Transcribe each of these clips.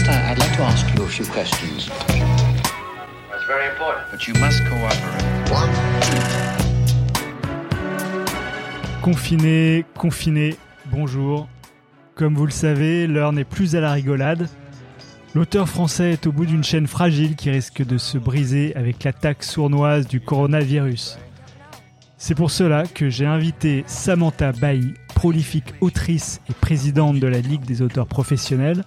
First, I- I'd like to ask you a few questions. That's very important. But you must cooperate. Confiné, confiné, bonjour. Comme vous le savez, l'heure n'est plus à la rigolade. L'auteur français est au bout d'une chaîne fragile qui risque de se briser avec l'attaque sournoise du coronavirus. C'est pour cela que j'ai invité Samantha Bailly, prolifique autrice et présidente de la Ligue des auteurs professionnels.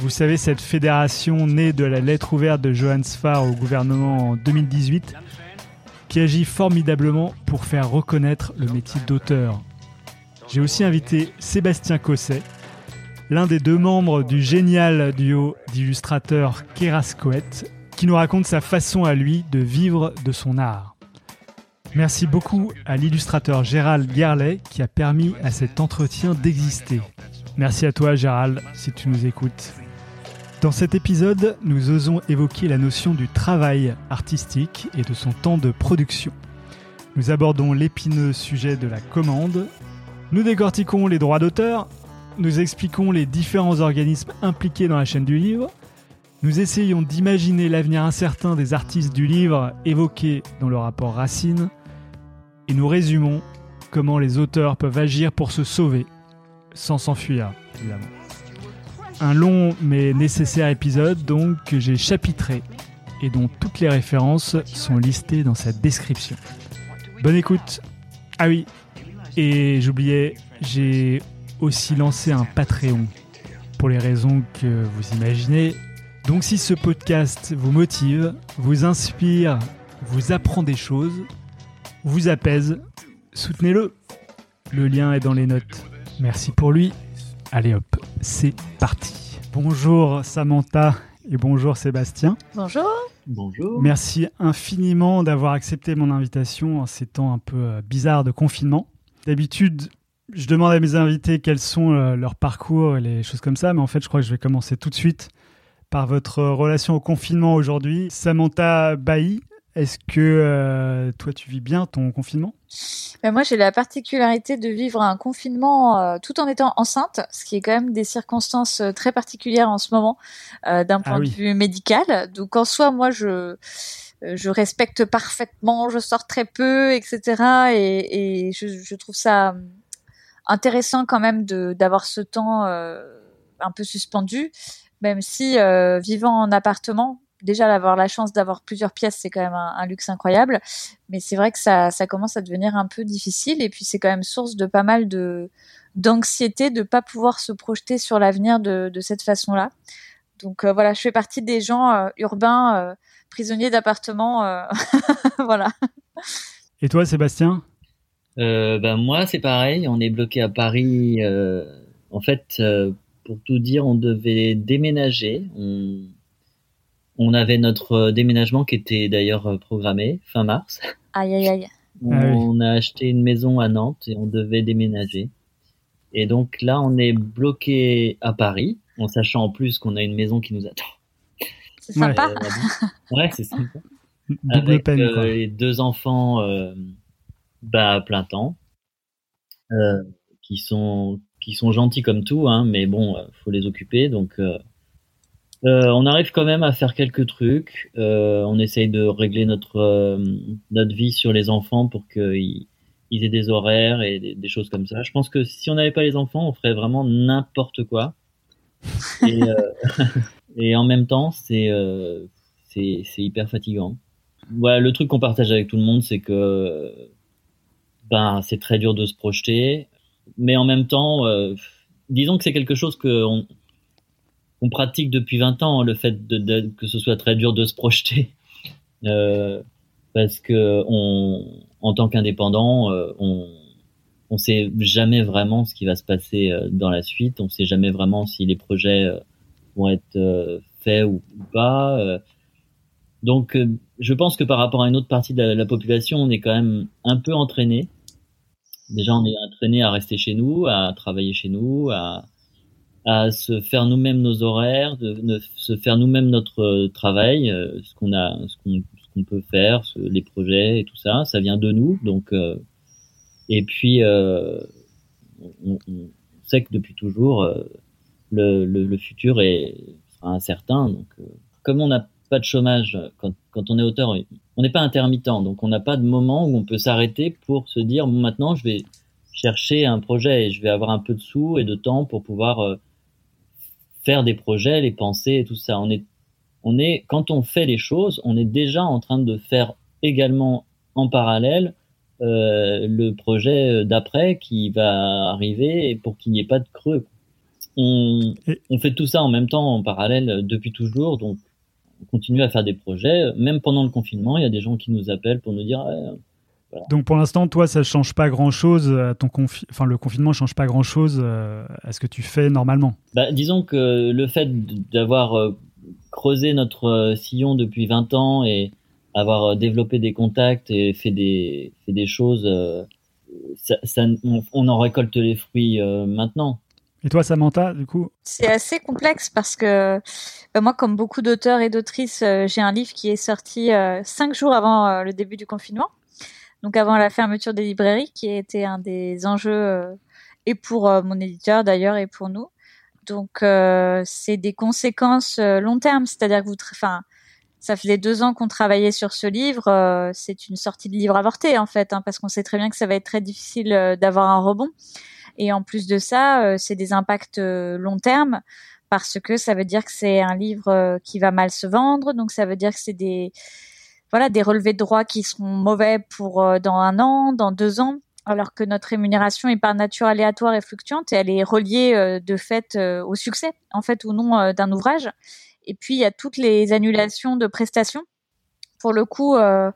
Vous savez, cette fédération née de la lettre ouverte de Johann Sfar au gouvernement en 2018 qui agit formidablement pour faire reconnaître le métier d'auteur. J'ai aussi invité Sébastien Cosset, l'un des deux membres du génial duo d'illustrateurs Kerascoët, qui nous raconte sa façon à lui de vivre de son art. Merci beaucoup à l'illustrateur Gérald Gerlet qui a permis à cet entretien d'exister. Merci à toi Gérald si tu nous écoutes. Dans cet épisode, nous osons évoquer la notion du travail artistique et de son temps de production. Nous abordons l'épineux sujet de la commande. Nous décortiquons les droits d'auteur. Nous expliquons les différents organismes impliqués dans la chaîne du livre. Nous essayons d'imaginer l'avenir incertain des artistes du livre évoqués dans le rapport Racine. Et nous résumons comment les auteurs peuvent agir pour se sauver, sans s'enfuir, évidemment. Un long mais nécessaire épisode donc que j'ai chapitré et dont toutes les références sont listées dans sa description. Bonne écoute. Ah oui, et j'oubliais, j'ai aussi lancé un Patreon pour les raisons que vous imaginez. Donc si ce podcast vous motive, vous inspire, vous apprend des choses, vous apaise, soutenez-le. Le lien est dans les notes. Merci pour lui. Allez hop, c'est parti. Bonjour Samantha et bonjour Sébastien. Bonjour. Bonjour. Merci infiniment d'avoir accepté mon invitation en ces temps un peu euh, bizarres de confinement. D'habitude, je demande à mes invités quels sont euh, leurs parcours et les choses comme ça, mais en fait, je crois que je vais commencer tout de suite par votre relation au confinement aujourd'hui. Samantha Bailly, est-ce que euh, toi, tu vis bien ton confinement? Ben, moi, j'ai la particularité de vivre un confinement euh, tout en étant enceinte, ce qui est quand même des circonstances euh, très particulières en ce moment euh, d'un point Ah oui. de vue médical. Donc, en soi, moi, je euh, je respecte parfaitement, je sors très peu, etc. Et, et je, je trouve ça hum, intéressant quand même de d'avoir ce temps euh, un peu suspendu, même si euh, vivant en appartement, déjà d'avoir la chance d'avoir plusieurs pièces, c'est quand même un, un luxe incroyable. Mais c'est vrai que ça, ça commence à devenir un peu difficile. Et puis c'est quand même source de pas mal de d'anxiété de pas pouvoir se projeter sur l'avenir de, de cette façon-là. Donc euh, voilà, je fais partie des gens euh, urbains, euh, prisonniers d'appartements. euh, voilà. Et toi, Sébastien? Euh, ben moi, c'est pareil. On est bloqué à Paris. euh, en fait, euh, pour tout dire, on devait déménager. On, on avait notre euh, déménagement qui était d'ailleurs euh, programmé fin mars. Aïe aïe aïe. On, Ah oui. on a acheté une maison à Nantes et on devait déménager. Et donc là, on est bloqué à Paris, en sachant en plus qu'on a une maison qui nous attend. C'est sympa. Euh, ouais, c'est sympa. Double avec peine, euh, quoi. les deux enfants euh, bah, à plein temps, euh, qui sont qui sont gentils comme tout, hein, mais bon, faut les occuper. Donc, on arrive quand même à faire quelques trucs. Euh, on essaye de régler notre euh, notre vie sur les enfants pour qu'ils ils aient des horaires et des, des choses comme ça. Je pense que si on n'avait pas les enfants, on ferait vraiment n'importe quoi. Et, euh, et en même temps, c'est euh, c'est c'est hyper fatigant. Ouais, le truc qu'on partage avec tout le monde, c'est que ben c'est très dur de se projeter, mais en même temps, euh, disons que c'est quelque chose que on, pratique depuis 20 ans, le fait de, de- que ce soit très dur de se projeter, Euh, parce que on, en tant qu'indépendant, euh, on on sait jamais vraiment ce qui va se passer euh, dans la suite, on sait jamais vraiment si les projets euh, vont être euh, faits ou, pas. donc, je pense que par rapport à une autre partie de la, la population, on est quand même un peu entraîné. Déjà, on est entraîné à rester chez nous, à travailler chez nous, à, à se faire nous-mêmes nos horaires, de, se faire nous-mêmes notre euh, travail, euh, ce qu'on a, ce qu'on, peut faire, les projets et tout ça, ça vient de nous. Donc, euh, et puis, on, sait que depuis toujours, le, futur est, incertain. Donc, comme on n'a pas de chômage quand, quand on est auteur, on n'est pas intermittent, donc on n'a pas de moment où on peut s'arrêter pour se dire bon maintenant je vais chercher un projet et je vais avoir un peu de sous et de temps pour pouvoir faire des projets, les penser et tout ça. On est, on est, quand on fait les choses, on est déjà en train de faire également en parallèle euh, le projet d'après qui va arriver pour qu'il n'y ait pas de creux. On, on fait tout ça en même temps, en parallèle, depuis toujours. Donc, on continue à faire des projets. Même pendant le confinement, il y a des gens qui nous appellent pour nous dire donc pour l'instant, toi, ça change pas grand-chose à ton enfin le confinement change pas grand-chose euh, à ce que tu fais normalement. Bah, disons que le fait d'avoir euh, creusé notre euh, sillon depuis 20 ans et avoir développé des contacts et fait des fait des choses, ça, on, en récolte les fruits maintenant. Et toi, Samantha, du coup? C'est assez complexe parce que moi, comme beaucoup d'auteurs et d'autrices, j'ai un livre qui est sorti cinq jours avant le début du confinement donc avant la fermeture des librairies, qui était un des enjeux euh, et pour euh, mon éditeur d'ailleurs et pour nous. Donc euh, c'est des conséquences long terme, c'est-à-dire que vous, enfin, ça faisait deux ans qu'on travaillait sur ce livre. c'est une sortie de livre avorté en fait, hein, parce qu'on sait très bien que ça va être très difficile d'avoir un rebond. Et en plus de ça, c'est des impacts long terme parce que ça veut dire que c'est un livre qui va mal se vendre, donc ça veut dire que c'est des voilà des relevés de droits qui seront mauvais pour euh, dans un an, dans deux ans, alors que notre rémunération est par nature aléatoire et fluctuante et elle est reliée euh, de fait euh, au succès en fait ou non d'un ouvrage. Et puis il y a toutes les annulations de prestations. Pour le coup, moi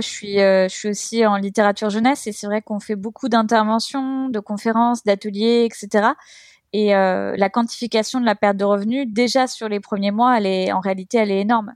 je suis je suis aussi en littérature jeunesse et c'est vrai qu'on fait beaucoup d'interventions, de conférences, d'ateliers, etc. Et la quantification de la perte de revenus déjà sur les premiers mois, elle est en réalité elle est énorme.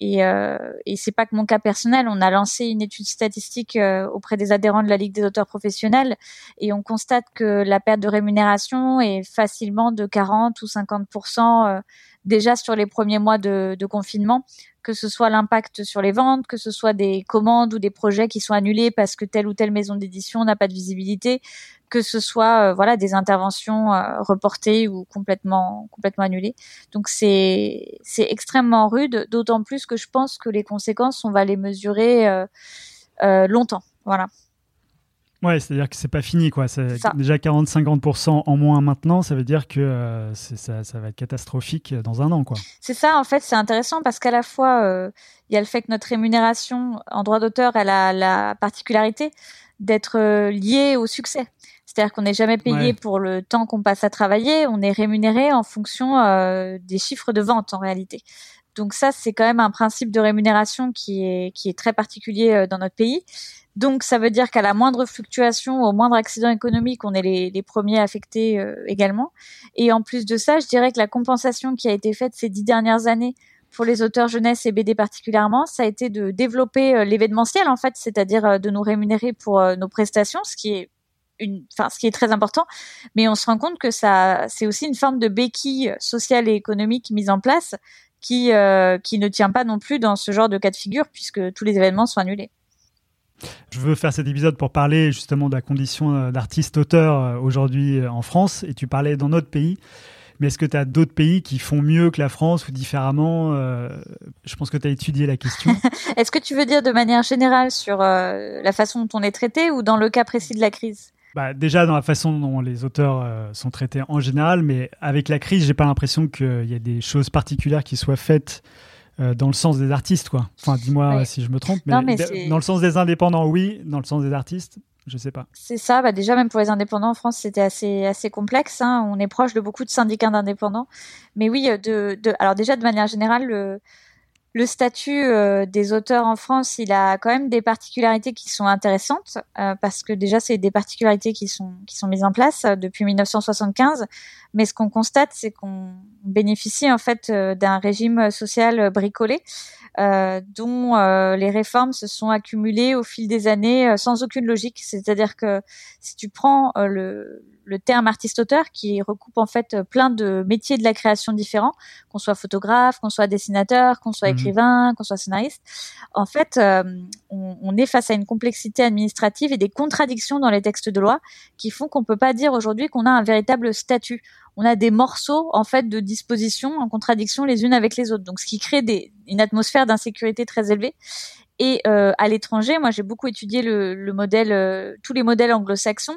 Et, euh, et c'est pas que mon cas personnel. On a lancé une étude statistique euh, auprès des adhérents de la Ligue des auteurs professionnels et on constate que la perte de rémunération est facilement de 40 ou 50% euh, déjà sur les premiers mois de, de confinement, que ce soit l'impact sur les ventes, que ce soit des commandes ou des projets qui sont annulés parce que telle ou telle maison d'édition n'a pas de visibilité, que ce soit euh, voilà des interventions euh, reportées ou complètement complètement annulées. Donc c'est c'est extrêmement rude, d'autant plus que je pense que les conséquences on va les mesurer euh, longtemps. Voilà. Ouais, c'est-à-dire que c'est pas fini, quoi. C'est déjà 40-50% en moins maintenant, ça veut dire que ça, ça, va être catastrophique dans un an, quoi. C'est ça, en fait, c'est intéressant parce qu'à la fois, il y a le fait que notre rémunération en droit d'auteur, elle a la particularité d'être liée au succès. C'est-à-dire qu'on n'est jamais payé pour le temps qu'on passe à travailler, on est rémunéré en fonction euh, des chiffres de vente en réalité. Donc ça, c'est quand même un principe de rémunération qui est qui est très particulier euh, dans notre pays. Donc ça veut dire qu'à la moindre fluctuation, au moindre accident économique, on est les, les premiers affectés euh, également. Et en plus de ça, je dirais que la compensation qui a été faite ces dix dernières années pour les auteurs jeunesse et BD particulièrement, ça a été de développer l'événementiel en fait, c'est-à-dire de nous rémunérer pour nos prestations, ce qui est enfin, ce qui est très important. Mais on se rend compte que ça, c'est aussi une forme de béquille sociale et économique mise en place qui, euh, qui ne tient pas non plus dans ce genre de cas de figure puisque tous les événements sont annulés. Je veux faire cet épisode pour parler justement de la condition euh, d'artiste-auteur euh, aujourd'hui en France et tu parlais dans notre pays. Mais est-ce que tu as d'autres pays qui font mieux que la France ou différemment Je pense que tu as étudié la question. est-ce que tu veux dire de manière générale sur la façon dont on est traité ou dans le cas précis de la crise? Bah, déjà dans la façon dont les auteurs euh, sont traités en général, mais avec la crise, j'ai pas l'impression qu'il y a des choses particulières qui soient faites euh, dans le sens des artistes, quoi. Enfin, dis-moi si je me trompe, mais, dans le sens des indépendants, oui. Dans le sens des artistes, je sais pas. C'est ça. Bah déjà, même pour les indépendants en France, c'était assez assez complexe. Hein. On est proche de beaucoup de syndicats d'indépendants, mais oui, de, de alors déjà de manière générale, le le statut euh, des auteurs en France, il a quand même des particularités qui sont intéressantes euh, parce que déjà c'est des particularités qui sont qui sont mises en place euh, depuis 1975. Mais ce qu'on constate, c'est qu'on bénéficie en fait d'un régime social bricolé dont les réformes se sont accumulées au fil des années sans aucune logique. C'est-à-dire que si tu prends le le terme artiste-auteur qui recoupe en fait plein de métiers de la création différents, qu'on soit photographe, qu'on soit dessinateur, qu'on soit mhm. Écrivain, qu'on soit scénariste. En fait, euh, on, est face à une complexité administrative et des contradictions dans les textes de loi qui font qu'on peut pas dire aujourd'hui qu'on a un véritable statut. On a des morceaux en fait de dispositions en contradiction les unes avec les autres. Donc, ce qui crée une atmosphère d'insécurité très élevée. Et euh, à l'étranger, moi j'ai beaucoup étudié euh, tous les modèles anglo-saxons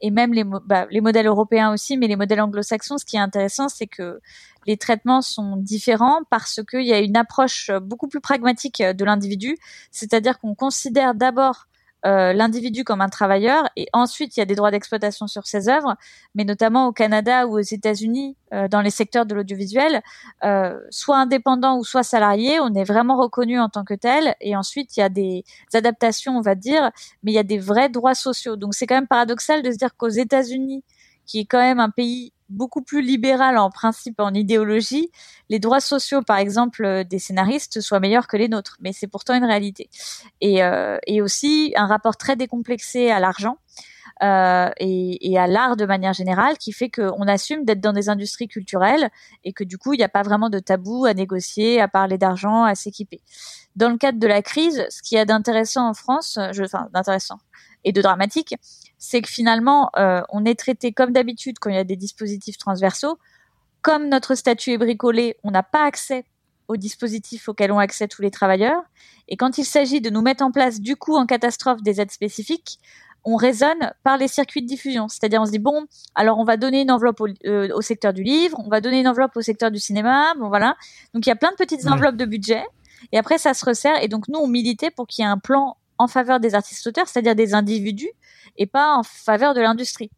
et même les, bah, les modèles européens aussi, mais les modèles anglo-saxons. Ce qui est intéressant, c'est que les traitements sont différents parce qu'il y a une approche beaucoup plus pragmatique de l'individu, c'est-à-dire qu'on considère d'abord euh, l'individu comme un travailleur. Et ensuite il y a des droits d'exploitation sur ses œuvres, mais notamment au Canada ou aux États-Unis euh, dans les secteurs de l'audiovisuel, euh, soit indépendant ou soit salarié, on est vraiment reconnu en tant que tel. Et ensuite il y a des adaptations on va dire, mais il y a des vrais droits sociaux. Donc c'est quand même paradoxal de se dire qu'aux États-Unis, qui est quand même un pays beaucoup plus libéral en principe, en idéologie, les droits sociaux, par exemple, euh, des scénaristes soient meilleurs que les nôtres. Mais c'est pourtant une réalité. Et, euh, et aussi un rapport très décomplexé à l'argent. Euh, et, à l'art de manière générale, qui fait qu'on assume d'être dans des industries culturelles et que du coup, il n'y a pas vraiment de tabou à négocier, à parler d'argent, à s'équiper. Dans le cadre de la crise, ce qui y a d'intéressant en France, enfin d'intéressant et de dramatique, c'est que finalement, euh, on est traité comme d'habitude quand il y a des dispositifs transversaux. Comme notre statut est bricolé, on n'a pas accès aux dispositifs auxquels ont accès tous les travailleurs. Et quand il s'agit de nous mettre en place, du coup, en catastrophe, des aides spécifiques, on raisonne par les circuits de diffusion. C'est-à-dire, on se dit, bon, alors on va donner une enveloppe au, euh, au, secteur du livre, on va donner une enveloppe au secteur du cinéma, bon voilà. Donc, il y a plein de petites ouais. enveloppes de budget. Et après, ça se resserre. Et donc, nous, on militait pour qu'il y ait un plan en faveur des artistes auteurs, c'est-à-dire des individus et pas en faveur de l'industrie.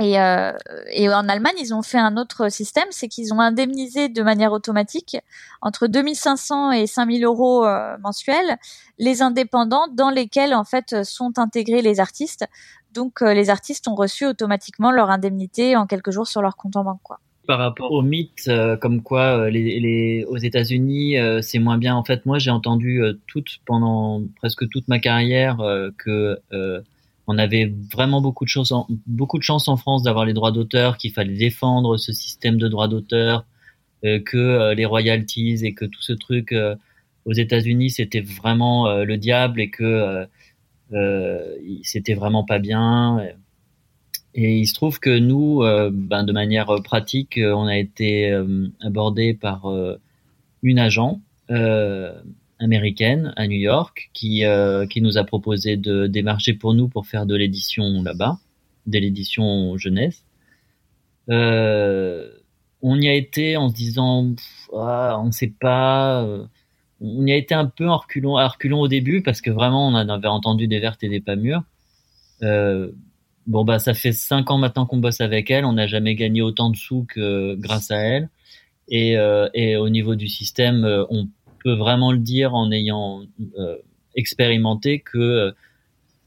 Et, euh, et, en Allemagne, ils ont fait un autre système, c'est qu'ils ont indemnisé de manière automatique entre 2500 et 5000 euros euh, mensuels les indépendants dans lesquels en fait sont intégrés les artistes. Donc euh, les artistes ont reçu automatiquement leur indemnité en quelques jours sur leur compte en banque. Quoi. Par rapport au mythe, euh, comme quoi les, les, aux États-Unis c'est moins bien. En fait, moi j'ai entendu toute pendant presque toute ma carrière que on avait vraiment beaucoup de chance en, France d'avoir les droits d'auteur, qu'il fallait défendre ce système de droits d'auteur, euh, que euh, les royalties et que tout ce truc euh, aux États-Unis c'était vraiment le diable et que c'était vraiment pas bien. Et il se trouve que nous, ben, de manière pratique, on a été abordé par une agent américaine à New York qui euh, qui nous a proposé de démarcher pour nous pour faire de l'édition là-bas, de l'édition jeunesse. Euh, on y a été en se disant ah, on ne sait pas. Euh, on y a été un peu en reculons, à reculons au début parce que vraiment on avait entendu des vertes et des pas mûres. Euh, bon bah ça fait cinq ans maintenant qu'on bosse avec elle, on n'a jamais gagné autant de sous que grâce à elle. Et, euh, et au niveau du système, euh, on peut vraiment le dire en ayant euh, expérimenté que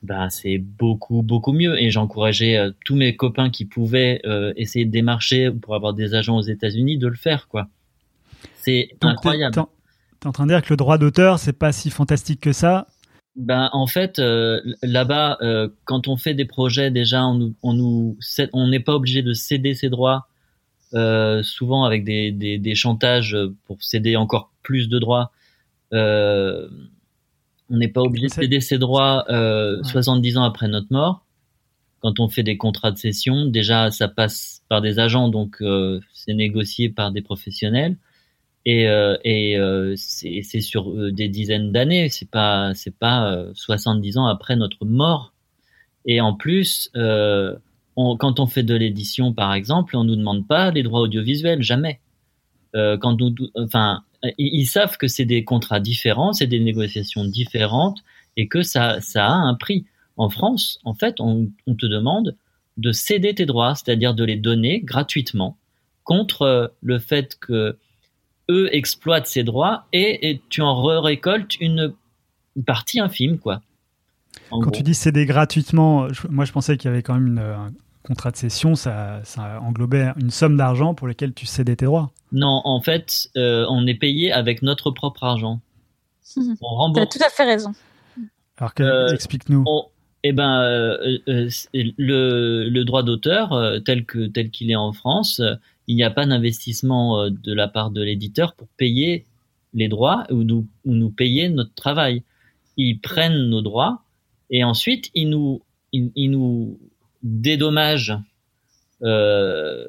bah, c'est beaucoup beaucoup mieux et j'encourageais euh, tous mes copains qui pouvaient euh, essayer de démarcher pour avoir des agents aux États-Unis de le faire quoi. C'est incroyable. T'es en train de dire que le droit d'auteur c'est pas si fantastique que ça? Ben en fait euh, là-bas euh, quand on fait des projets déjà on nous on nous on n'est pas obligé de céder ses droits euh, souvent avec des, des, des, chantages pour céder encore plus de droits. Euh, on n'est pas obligé de céder ses droits euh, ouais. 70 ans après notre mort. Quand on fait des contrats de cession, déjà ça passe par des agents, donc euh, c'est négocié par des professionnels et, euh, et c'est sur des dizaines d'années. C'est pas c'est pas 70 ans après notre mort. Et en plus, on, quand on fait de l'édition, par exemple, on nous demande pas les droits audiovisuels, jamais. Quand nous, enfin, ils, ils savent que c'est des contrats différents, c'est des négociations différentes, et que ça, ça a un prix. En France, en fait, on, on te demande de céder tes droits, c'est-à-dire de les donner gratuitement, contre le fait que eux exploitent ces droits et, et tu en récoltes une, une partie infime, quoi. En Quand gros. tu dis céder gratuitement, je, moi je pensais qu'il y avait quand même une, un contrat de cession, ça, ça englobait une somme d'argent pour laquelle tu cédais tes droits. Non, en fait, euh, on est payé avec notre propre argent. on rembourse. Tu as tout à fait raison. Alors euh, explique-nous. Eh ben, euh, euh le, le, droit d'auteur euh, tel que tel qu'il est en France, il n'y a pas d'investissement de la part de l'éditeur pour payer les droits ou nous, ou nous payer notre travail. Ils prennent nos droits et ensuite ils nous, ils, ils nous dédommagent euh,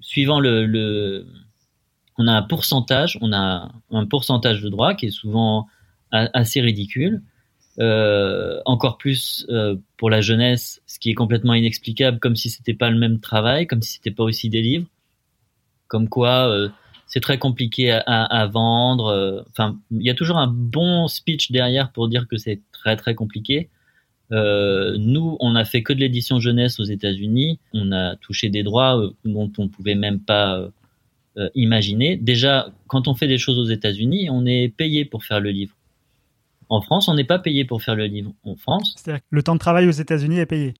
suivant le, on a un pourcentage, on a un pourcentage de droits qui est souvent assez ridicule. Euh, encore plus euh, pour la jeunesse, ce qui est complètement inexplicable, comme si c'était pas le même travail, comme si c'était pas aussi des livres, comme quoi c'est très compliqué à, à, vendre. Enfin, il y a toujours un bon speech derrière pour dire que c'est très très compliqué. Euh, nous, on a fait que de l'édition jeunesse aux États-Unis. On a touché des droits euh, dont on pouvait même pas euh, imaginer. Déjà, quand on fait des choses aux États-Unis, on est payé pour faire le livre. En France, on n'est pas payé pour faire le livre. En France, C'est-à-dire que le temps de travail aux États-Unis est payé.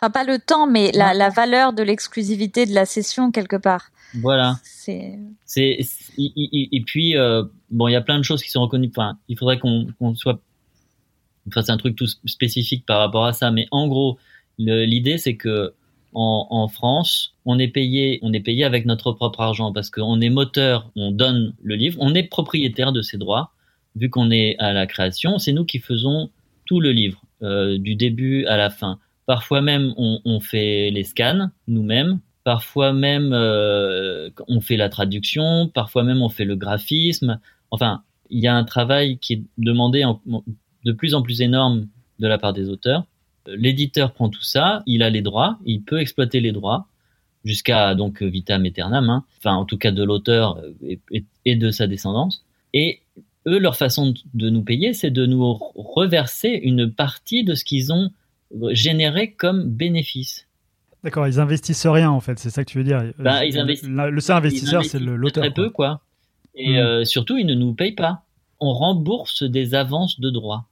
Enfin, pas le temps, mais la, la valeur de l'exclusivité de la session quelque part. voilà. C'est C'est c'est- et- et et puis euh, bon, il y a plein de choses qui sont reconnues. Enfin, il faudrait qu'on qu'on soit on fasse un truc tout spécifique par rapport à ça. Mais en gros, l'idée c'est que en, France, on est payé, on est payé avec notre propre argent parce qu'on est moteur, on donne le livre, on est propriétaire de ses droits. Vu qu'on est à la création, c'est nous qui faisons tout le livre, euh, du début à la fin. Parfois même, on, on fait les scans nous-mêmes. Parfois même, euh, on fait la traduction. Parfois même, on fait le graphisme. Enfin, il y a un travail qui est demandé en- de plus en plus énorme de la part des auteurs. L'éditeur prend tout ça, il a les droits, il peut exploiter les droits jusqu'à donc vitam aeternam, hein. enfin en tout cas de l'auteur et, et- de sa descendance. Et eux, leur façon de nous payer, c'est de nous reverser une partie de ce qu'ils ont généré comme bénéfice. D'accord, ils investissent rien en fait, c'est ça que tu veux dire. Bah, Euh, ils Le, le seul investisseur, c'est l'auteur. Très quoi. peu, quoi. Et Mm. euh, surtout, ils ne nous payent pas. On rembourse des avances de droits.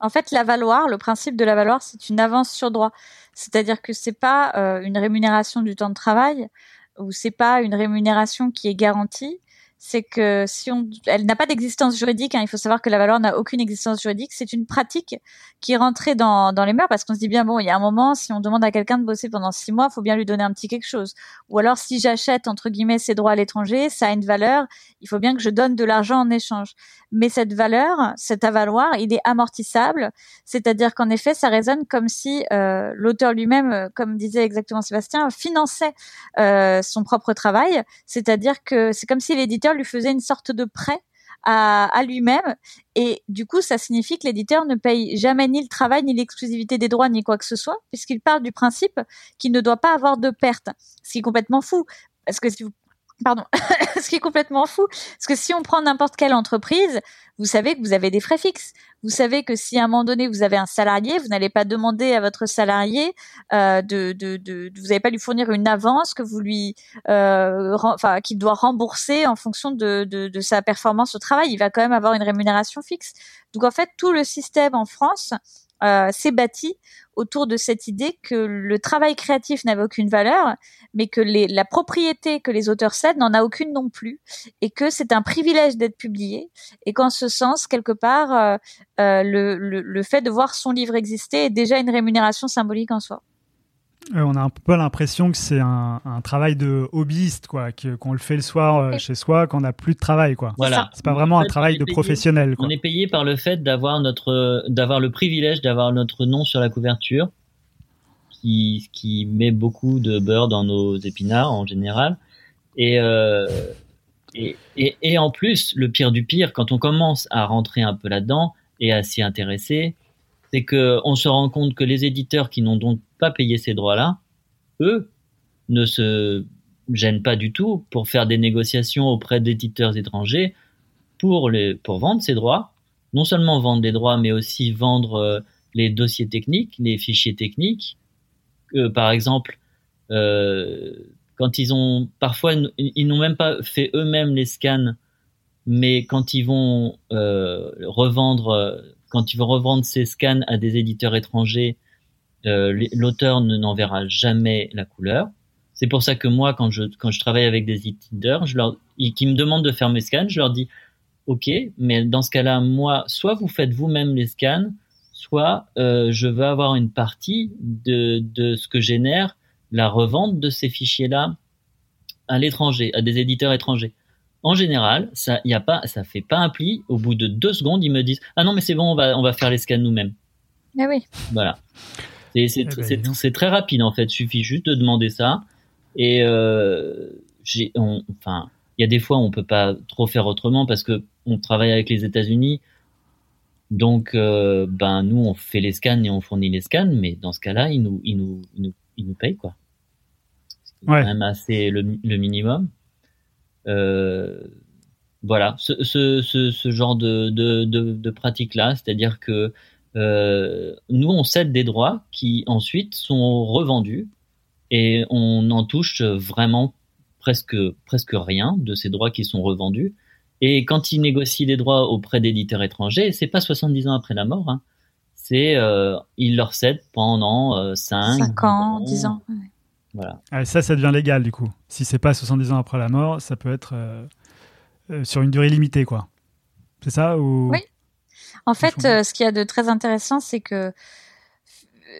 En fait, la valoir, le principe de la valoir, c'est une avance sur droit. C'est-à-dire que c'est pas euh, une rémunération du temps de travail ou c'est pas une rémunération qui est garantie. C'est que si on, elle n'a pas d'existence juridique. Hein, il faut savoir que la valeur n'a aucune existence juridique. C'est une pratique qui est rentrée dans, dans les mœurs parce qu'on se dit bien bon, il y a un moment, si on demande à quelqu'un de bosser pendant six mois, faut bien lui donner un petit quelque chose. Ou alors, si j'achète entre guillemets ces droits à l'étranger, ça a une valeur. Il faut bien que je donne de l'argent en échange mais cette valeur, cet avaloir, il est amortissable, c'est-à-dire qu'en effet, ça résonne comme si euh, l'auteur lui-même, euh, comme disait exactement Sébastien, finançait euh, son propre travail, c'est-à-dire que c'est comme si l'éditeur lui faisait une sorte de prêt à, lui-même, et du coup, ça signifie que l'éditeur ne paye jamais ni le travail, ni l'exclusivité des droits, ni quoi que ce soit, puisqu'il part du principe qu'il ne doit pas avoir de perte, ce qui est complètement fou, parce que si vous Pardon, ce qui est complètement fou, parce que si on prend n'importe quelle entreprise, vous savez que vous avez des frais fixes. Vous savez que si à un moment donné vous avez un salarié, vous n'allez pas demander à votre salarié euh, de, de, de, vous n'allez pas lui fournir une avance que vous lui, euh, enfin, qu'il doit rembourser en fonction de, de, de sa performance au travail. Il va quand même avoir une rémunération fixe. Donc en fait, tout le système en France euh, s'est bâti autour de cette idée que le travail créatif n'avait aucune valeur, mais que les, la propriété que les auteurs cèdent n'en a aucune non plus, et que c'est un privilège d'être publié, et qu'en ce sens, quelque part, euh, euh, le, le, le fait de voir son livre exister est déjà une rémunération symbolique en soi. Euh, on a un peu l'impression que c'est un, un travail de hobbyiste, quoi, qu'on le fait le soir euh, chez soi, qu'on n'a plus de travail, quoi. Voilà. C'est pas vraiment En un travail de payé- professionnel, quoi. On est payé par le fait d'avoir notre, d'avoir le privilège d'avoir notre nom sur la couverture, qui, qui met beaucoup de beurre dans nos épinards en général. Et, euh, et, et, et en plus, le pire du pire, quand on commence à rentrer un peu là-dedans et à s'y intéresser, c'est que on se rend compte que les éditeurs qui n'ont donc pas payé ces droits-là, eux, ne se gênent pas du tout pour faire des négociations auprès d'éditeurs étrangers pour, les, pour vendre ces droits. Non seulement vendre des droits, mais aussi vendre euh, les dossiers techniques, les fichiers techniques. Euh, par exemple, euh, quand ils ont parfois ils n'ont même pas fait eux-mêmes les scans, mais quand ils vont revendre, quand ils vont revendre ces scans à des éditeurs étrangers, l'auteur ne n'en verra jamais la couleur. C'est pour ça que moi, quand je quand je travaille avec des éditeurs, je leur ils, qui me demandent de faire mes scans, je leur dis OK, mais dans ce cas-là, moi, soit vous faites vous-même les scans, soit euh, je veux avoir une partie de, de ce que génère la revente de ces fichiers-là à l'étranger, à des éditeurs étrangers. en général, ça y a pas, ça fait pas un pli. Au bout de deux secondes, ils me disent ah non mais c'est bon, on va on va faire les scans nous-mêmes. Mais oui. Voilà. C'est Eh ben, très rapide en fait. Suffit juste de demander ça. Et euh, j'ai, on- enfin, il y a des fois où on peut pas trop faire autrement parce que on travaille avec les États-Unis. Donc, euh, ben nous on fait les scans et on fournit les scans, mais dans ce cas-là, ils nous ils nous ils nous, ils nous payent quoi. C'est Ouais. quand même assez le, le minimum. Euh, voilà, ce, ce, ce, ce genre de, de, de, de pratique-là, c'est-à-dire que euh, nous, on cède des droits qui ensuite sont revendus et on en touche vraiment presque, presque rien de ces droits qui sont revendus. Et quand ils négocient des droits auprès d'éditeurs étrangers, c'est pas 70 ans après la mort, hein. c'est euh, ils leur cèdent pendant euh, 5, 5 ans, 10 ans. ouais. Voilà. Ah, ça, ça devient légal du coup. Si c'est pas 70 ans après la mort, ça peut être euh, euh, sur une durée limitée, quoi. C'est ça ou... Oui. En fait, euh, ce qu'il y a de très intéressant, c'est que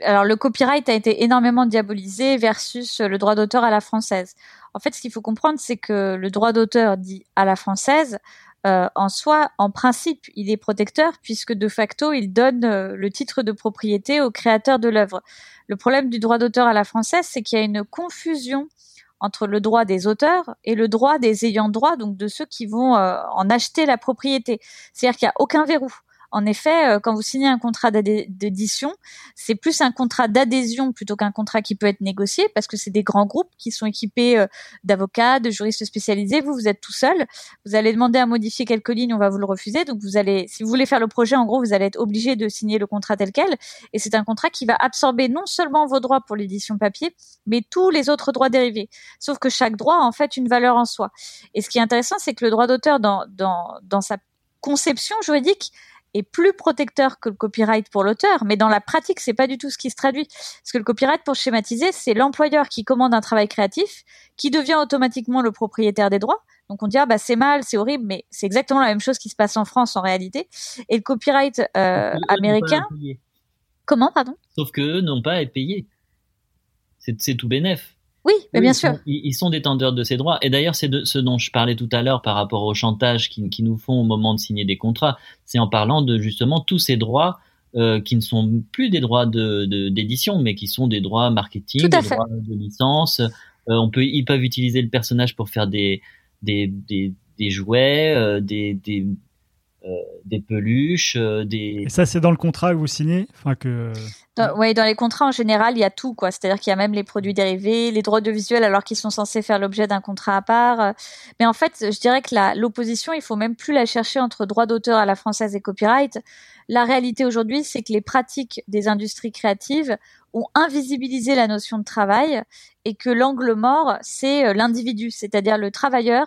alors le copyright a été énormément diabolisé versus le droit d'auteur à la française. En fait, ce qu'il faut comprendre, c'est que le droit d'auteur dit à la française, euh, en soi, en principe, il est protecteur puisque de facto, il donne euh, le titre de propriété au créateur de l'œuvre. Le problème du droit d'auteur à la française, c'est qu'il y a une confusion entre le droit des auteurs et le droit des ayants droit, donc de ceux qui vont euh, en acheter la propriété. C'est-à-dire qu'il n'y a aucun verrou. En effet, euh, quand vous signez un contrat d'édition, c'est plus un contrat d'adhésion plutôt qu'un contrat qui peut être négocié parce que c'est des grands groupes qui sont équipés euh, d'avocats, de juristes spécialisés. Vous, vous êtes tout seul. Vous allez demander à modifier quelques lignes, on va vous le refuser. Donc vous allez, si vous voulez faire le projet, en gros, vous allez être obligé de signer le contrat tel quel. Et c'est un contrat qui va absorber non seulement vos droits pour l'édition papier, mais tous les autres droits dérivés. Sauf que chaque droit a en fait une valeur en soi. Et ce qui est intéressant, c'est que le droit d'auteur dans, dans sa conception juridique est plus protecteur que le copyright pour l'auteur, mais dans la pratique, c'est pas du tout ce qui se traduit. Parce que le copyright, pour schématiser, c'est l'employeur qui commande un travail créatif, qui devient automatiquement le propriétaire des droits. Donc on dit ah bah c'est mal, c'est horrible, mais c'est exactement la même chose qui se passe en France en réalité. Et le copyright euh, américain, comment pardon? Sauf que eux n'ont pas à être payés. C'est tout bénef. Oui, mais bien ils sûr. sont- ils, sont détenteurs de ces droits. Et d'ailleurs, c'est de ce dont je parlais tout à l'heure par rapport au chantage qui, qui nous font au moment de signer des contrats. C'est en parlant de justement tous ces droits euh, qui ne sont plus des droits de de- d'édition, mais qui sont des droits marketing, des fait. droits de licence. Euh, on peut, ils peuvent utiliser le personnage pour faire des des des, des jouets, euh, des des des peluches, euh, des Et ça, c'est dans le contrat que vous signez Enfin, que... Dans, ouais, dans les contrats en général, il y a tout, quoi. C'est-à-dire qu'il y a même les produits dérivés, les droits audiovisuels, alors qu'ils sont censés faire l'objet d'un contrat à part. Euh, Mais en fait, je dirais que la- l'opposition, il faut même plus la chercher entre droit d'auteur à la française et copyright. La réalité aujourd'hui, c'est que les pratiques des industries créatives ont invisibilisé la notion de travail et que l'angle mort, c'est euh, l'individu, c'est-à-dire le travailleur,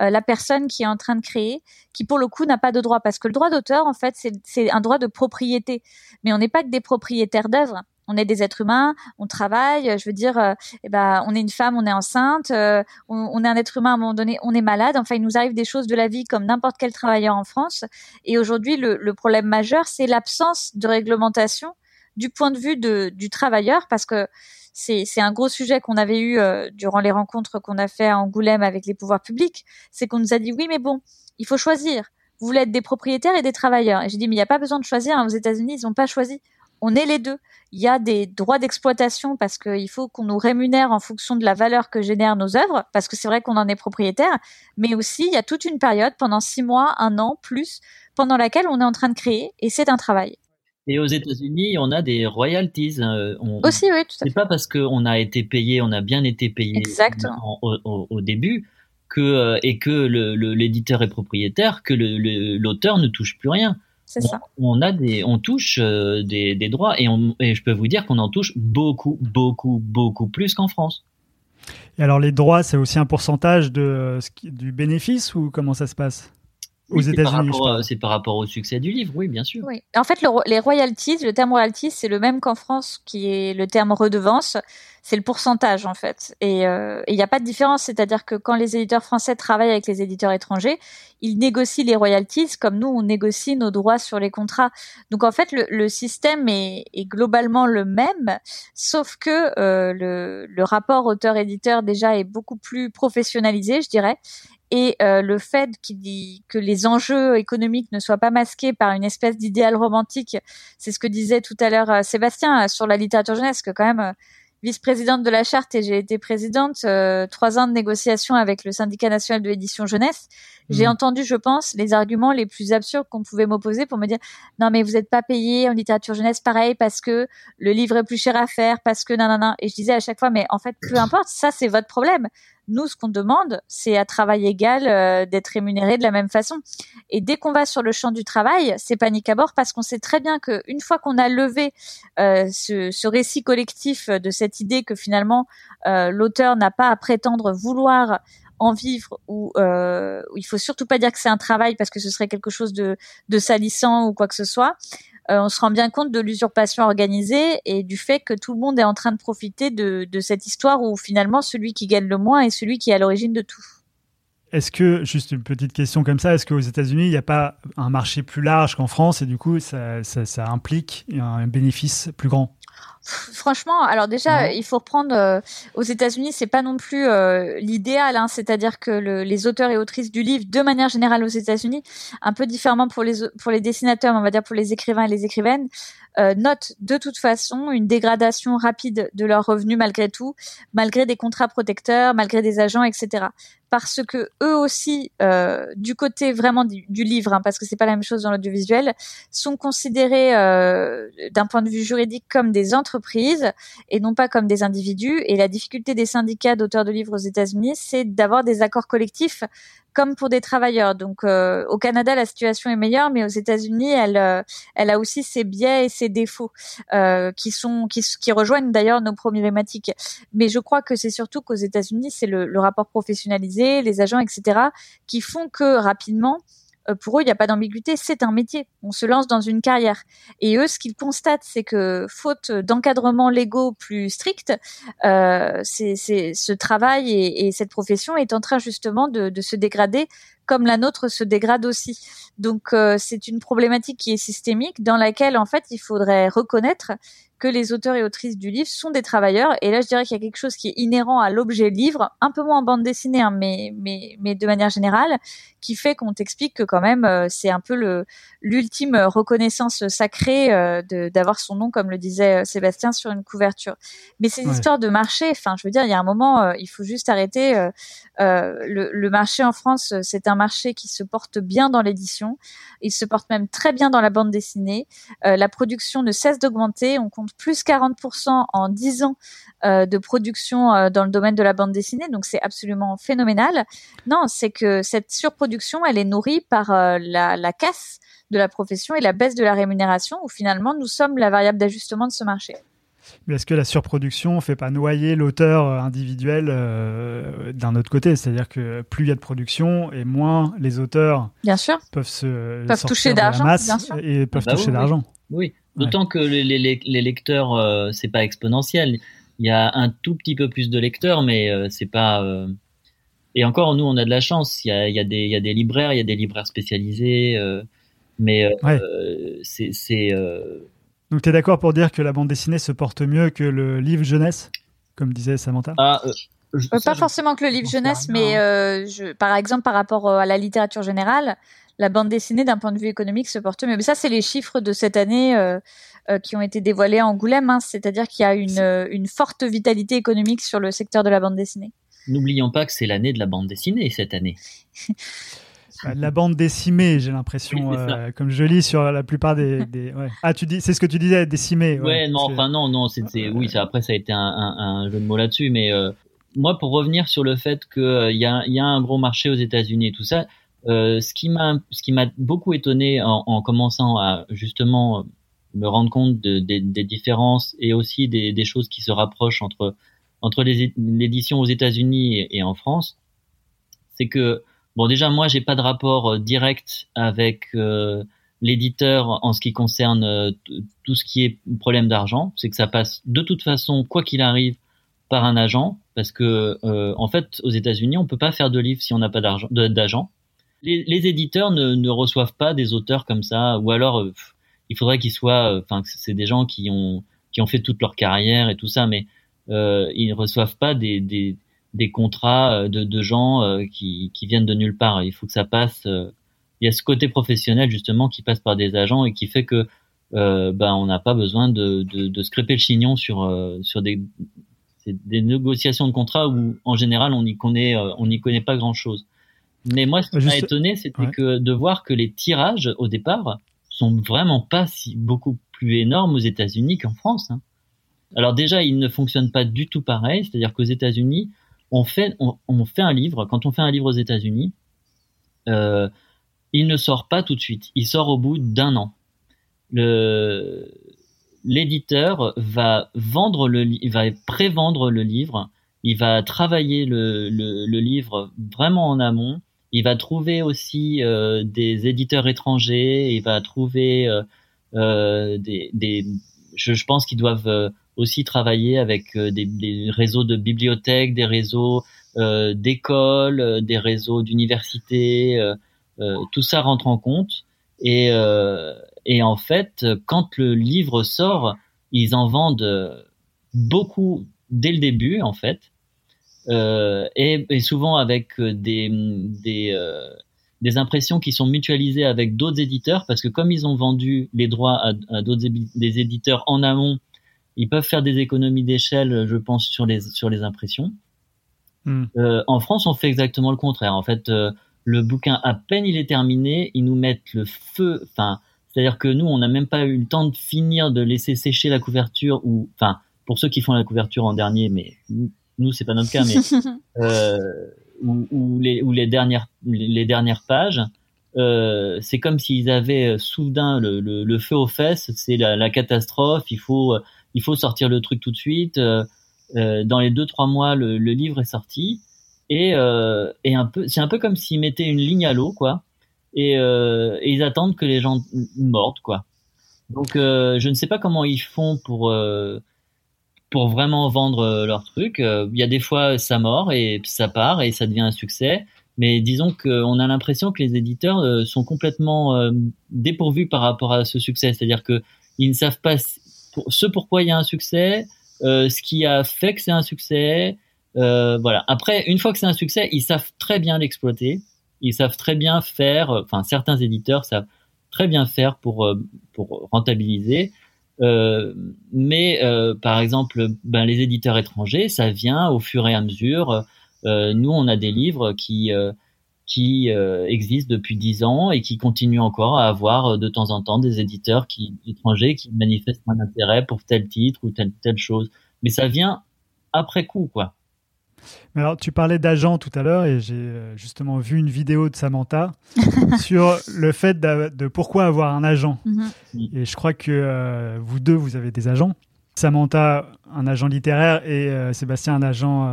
euh, la personne qui est en train de créer, qui pour le coup n'a pas de droit. Parce que le droit d'auteur, en fait, c'est- un droit de propriété mais on n'est pas que des propriétaires d'œuvres. On est des êtres humains, on travaille. Je veux dire, euh, eh ben, on est une femme, on est enceinte, euh, on, on est un être humain à un moment donné, on est malade. Enfin, il nous arrive des choses de la vie comme n'importe quel travailleur en France. Et aujourd'hui, le, le problème majeur, c'est l'absence de réglementation du point de vue de, du travailleur, parce que c'est un gros sujet qu'on avait eu euh, durant les rencontres qu'on a fait à Angoulême avec les pouvoirs publics. C'est qu'on nous a dit oui, mais bon, il faut choisir vous voulez être des propriétaires et des travailleurs. Et j'ai dit, mais il n'y a pas besoin de choisir. hein. Aux États-Unis, ils n'ont pas choisi. On est les deux. Il y a des droits d'exploitation parce qu'il faut qu'on nous rémunère en fonction de la valeur que génèrent nos œuvres, parce que c'est vrai qu'on en est propriétaire. Mais aussi, il y a toute une période pendant six mois, un an, plus, pendant laquelle on est en train de créer, et c'est un travail. Et aux États-Unis, on a des royalties. euh, on- Aussi, oui, tout à fait. C'est pas parce qu'on a été payé, on a bien été payé en- au, début que euh, et que le- le- l'éditeur est propriétaire, que le- le- l'auteur ne touche plus rien. C'est ça. On a des, on touche euh, des, des droits et, on, et je peux vous dire qu'on en touche beaucoup, beaucoup, beaucoup plus qu'en France. Et alors, les droits, c'est aussi un pourcentage de, euh, du bénéfice ou comment ça se passe? Aux Oui, c'est par États-Unis, C'est par rapport au succès du livre, oui, bien sûr. Oui. En fait, le les royalties, le terme royalties, c'est le même qu'en France, qui est le terme redevance. C'est le pourcentage en fait. Et il n'y a pas de différence, c'est-à-dire que quand les éditeurs français travaillent avec les éditeurs étrangers, ils négocient les royalties comme nous on négocie nos droits sur les contrats. Donc en fait, le, le système est, est, globalement le même, sauf que le, le rapport auteur-éditeur déjà est beaucoup plus professionnalisé, je dirais, et euh, le fait dit que les enjeux économiques ne soient pas masqués par une espèce d'idéal romantique, c'est ce que disait tout à l'heure euh, Sébastien euh, sur la littérature jeunesse, que quand même vice-présidente de la charte et j'ai été présidente trois ans de négociations avec le syndicat national de l'édition jeunesse. J'ai mmh. entendu, je pense, les arguments les plus absurdes qu'on pouvait m'opposer pour me dire non mais vous n'êtes pas payé en littérature jeunesse pareil parce que le livre est plus cher à faire parce que nanana et je disais à chaque fois mais en fait peu importe ça c'est votre problème nous, ce qu'on demande, c'est à travail égal euh, d'être rémunéré de la même façon. Et dès qu'on va sur le champ du travail, c'est panique à bord parce qu'on sait très bien qu'une fois qu'on a levé euh, ce, ce, récit collectif de cette idée que finalement euh, l'auteur n'a pas à prétendre vouloir en vivre ou euh, il faut surtout pas dire que c'est un travail parce que ce serait quelque chose de, de salissant ou quoi que ce soit. Euh, on se rend bien compte de l'usurpation organisée et du fait que tout le monde est en train de profiter de, cette histoire où finalement celui qui gagne le moins est celui qui est à l'origine de tout. Est-ce que, juste une petite question comme ça, est-ce qu'aux États-Unis, il n'y a pas un marché plus large qu'en France et du coup, ça, ça implique un bénéfice plus grand? Franchement, alors déjà, il faut reprendre euh, aux États-Unis, c'est pas non plus euh, l'idéal, hein, c'est-à-dire que le, les auteurs et autrices du livre, de manière générale aux États-Unis, un peu différemment pour les pour les dessinateurs, on va dire pour les écrivains et les écrivaines, euh, notent de toute façon une dégradation rapide de leurs revenus malgré tout, malgré des contrats protecteurs, malgré des agents, etc parce que eux aussi, euh, du côté vraiment du, livre, hein, parce que c'est pas la même chose dans l'audiovisuel, sont considérés euh, d'un point de vue juridique comme des entreprises et non pas comme des individus. Et la difficulté des syndicats d'auteurs de livres aux États-Unis, c'est d'avoir des accords collectifs comme pour des travailleurs. Donc euh, au Canada, la situation est meilleure, mais aux États-Unis, elle, euh, elle a aussi ses biais et ses défauts euh, qui sont qui, qui rejoignent d'ailleurs nos problématiques. Mais je crois que c'est surtout qu'aux États-Unis, c'est le, le rapport professionnalisé, les agents, etc., qui font que rapidement euh, pour eux, il n'y a pas d'ambiguïté, c'est un métier. On se lance dans une carrière. Et eux, ce qu'ils constatent, c'est que faute d'encadrement légaux plus stricts, euh, ce travail et, cette profession est en train justement de, de se dégrader comme la nôtre se dégrade aussi. Donc euh, c'est une problématique qui est systémique dans laquelle en fait il faudrait reconnaître que les auteurs et autrices du livre sont des travailleurs. Et là, je dirais qu'il y a quelque chose qui est inhérent à l'objet livre, un peu moins en bande dessinée, hein, mais, mais, mais de manière générale, qui fait qu'on t'explique que quand même, euh, c'est un peu le l'ultime reconnaissance sacrée euh, d'avoir son nom, comme le disait euh, Sébastien, sur une couverture. Mais ces histoires de marché, enfin, je veux dire, il y a un moment, il faut juste arrêter. le, le marché en France, c'est un marché qui se porte bien dans l'édition. Il se porte même très bien dans la bande dessinée. la production ne cesse d'augmenter. On compte plus 40% en 10 ans euh, de production euh, dans le domaine de la bande dessinée, donc c'est absolument phénoménal. Non, c'est que cette surproduction, elle est nourrie par euh, la, la casse de la profession et la baisse de la rémunération, où finalement nous sommes la variable d'ajustement de ce marché. Mais est-ce que la surproduction ne fait pas noyer l'auteur individuel d'un autre côté? C'est-à-dire que plus il y a de production et moins les auteurs bien sûr. peuvent se peuvent toucher d'argent et peuvent ah bah toucher d'argent. oui. D'autant que les, les, les lecteurs, euh, c'est pas exponentiel. Il y a un tout petit peu plus de lecteurs, mais euh, c'est pas. Euh, et encore, nous, on a de la chance. Il y a, il y a, des, il y a des libraires, il y a des libraires spécialisés, mais c'est. Donc, tu es d'accord pour dire que la bande dessinée se porte mieux que le livre jeunesse, comme disait Samantha? Ah, Pas forcément que le livre jeunesse, mais je, par exemple, par rapport à la littérature générale, la bande dessinée d'un point de vue économique se porte mieux. Mais ça, c'est les chiffres de cette année euh, euh, qui ont été dévoilés à Angoulême. Hein. C'est-à-dire qu'il y a une, euh, une, forte vitalité économique sur le secteur de la bande dessinée. N'oublions pas que c'est l'année de la bande dessinée cette année. Bah, la bande décimée, j'ai l'impression, comme je lis sur la plupart des. Ah, tu dis, c'est ce que tu disais, décimée. Ouais, non, enfin non, non, c'est, oui, ça, après ça a été un, un, jeu de mots là-dessus, mais moi, pour revenir sur le fait qu'il y, a, y a un gros marché aux États-Unis et tout ça, euh, ce qui m'a ce qui m'a beaucoup étonné en, en, commençant à justement me rendre compte de, des différences et aussi des, des, choses qui se rapprochent entre entre l'édition aux États-Unis et, et, en France, c'est que bon déjà moi j'ai pas de rapport euh, direct avec euh, l'éditeur en ce qui concerne tout ce qui est problème d'argent, c'est que ça passe de toute façon quoi qu'il arrive par un agent. Parce que euh, en fait aux États-Unis on peut pas faire de livre si on n'a pas d'agent. Les, les, éditeurs ne, ne, reçoivent pas des auteurs comme ça. Ou alors euh, il faudrait qu'ils soient euh, enfin c'est des gens qui ont qui ont fait toute leur carrière et tout ça. Mais euh, ils reçoivent pas des, des, des contrats de, de gens qui, qui viennent de nulle part. Il faut que ça passe. il y a ce côté professionnel justement qui passe par des agents et qui fait que euh, ben on n'a pas besoin de, de, de scraper le chignon sur sur des des négociations de contrat où en général on n'y connaît euh, on n'y connaît pas grand chose. Mais moi ce qui m'a étonné c'était que de voir que les tirages au départ sont vraiment pas si beaucoup plus énormes aux États-Unis qu'en France. Hein. Alors déjà ils ne fonctionnent pas du tout pareil, c'est-à-dire qu'aux États-Unis on fait on, fait un livre quand on fait un livre aux États-Unis euh, il ne sort pas tout de suite, il sort au bout d'un an. L'éditeur va vendre le, il va prévendre le livre, il va travailler le, le, livre vraiment en amont. Il va trouver aussi euh, des éditeurs étrangers. Il va trouver euh, des, des, je, je pense qu'ils doivent aussi travailler avec euh, des, réseaux de bibliothèques, des réseaux d'écoles, des réseaux d'universités. tout ça rentre en compte. Et, en fait, quand le livre sort, ils en vendent beaucoup dès le début, en fait. Euh, et, souvent avec des, euh, impressions qui sont mutualisées avec d'autres éditeurs, parce que comme ils ont vendu les droits à, à d'autres éditeurs en amont, ils peuvent faire des économies d'échelle, je pense, sur les, sur les impressions. Hmm. Euh, en France, on fait exactement le contraire. En fait, euh, le bouquin, à peine il est terminé, ils nous mettent le feu, enfin, c'est-à-dire que nous, on n'a même pas eu le temps de finir de laisser sécher la couverture ou, enfin, pour ceux qui font la couverture en dernier, mais nous, c'est pas notre cas, mais euh, ou, ou, les, ou les dernières les dernières pages, euh, c'est comme s'ils avaient soudain le, le, le, feu aux fesses. C'est la, la, catastrophe. Il faut il faut sortir le truc tout de suite. Euh, dans les deux trois mois, le, livre est sorti et, euh, c'est un peu comme s'ils mettaient une ligne à l'eau, quoi et, euh, ils attendent que les gens mordent quoi. Donc euh, je ne sais pas comment ils font pour euh, pour vraiment vendre euh, leur truc. Il y a des fois ça mord et ça part et ça devient un succès. Mais disons qu'on a l'impression que les éditeurs sont complètement dépourvus par rapport à ce succès. C'est-à-dire que ils ne savent pas ce pourquoi il y a un succès, ce qui a fait que c'est un succès. voilà. Après, une fois que c'est un succès, ils savent très bien l'exploiter ils savent très bien faire, enfin certains éditeurs savent très bien faire pour euh, pour rentabiliser. Euh, mais euh, par exemple, ben, les éditeurs étrangers, ça vient au fur et à mesure. Euh, nous, on a des livres qui euh, qui existent depuis dix ans et qui continuent encore à avoir de temps en temps des éditeurs qui étrangers qui manifestent un intérêt pour tel titre ou telle telle chose. Mais ça vient après coup, quoi. Mais alors, tu parlais d'agent tout à l'heure et j'ai euh, justement vu une vidéo de Samantha sur le fait de, pourquoi avoir un agent. Mhm. Et je crois que euh, vous deux, vous avez des agents. Samantha, un agent littéraire et euh, Sébastien, un agent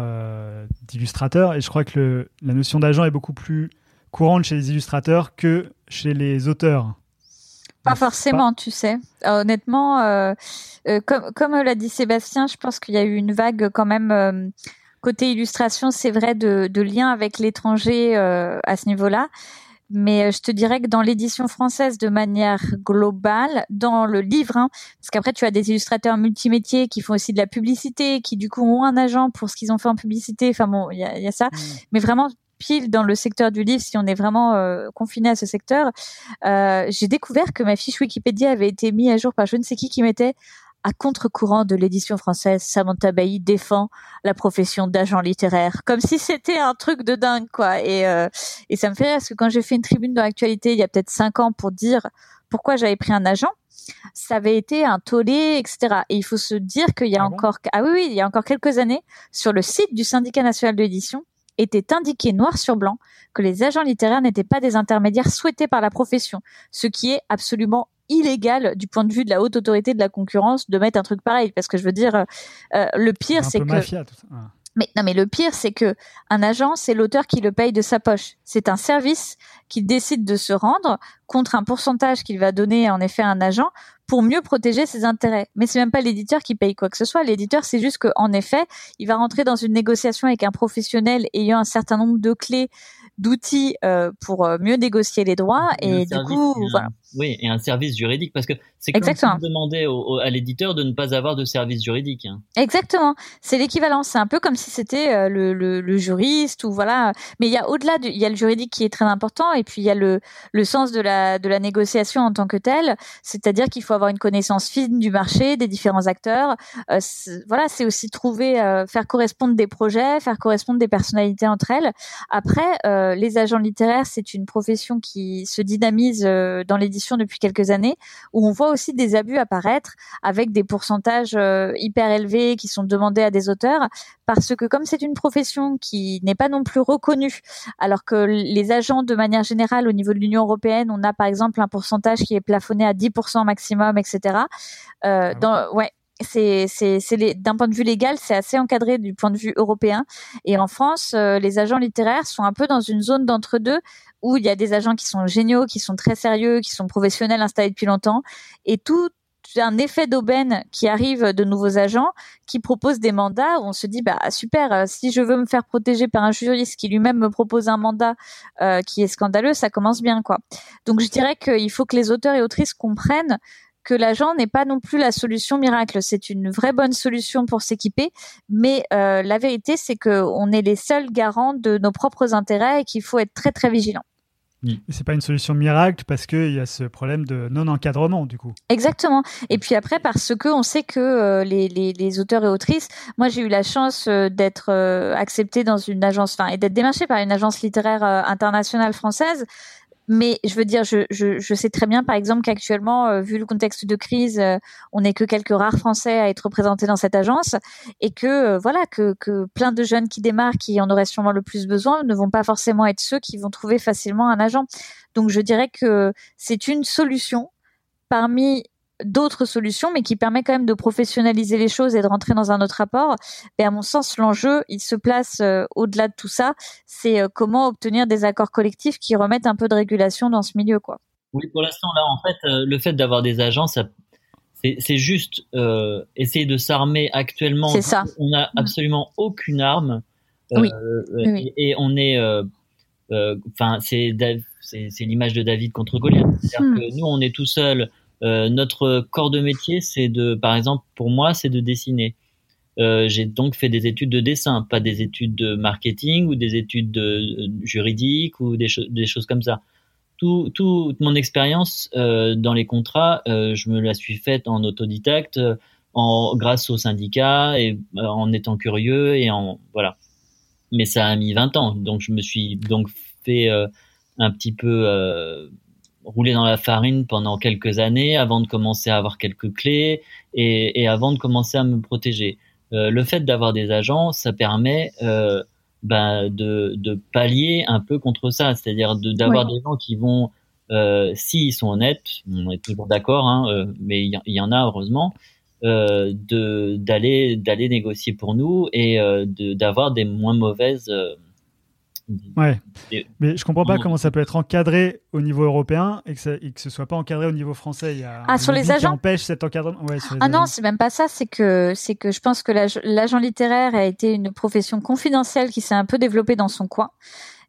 d'illustrateur. Et je crois que le, la notion d'agent est beaucoup plus courante chez les illustrateurs que chez les auteurs. Pas forcément, tu sais. honnêtement, comme, comme l'a dit Sébastien, je pense qu'il y a eu une vague quand même côté illustration, c'est vrai de, de lien avec l'étranger euh, à ce niveau-là. Mais euh, je te dirais que dans l'édition française, de manière globale, dans le livre, hein, parce qu'après tu as des illustrateurs multimétiers qui font aussi de la publicité, qui du coup ont un agent pour ce qu'ils ont fait en publicité. Enfin bon, il y a, y a, ça. Mmh. Mais vraiment pile dans le secteur du livre, si on est vraiment euh, confiné à ce secteur, euh, j'ai découvert que ma fiche Wikipédia avait été mise à jour par je ne sais qui qui mettait à contre-courant de l'édition française, Samantha Bailly défend la profession d'agent littéraire, comme si c'était un truc de dingue, quoi. Et, euh, et ça me fait rire, parce que quand j'ai fait une tribune dans l'actualité il y a peut-être cinq ans pour dire pourquoi j'avais pris un agent, ça avait été un tollé, etc. Et il faut se dire qu'il y a ah encore, ah oui, oui, il y a encore quelques années, sur le site du syndicat national de l'édition, était indiqué noir sur blanc que les agents littéraires n'étaient pas des intermédiaires souhaités par la profession, ce qui est absolument illégal du point de vue de la haute autorité de la concurrence de mettre un truc pareil parce que je veux dire euh, le pire c'est que mafia, tout ça. Mais non, mais le pire, c'est que un agent, c'est l'auteur qui le paye de sa poche. C'est un service qui décide de se rendre contre un pourcentage qu'il va donner en effet à un agent pour mieux protéger ses intérêts. Mais c'est même pas l'éditeur qui paye quoi que ce soit. L'éditeur, c'est juste qu'en effet, il va rentrer dans une négociation avec un professionnel ayant un certain nombre de clés d'outils euh, pour euh, mieux négocier les droits et, du coup voilà. Oui, et un service juridique parce que c'est comme si on demandait à l'éditeur de ne pas avoir de service juridique. Hein. Exactement, c'est l'équivalent. C'est un peu comme si c'était euh, le, le, le, juriste ou voilà. Mais il y a au-delà, il y a le juridique qui est très important et puis il y a le, le sens de la de la négociation en tant que telle. C'est-à-dire qu'il faut avoir une connaissance fine du marché, des différents acteurs. Euh, voilà, c'est aussi trouver, euh, faire correspondre des projets, faire correspondre des personnalités entre elles. Après, euh, les agents littéraires, c'est une profession qui se dynamise dans l'édition depuis quelques années, où on voit aussi des abus apparaître avec des pourcentages euh, hyper élevés qui sont demandés à des auteurs, parce que comme c'est une profession qui n'est pas non plus reconnue, alors que les agents de manière générale au niveau de l'Union européenne, on a par exemple un pourcentage qui est plafonné à 10% maximum, etc. Euh, ah dans, ouais, c'est d'un point de vue légal, c'est assez encadré du point de vue européen. Et en France, euh, les agents littéraires sont un peu dans une zone d'entre-deux où il y a des agents qui sont géniaux, qui sont très sérieux, qui sont professionnels installés depuis longtemps, et tout un effet d'aubaine qui arrive de nouveaux agents qui proposent des mandats où on se dit bah super euh, si je veux me faire protéger par un juriste qui lui-même me propose un mandat euh, qui est scandaleux ça commence bien quoi donc je dirais qu'il faut que les auteurs et autrices comprennent que l'agent n'est pas non plus la solution miracle. C'est une vraie bonne solution pour s'équiper, mais euh, la vérité, c'est qu'on est les seuls garants de nos propres intérêts et qu'il faut être très très vigilant. C'est pas une solution miracle parce qu'il y a ce problème de non-encadrement du coup. Exactement. Et puis après parce que on sait que euh, les, les, les, auteurs et autrices, moi j'ai eu la chance euh, d'être euh, acceptée dans une agence, enfin et d'être démarchée par une agence littéraire internationale française mais je veux dire, je, je, je, sais très bien, par exemple, qu'actuellement, euh, vu le contexte de crise, euh, on n'est que quelques rares Français à être représentés dans cette agence, et que euh, voilà, que, que plein de jeunes qui démarrent, qui en auraient sûrement le plus besoin, ne vont pas forcément être ceux qui vont trouver facilement un agent. Donc, je dirais que c'est une solution parmi d'autres solutions, mais qui permet quand même de professionnaliser les choses et de rentrer dans un autre rapport. Et à mon sens, l'enjeu, il se place euh, au-delà de tout ça. C'est euh, comment obtenir des accords collectifs qui remettent un peu de régulation dans ce milieu, quoi. Oui, pour l'instant, là, en fait, euh, le fait d'avoir des agents, c'est juste essayer de s'armer actuellement. C'est ça. On n'a mm. absolument aucune arme. Oui. Et, on est, enfin, c'est c'est l'image de David contre Goliath. C'est-à-dire mm. que nous, on est tout seul euh, notre corps de métier, c'est de, par exemple, pour moi, c'est de dessiner. Euh, j'ai donc fait des études de dessin, pas des études de marketing ou des études de, juridiques ou des, choses comme ça. Tout, toute mon expérience euh, dans les contrats, euh, je me la suis faite en autodidacte, en grâce aux syndicats et euh, en étant curieux et en voilà. Mais ça a mis 20 ans, donc je me suis donc fait un petit peu rouler dans la farine pendant quelques années avant de commencer à avoir quelques clés et, et avant de commencer à me protéger. Euh, le fait d'avoir des agents, ça permet euh, ben, de, de, pallier un peu contre ça, c'est-à-dire d'avoir des gens qui vont, euh, s'ils sont honnêtes, on est toujours d'accord, hein, euh, mais il y, en a heureusement, euh, d'aller d'aller négocier pour nous et euh, d'avoir des moins mauvaises Ouais. Mais je comprends pas comment ça peut être encadré au niveau européen et que, ça, et que ce soit pas encadré au niveau français. Il y a ah, sur les agents qui empêche cet encadrement. Ouais, sur les ah non, c'est même pas ça. C'est que c'est que je pense que l'agent littéraire a été une profession confidentielle qui s'est un peu développée dans son coin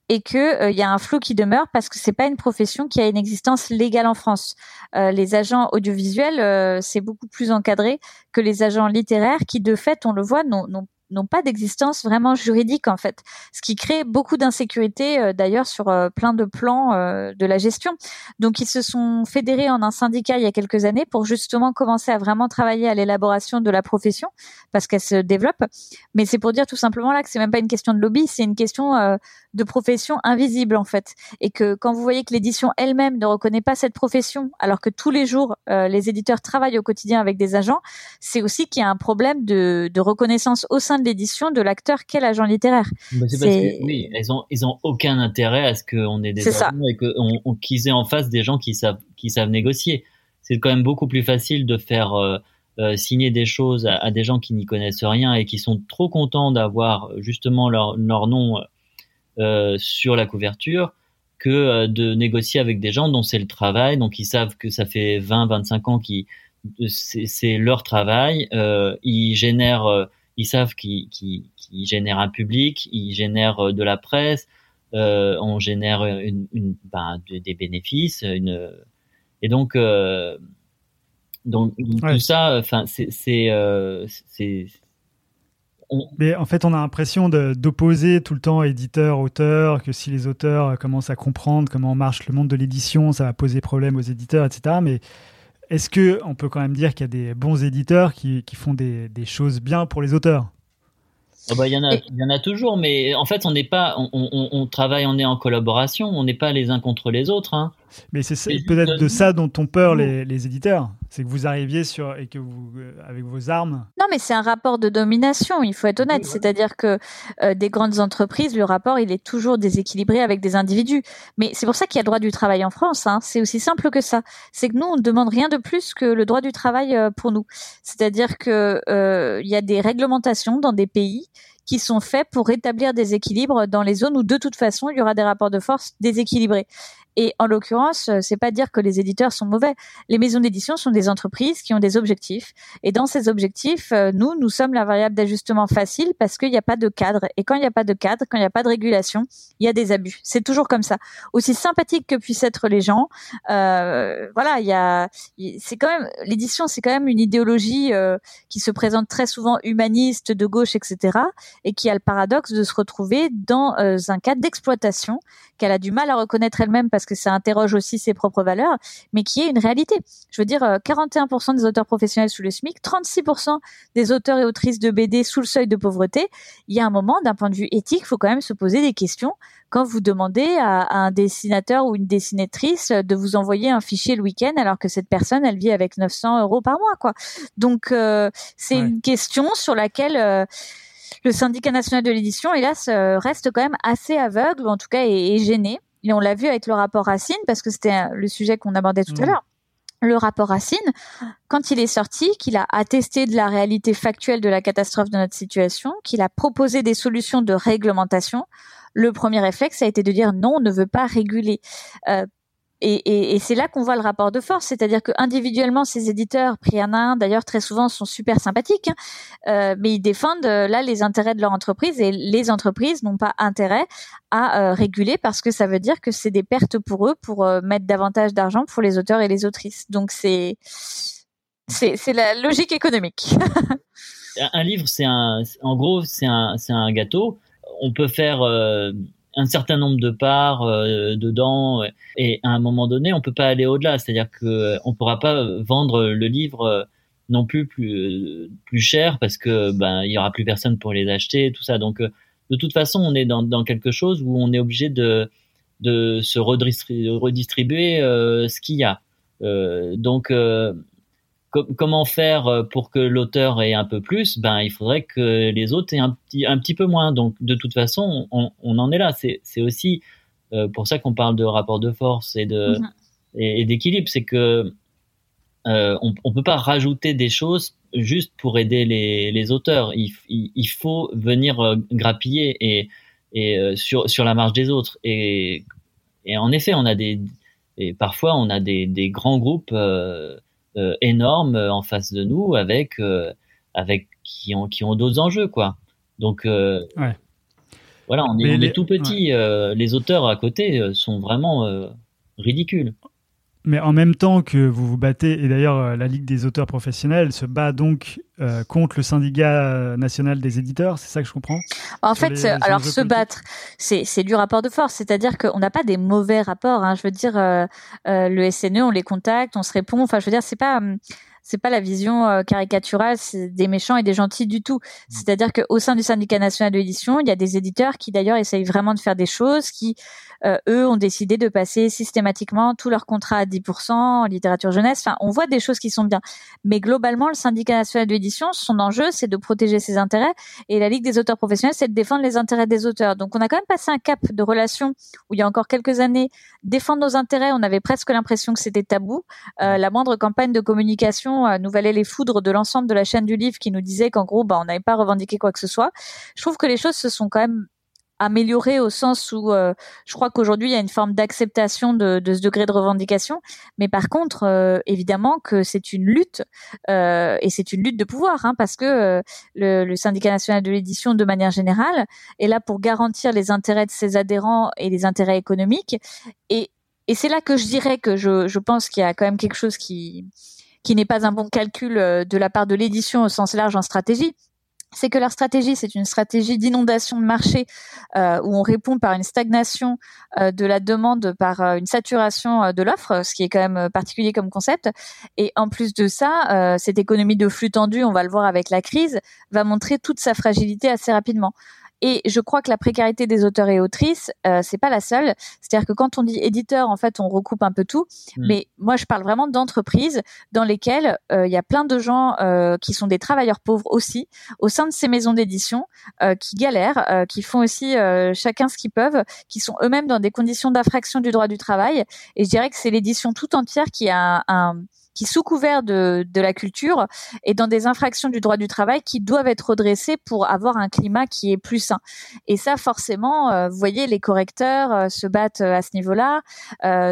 et que euh, il y a un flou qui demeure parce que c'est pas une profession qui a une existence légale en France. Euh, les agents audiovisuels, euh, c'est beaucoup plus encadré que les agents littéraires qui, de fait, on le voit, n'ont n'ont pas d'existence vraiment juridique en fait, ce qui crée beaucoup d'insécurité euh, d'ailleurs sur euh, plein de plans euh, de la gestion. Donc ils se sont fédérés en un syndicat il y a quelques années pour justement commencer à vraiment travailler à l'élaboration de la profession parce qu'elle se développe. Mais c'est pour dire tout simplement là que c'est même pas une question de lobby, c'est une question de profession invisible en fait, et que quand vous voyez que l'édition elle-même ne reconnaît pas cette profession alors que tous les jours les éditeurs travaillent au quotidien avec des agents, c'est aussi qu'il y a un problème de, reconnaissance au sein de l'édition de l'acteur qu'est l'agent littéraire. Bah, c'est parce que, oui, ils ont, ils ont aucun intérêt à ce qu'on ait des agents et qu'ils aient en face des gens qui savent, qui savent négocier. C'est quand même beaucoup plus facile de faire, euh, euh, signer des choses à, des gens qui n'y connaissent rien et qui sont trop contents d'avoir justement leur, leur nom euh, sur la couverture que de négocier avec des gens dont c'est le travail, donc ils savent que ça fait 20, 25 ans qui c'est leur travail, euh, ils génèrent, ils savent qu'ils génèrent un public, ils génèrent de la presse, on génère une, une ben, des bénéfices, une et donc donc tout ça, enfin, c'est euh, c'est mais en fait, on a l'impression d'opposer tout le temps éditeur, auteur, que si les auteurs commencent à comprendre comment marche le monde de l'édition, ça va poser problème aux éditeurs, etc. Mais est-ce que on peut quand même dire qu'il y a des bons éditeurs qui, font des, choses bien pour les auteurs? Oh bah, il y en a, y en a toujours, mais en fait, on n'est pas, on, travaille, on est en collaboration, on n'est pas les uns contre les autres. Hein. Mais c'est peut-être de ça dont ont peur les, les éditeurs. C'est que vous arriviez sur et que vous euh, avec vos armes. Non, mais c'est un rapport de domination. Il faut être honnête. C'est-à-dire que euh, des grandes entreprises, le rapport il est toujours déséquilibré avec des individus. Mais c'est pour ça qu'il y a le droit du travail en France. Hein. C'est aussi simple que ça. C'est que nous on ne demande rien de plus que le droit du travail euh, pour nous. C'est-à-dire que il y a des réglementations dans des pays qui sont faits pour rétablir des équilibres dans les zones où de toute façon il y aura des rapports de force déséquilibrés. Et en l'occurrence, euh, c'est pas dire que les éditeurs sont mauvais. Les maisons d'édition sont des entreprises qui ont des objectifs. Et dans ces objectifs, euh, nous, nous sommes la variable d'ajustement facile parce qu'il n'y a pas de cadre. Et quand il n'y a pas de cadre, quand il n'y a pas de régulation, il y a des abus. C'est toujours comme ça. Aussi sympathique que puissent être les gens, euh, voilà, il y a, c'est quand même l'édition, c'est quand même une idéologie euh, qui se présente très souvent humaniste, de gauche, etc. Et qui a le paradoxe de se retrouver dans un cadre d'exploitation qu'elle a du mal à reconnaître elle-même parce que ça interroge aussi ses propres valeurs, mais qui est une réalité. Je veux dire, 41% euh, des auteurs professionnels sous le SMIC, 36% des auteurs et autrices de BD sous le seuil de pauvreté. Il y a un moment, d'un point de vue éthique, il faut quand même se poser des questions quand vous demandez à, un dessinateur ou une dessinatrice de vous envoyer un fichier le week-end alors que cette personne, elle vit avec 900 euros par mois, quoi. Donc, euh, c'est une question sur laquelle... Euh, le syndicat national de l'édition, hélas, euh, reste quand même assez aveugle, ou en tout cas est, gêné. Et on l'a vu avec le rapport Racine, parce que c'était le sujet qu'on abordait tout à mmh. l'heure. Le rapport Racine, quand il est sorti, qu'il a attesté de la réalité factuelle de la catastrophe de notre situation, qu'il a proposé des solutions de réglementation, le premier réflexe a été de dire non, on ne veut pas réguler. Euh, et, c'est là qu'on voit le rapport de force, c'est-à-dire que individuellement, ces éditeurs, pris à un, d'ailleurs très souvent, sont super sympathiques, hein, euh, mais ils défendent euh, là les intérêts de leur entreprise et les entreprises n'ont pas intérêt à euh, réguler parce que ça veut dire que c'est des pertes pour eux pour mettre davantage d'argent pour les auteurs et les autrices. Donc c'est c'est la logique économique. un livre, c'est un, en gros, c'est un, c'est un gâteau. On peut faire un certain nombre de parts euh, dedans et à un moment donné on peut pas aller au-delà. C'est-à-dire que euh, on pourra pas vendre le livre euh, non plus plus plus cher parce que ben il y aura plus personne pour les acheter tout ça. Donc de toute façon on est dans, dans quelque chose où on est obligé de de se redistribuer, redistribuer ce qu'il y a. Donc comment faire euh, pour que l'auteur ait un peu plus? Ben, il faudrait que les autres aient un petit, un petit peu moins. Donc, de toute façon, on, on en est là. C'est aussi euh, pour ça qu'on parle de rapport de force et de mhm. et, d'équilibre. C'est que euh, on, on peut pas rajouter des choses juste pour aider les, les auteurs. Il, il, faut venir euh, grappiller et, et sur sur la marge des autres. Et, et en effet, on a des et parfois on a des, des grands groupes euh, énormes euh, en face de nous avec euh, avec qui ont qui ont d'autres enjeux quoi. Donc ouais. voilà, on est, tout petit. les auteurs à côté sont vraiment ridicules. Mais en même temps que vous vous battez, et d'ailleurs euh, la Ligue des auteurs professionnels se bat donc euh, contre le syndicat national des éditeurs, c'est ça que je comprends? En fait, alors se battre, c'est du rapport de force, c'est-à-dire qu'on n'a pas des mauvais rapports. Hein. Je veux dire, euh, le SNE, on les contacte, on se répond. Enfin, je veux dire, c'est pas hum, c'est pas la vision euh, caricaturale des méchants et des gentils du tout. Mm. C'est-à-dire qu'au sein du syndicat national de l'édition, il y a des éditeurs qui d'ailleurs essayent vraiment de faire des choses, qui euh, eux ont décidé de passer systématiquement tous leurs contrats à 10% en littérature jeunesse. Enfin, on voit des choses qui sont bien, mais globalement, le syndicat national de l'édition, son enjeu, c'est de protéger ses intérêts, et la Ligue des auteurs professionnels, c'est de défendre les intérêts des auteurs. Donc, on a quand même passé un cap de relation où il y a encore quelques années, défendre nos intérêts, on avait presque l'impression que c'était tabou. Euh, la moindre campagne de communication nous valait les foudres de l'ensemble de la chaîne du livre qui nous disait qu'en gros, bah, on n'avait pas revendiqué quoi que ce soit. Je trouve que les choses se sont quand même amélioré au sens où euh, je crois qu'aujourd'hui il y a une forme d'acceptation de, ce degré de revendication, mais par contre euh, évidemment que c'est une lutte euh, et c'est une lutte de pouvoir hein, parce que le, syndicat national de l'édition de manière générale est là pour garantir les intérêts de ses adhérents et les intérêts économiques et, et c'est là que je dirais que je, je pense qu'il y a quand même quelque chose qui qui n'est pas un bon calcul de la part de l'édition au sens large en stratégie c'est que leur stratégie, c'est une stratégie d'inondation de marché euh, où on répond par une stagnation euh, de la demande, par euh, une saturation de l'offre, ce qui est quand même particulier comme concept. Et en plus de ça, cette économie de flux tendu, on va le voir avec la crise, va montrer toute sa fragilité assez rapidement. Et je crois que la précarité des auteurs et autrices, euh, c'est pas la seule. C'est-à-dire que quand on dit éditeur, en fait, on recoupe un peu tout. Hmm. Mais moi, je parle vraiment d'entreprises dans lesquelles euh, il y a plein de gens euh, qui sont des travailleurs pauvres aussi au sein de ces maisons d'édition, euh, qui galèrent, euh, qui font aussi chacun ce qu'ils peuvent, qui sont eux-mêmes dans des conditions d'infraction du droit du travail. Et je dirais que c'est l'édition tout entière qui a un qui, sous couvert de, de la culture, est dans des infractions du droit du travail qui doivent être redressées pour avoir un climat qui est plus sain. Et ça, forcément, euh, vous voyez, les correcteurs euh, se battent euh, à ce niveau-là,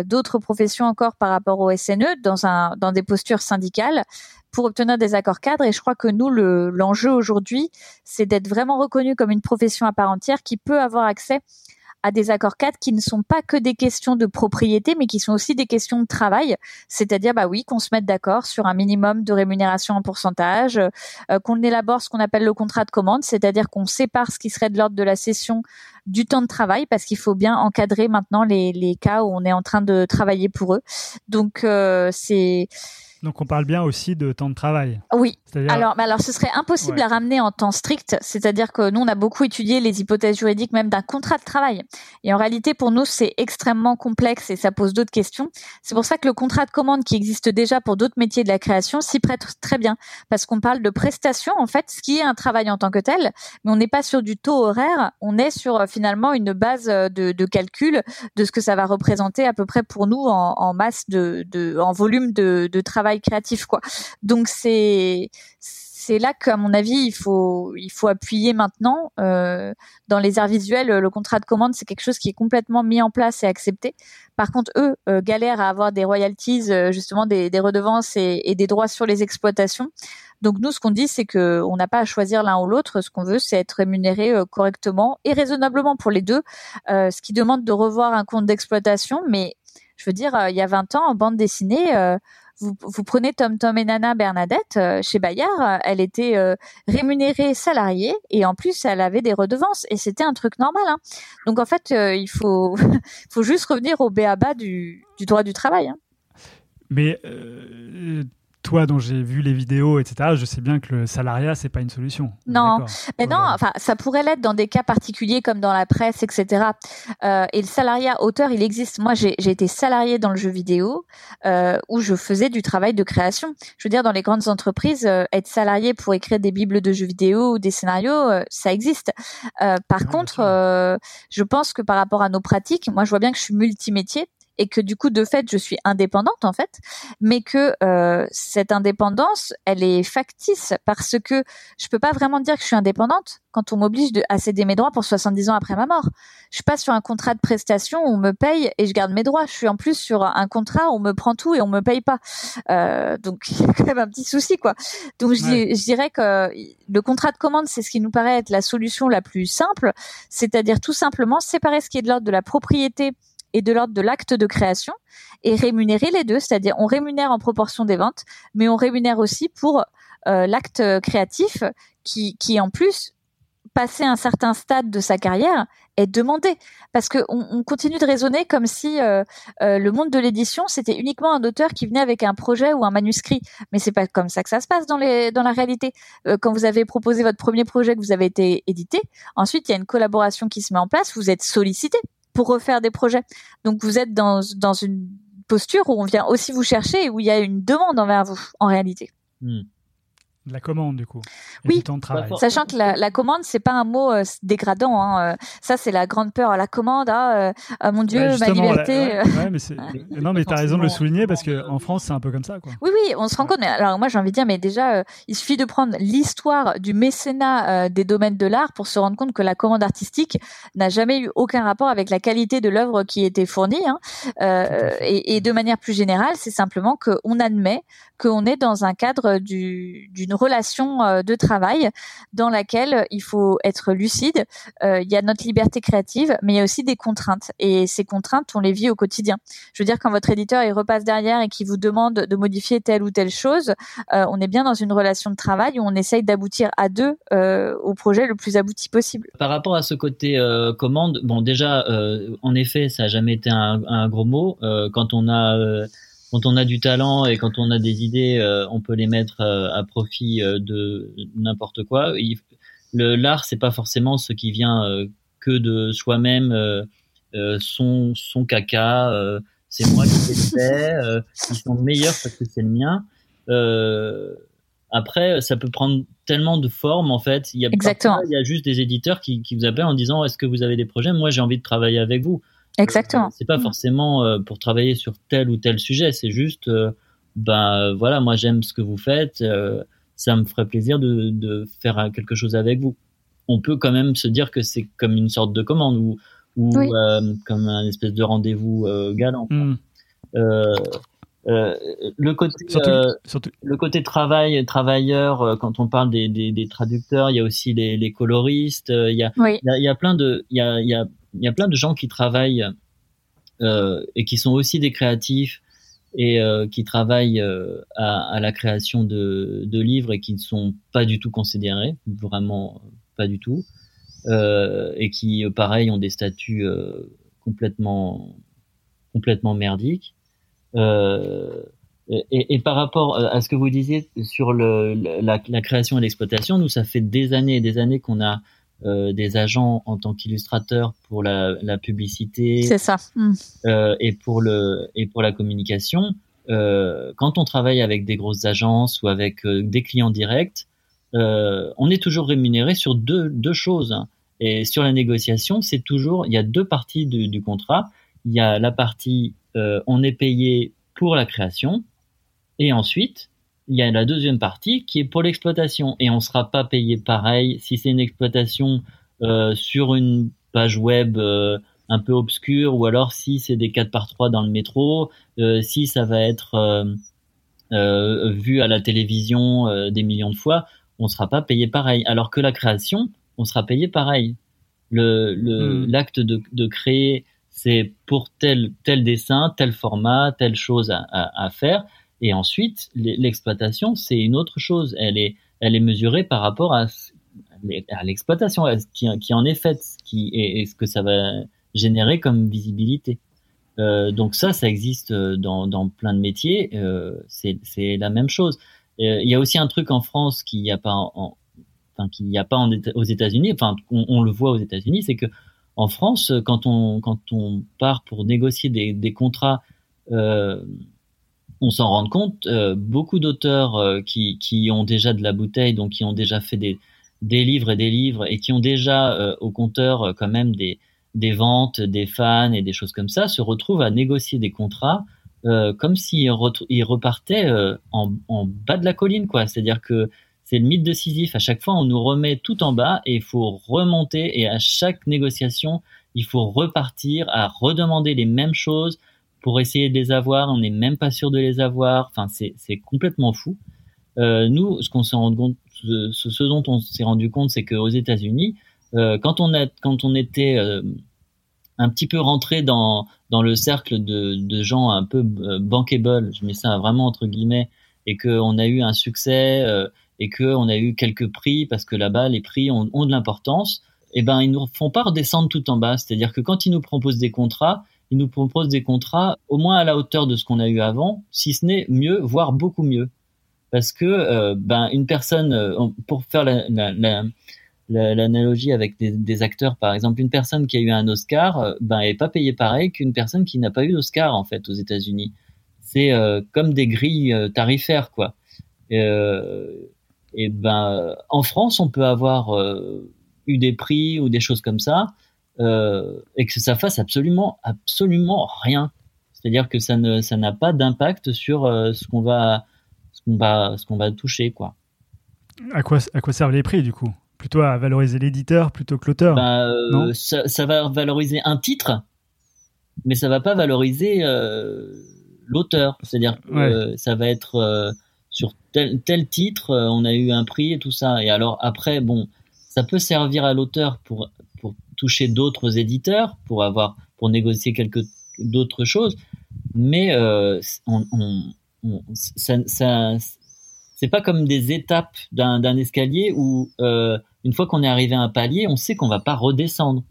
d'autres professions encore par rapport au SNE, dans, un, dans des postures syndicales pour obtenir des accords cadres. Et je crois que nous, l'enjeu aujourd'hui, c'est d'être vraiment reconnu comme une profession à part entière qui peut avoir accès à des accords cadres qui ne sont pas que des questions de propriété, mais qui sont aussi des questions de travail. C'est-à-dire, bah oui, qu'on se mette d'accord sur un minimum de rémunération en pourcentage, euh, qu'on élabore ce qu'on appelle le contrat de commande, c'est-à-dire qu'on sépare ce qui serait de l'ordre de la session du temps de travail, parce qu'il faut bien encadrer maintenant les, les cas où on est en train de travailler pour eux. Donc, euh, c'est donc on parle bien aussi de temps de travail. Oui. Alors, alors ce serait impossible à ramener en temps strict, c'est-à-dire que nous on a beaucoup étudié les hypothèses juridiques même d'un contrat de travail. Et en réalité pour nous c'est extrêmement complexe et ça pose d'autres questions. C'est pour ça que le contrat de commande qui existe déjà pour d'autres métiers de la création s'y prête très bien parce qu'on parle de prestation en fait, ce qui est un travail en tant que tel, mais on n'est pas sur du taux horaire, on est sur euh, finalement une base euh, de, de, calcul de ce que ça va représenter à peu près pour nous en, en masse de, de en volume de, de travail créatif quoi. Donc c'est c'est là qu'à mon avis il faut il faut appuyer maintenant euh, dans les arts visuels le contrat de commande c'est quelque chose qui est complètement mis en place et accepté. Par contre eux euh, galèrent à avoir des royalties euh, justement des, des redevances et, des droits sur les exploitations. Donc nous ce qu'on dit c'est que on n'a pas à choisir l'un ou l'autre. Ce qu'on veut c'est être rémunéré euh, correctement et raisonnablement pour les deux ce qui demande de revoir un compte d'exploitation. Mais je veux dire, il y a 20 ans, en bande dessinée, vous, prenez Tom Tom et Nana Bernadette euh, chez Bayard, euh, elle était euh, rémunérée salariée et en plus elle avait des redevances et c'était un truc normal. Hein. Donc en fait, il faut faut juste revenir au béaba du, du droit du travail. Hein. Mais toi dont j'ai vu les vidéos, etc., je sais bien que le salariat, c'est pas une solution. Non, mais non, enfin, ça pourrait l'être dans des cas particuliers comme dans la presse, etc. Euh, et le salariat auteur, il existe. Moi, j'ai été salarié dans le jeu vidéo euh, où je faisais du travail de création. Je veux dire, dans les grandes entreprises, euh, être salarié pour écrire des bibles de jeux vidéo ou des scénarios, euh, ça existe. Euh, par contre, je pense que par rapport à nos pratiques, moi, je vois bien que je suis multimétier et que du coup de fait je suis indépendante en fait, mais que euh, cette indépendance elle est factice parce que je peux pas vraiment dire que je suis indépendante quand on m'oblige à céder mes droits pour 70 ans après ma mort. Je suis pas sur un contrat de prestation où on me paye et je garde mes droits. Je suis en plus sur un contrat où on me prend tout et on me paye pas. Euh, donc il y a quand même un petit souci quoi. Donc je, je dirais que le contrat de commande c'est ce qui nous paraît être la solution la plus simple, c'est-à-dire tout simplement séparer ce qui est de l'ordre de la propriété et de l'ordre de l'acte de création et rémunérer les deux, c'est-à-dire on rémunère en proportion des ventes, mais on rémunère aussi pour euh, l'acte créatif qui, qui en plus passé un certain stade de sa carrière est demandé. Parce que on, continue de raisonner comme si euh, euh, le monde de l'édition c'était uniquement un auteur qui venait avec un projet ou un manuscrit. Mais c'est pas comme ça que ça se passe dans les dans la réalité. Quand vous avez proposé votre premier projet que vous avez été édité ensuite il y a une collaboration qui se met en place vous êtes sollicité pour refaire des projets. Donc vous êtes dans, une posture où on vient aussi vous chercher et où il y a une demande envers vous en réalité. Hmm. De la commande du coup. et Oui. du temps de travail. Pas Sachant que la, la commande, c'est pas un mot euh, dégradant. Hein. euh, Ça, c'est la grande peur. La commande, ah, euh, ah, mon Dieu, Ouais, ma liberté. la- ouais, ouais, mais c'est- non, mais t'as raison de le souligner parce que en France, c'est un peu comme ça, quoi. Oui, oui, on se rend compte. Mais alors moi, j'ai envie de dire, mais déjà, euh, il suffit de prendre l'histoire du mécénat euh, des domaines de l'art pour se rendre compte que la commande artistique n'a jamais eu aucun rapport avec la qualité de l'œuvre qui était fournie. Hein. Euh, et, et de manière plus générale, c'est simplement qu'on admet qu'on est dans un cadre du- d'une relation euh, de travail dans laquelle il faut être lucide. Euh, Il y a notre liberté créative, mais il y a aussi des contraintes. Et ces contraintes, on les vit au quotidien. Je veux dire, quand votre éditeur il repasse derrière et qui vous demande de modifier telle ou telle chose, euh, on est bien dans une relation de travail où on essaye d'aboutir à deux au projet le plus abouti possible. Par rapport à ce côté commande, bon déjà, en effet, ça a jamais été un, gros mot. Quand on a quand on a du talent et quand on a des idées, euh, on peut les mettre euh, à profit euh, de n'importe quoi. Il- le l'art, c'est pas forcément ce qui vient que de soi-même, son son caca. c'est moi qui l'ai fait. Ils sont meilleurs parce que c'est le mien. Après, ça peut prendre tellement de formes en fait. Il y a Exactement. parfois, il y a juste des éditeurs qui, qui vous appellent en disant est-ce que vous avez des projets? Moi, j'ai envie de travailler avec vous. Exactement. Euh, c'est pas Mm. forcément euh, pour travailler sur tel ou tel sujet. C'est juste, euh, ben voilà, moi j'aime ce que vous faites. euh, ça me ferait plaisir de, de faire quelque chose avec vous. On peut quand même se dire que c'est comme une sorte de commande ou, ou Oui. euh, comme un espèce de rendez-vous euh, galant. Euh, euh, le côté Surtout, euh, surtout. le côté travail, travailleur, euh, quand on parle des, des, des traducteurs, il y a aussi les, les coloristes, euh, il y a, Oui. il y a, il y a plein de, il y a, il y a, il y a plein de gens qui travaillent euh, et qui sont aussi des créatifs et euh, qui travaillent euh, à, la création de, livres et qui ne sont pas du tout considérés, vraiment pas du tout, et qui, pareil, ont des statuts complètement, complètement merdiques. Et, par rapport à ce que vous disiez sur la création et l'exploitation, nous, ça fait des années et des années qu'on a euh, des agents en tant qu'illustrateurs pour la, la publicité C'est ça. Mm. euh, et pour le et pour la communication. Euh, quand on travaille avec des grosses agences ou avec des clients directs, on est toujours rémunéré sur deux deux choses. Et sur la négociation, c'est toujours il y a deux parties du, du contrat. Il y a la partie on est payé pour la création et ensuite il y a la deuxième partie qui est pour l'exploitation et on sera pas payé pareil si c'est une exploitation euh, sur une page web euh, un peu obscure ou alors si c'est des 4 par 3 dans le métro, euh, si ça va être vu à la télévision des millions de fois, on sera pas payé pareil. Alors que la création, on sera payé pareil. Le le- Hmm. l'acte de, de créer, c'est pour tel tel dessin, tel format, telle chose à, à, à faire. Et ensuite, l'e- l'exploitation, c'est une autre chose. Elle est elle est mesurée par rapport à à l'exploitation, qui, qui en est faite, qui et, ce que ça va générer comme visibilité. Euh, donc ça, ça existe euh, dans, dans plein de métiers. Euh, c'est la même chose. Euh, Il y a aussi un truc en France qu'il n'y a pas en, en- enfin qu'il n'y a pas en aux États-Unis. Enfin, on, on le voit aux États-Unis, c'est que en France, quand on quand on part pour négocier des, des contrats, euh, on s'en rend compte. euh, beaucoup d'auteurs euh, qui qui ont déjà de la bouteille, donc qui ont déjà fait des des livres et des livres et qui ont déjà euh, au compteur quand même des des ventes, des fans et des choses comme ça, se retrouvent à négocier des contrats comme s'ils ils repartaient en, en bas de la colline, quoi. C'est-à-dire que c'est le mythe de Sisyphe. À chaque fois, on nous remet tout en bas et il faut remonter. Et à chaque négociation, il faut repartir à redemander les mêmes choses pour essayer de les avoir. On n'est même pas sûr de les avoir. Enfin, c'est complètement fou. Euh, nous, ce qu'on s'est rendu compte, ce, dont on s'est rendu compte, c'est qu'aux États-Unis, euh, quand on a, quand on était euh, un petit peu rentré dans dans le cercle de, de gens un peu euh, bankable, je mets ça vraiment entre guillemets, et que on a eu un succès euh, et que on a eu quelques prix parce que là-bas les prix ont, ont de l'importance, et ben ils nous font pas redescendre tout en bas. C'est-à-dire que quand ils nous proposent des contrats, ils nous proposent des contrats au moins à la hauteur de ce qu'on a eu avant, si ce n'est mieux, voire beaucoup mieux. Parce que euh, ben une personne, euh, pour faire la, la, la la- l'analogie avec des, acteurs, par exemple, une personne qui a eu un Oscar, euh, ben, est pas payée pareil qu'une personne qui n'a pas eu d'Oscar en fait aux États-Unis. C'est comme des grilles tarifaires, quoi. Et ben en France, on peut avoir eu des prix ou des choses comme ça et que ça fasse absolument absolument rien. C'est-à-dire que ça ne ça n'a pas d'impact sur ce qu'on va ce qu'on va ce qu'on va toucher quoi. À quoi à quoi servent les prix du coup? Plutôt à valoriser l'éditeur plutôt que l'auteur bah, ça, ça, va valoriser un titre, mais ça va pas valoriser euh, l'auteur. C'est-à-dire que euh, ça va être euh, sur tel, tel titre, on a eu un prix et tout ça. Et alors après, bon, ça peut servir à l'auteur pour toucher d'autres éditeurs, pour avoir pour négocier quelques d'autres choses, mais on, on, on, ça, ça c'est pas comme des étapes d'un escalier où euh, une fois qu'on est arrivé à un palier, on sait qu'on va pas redescendre.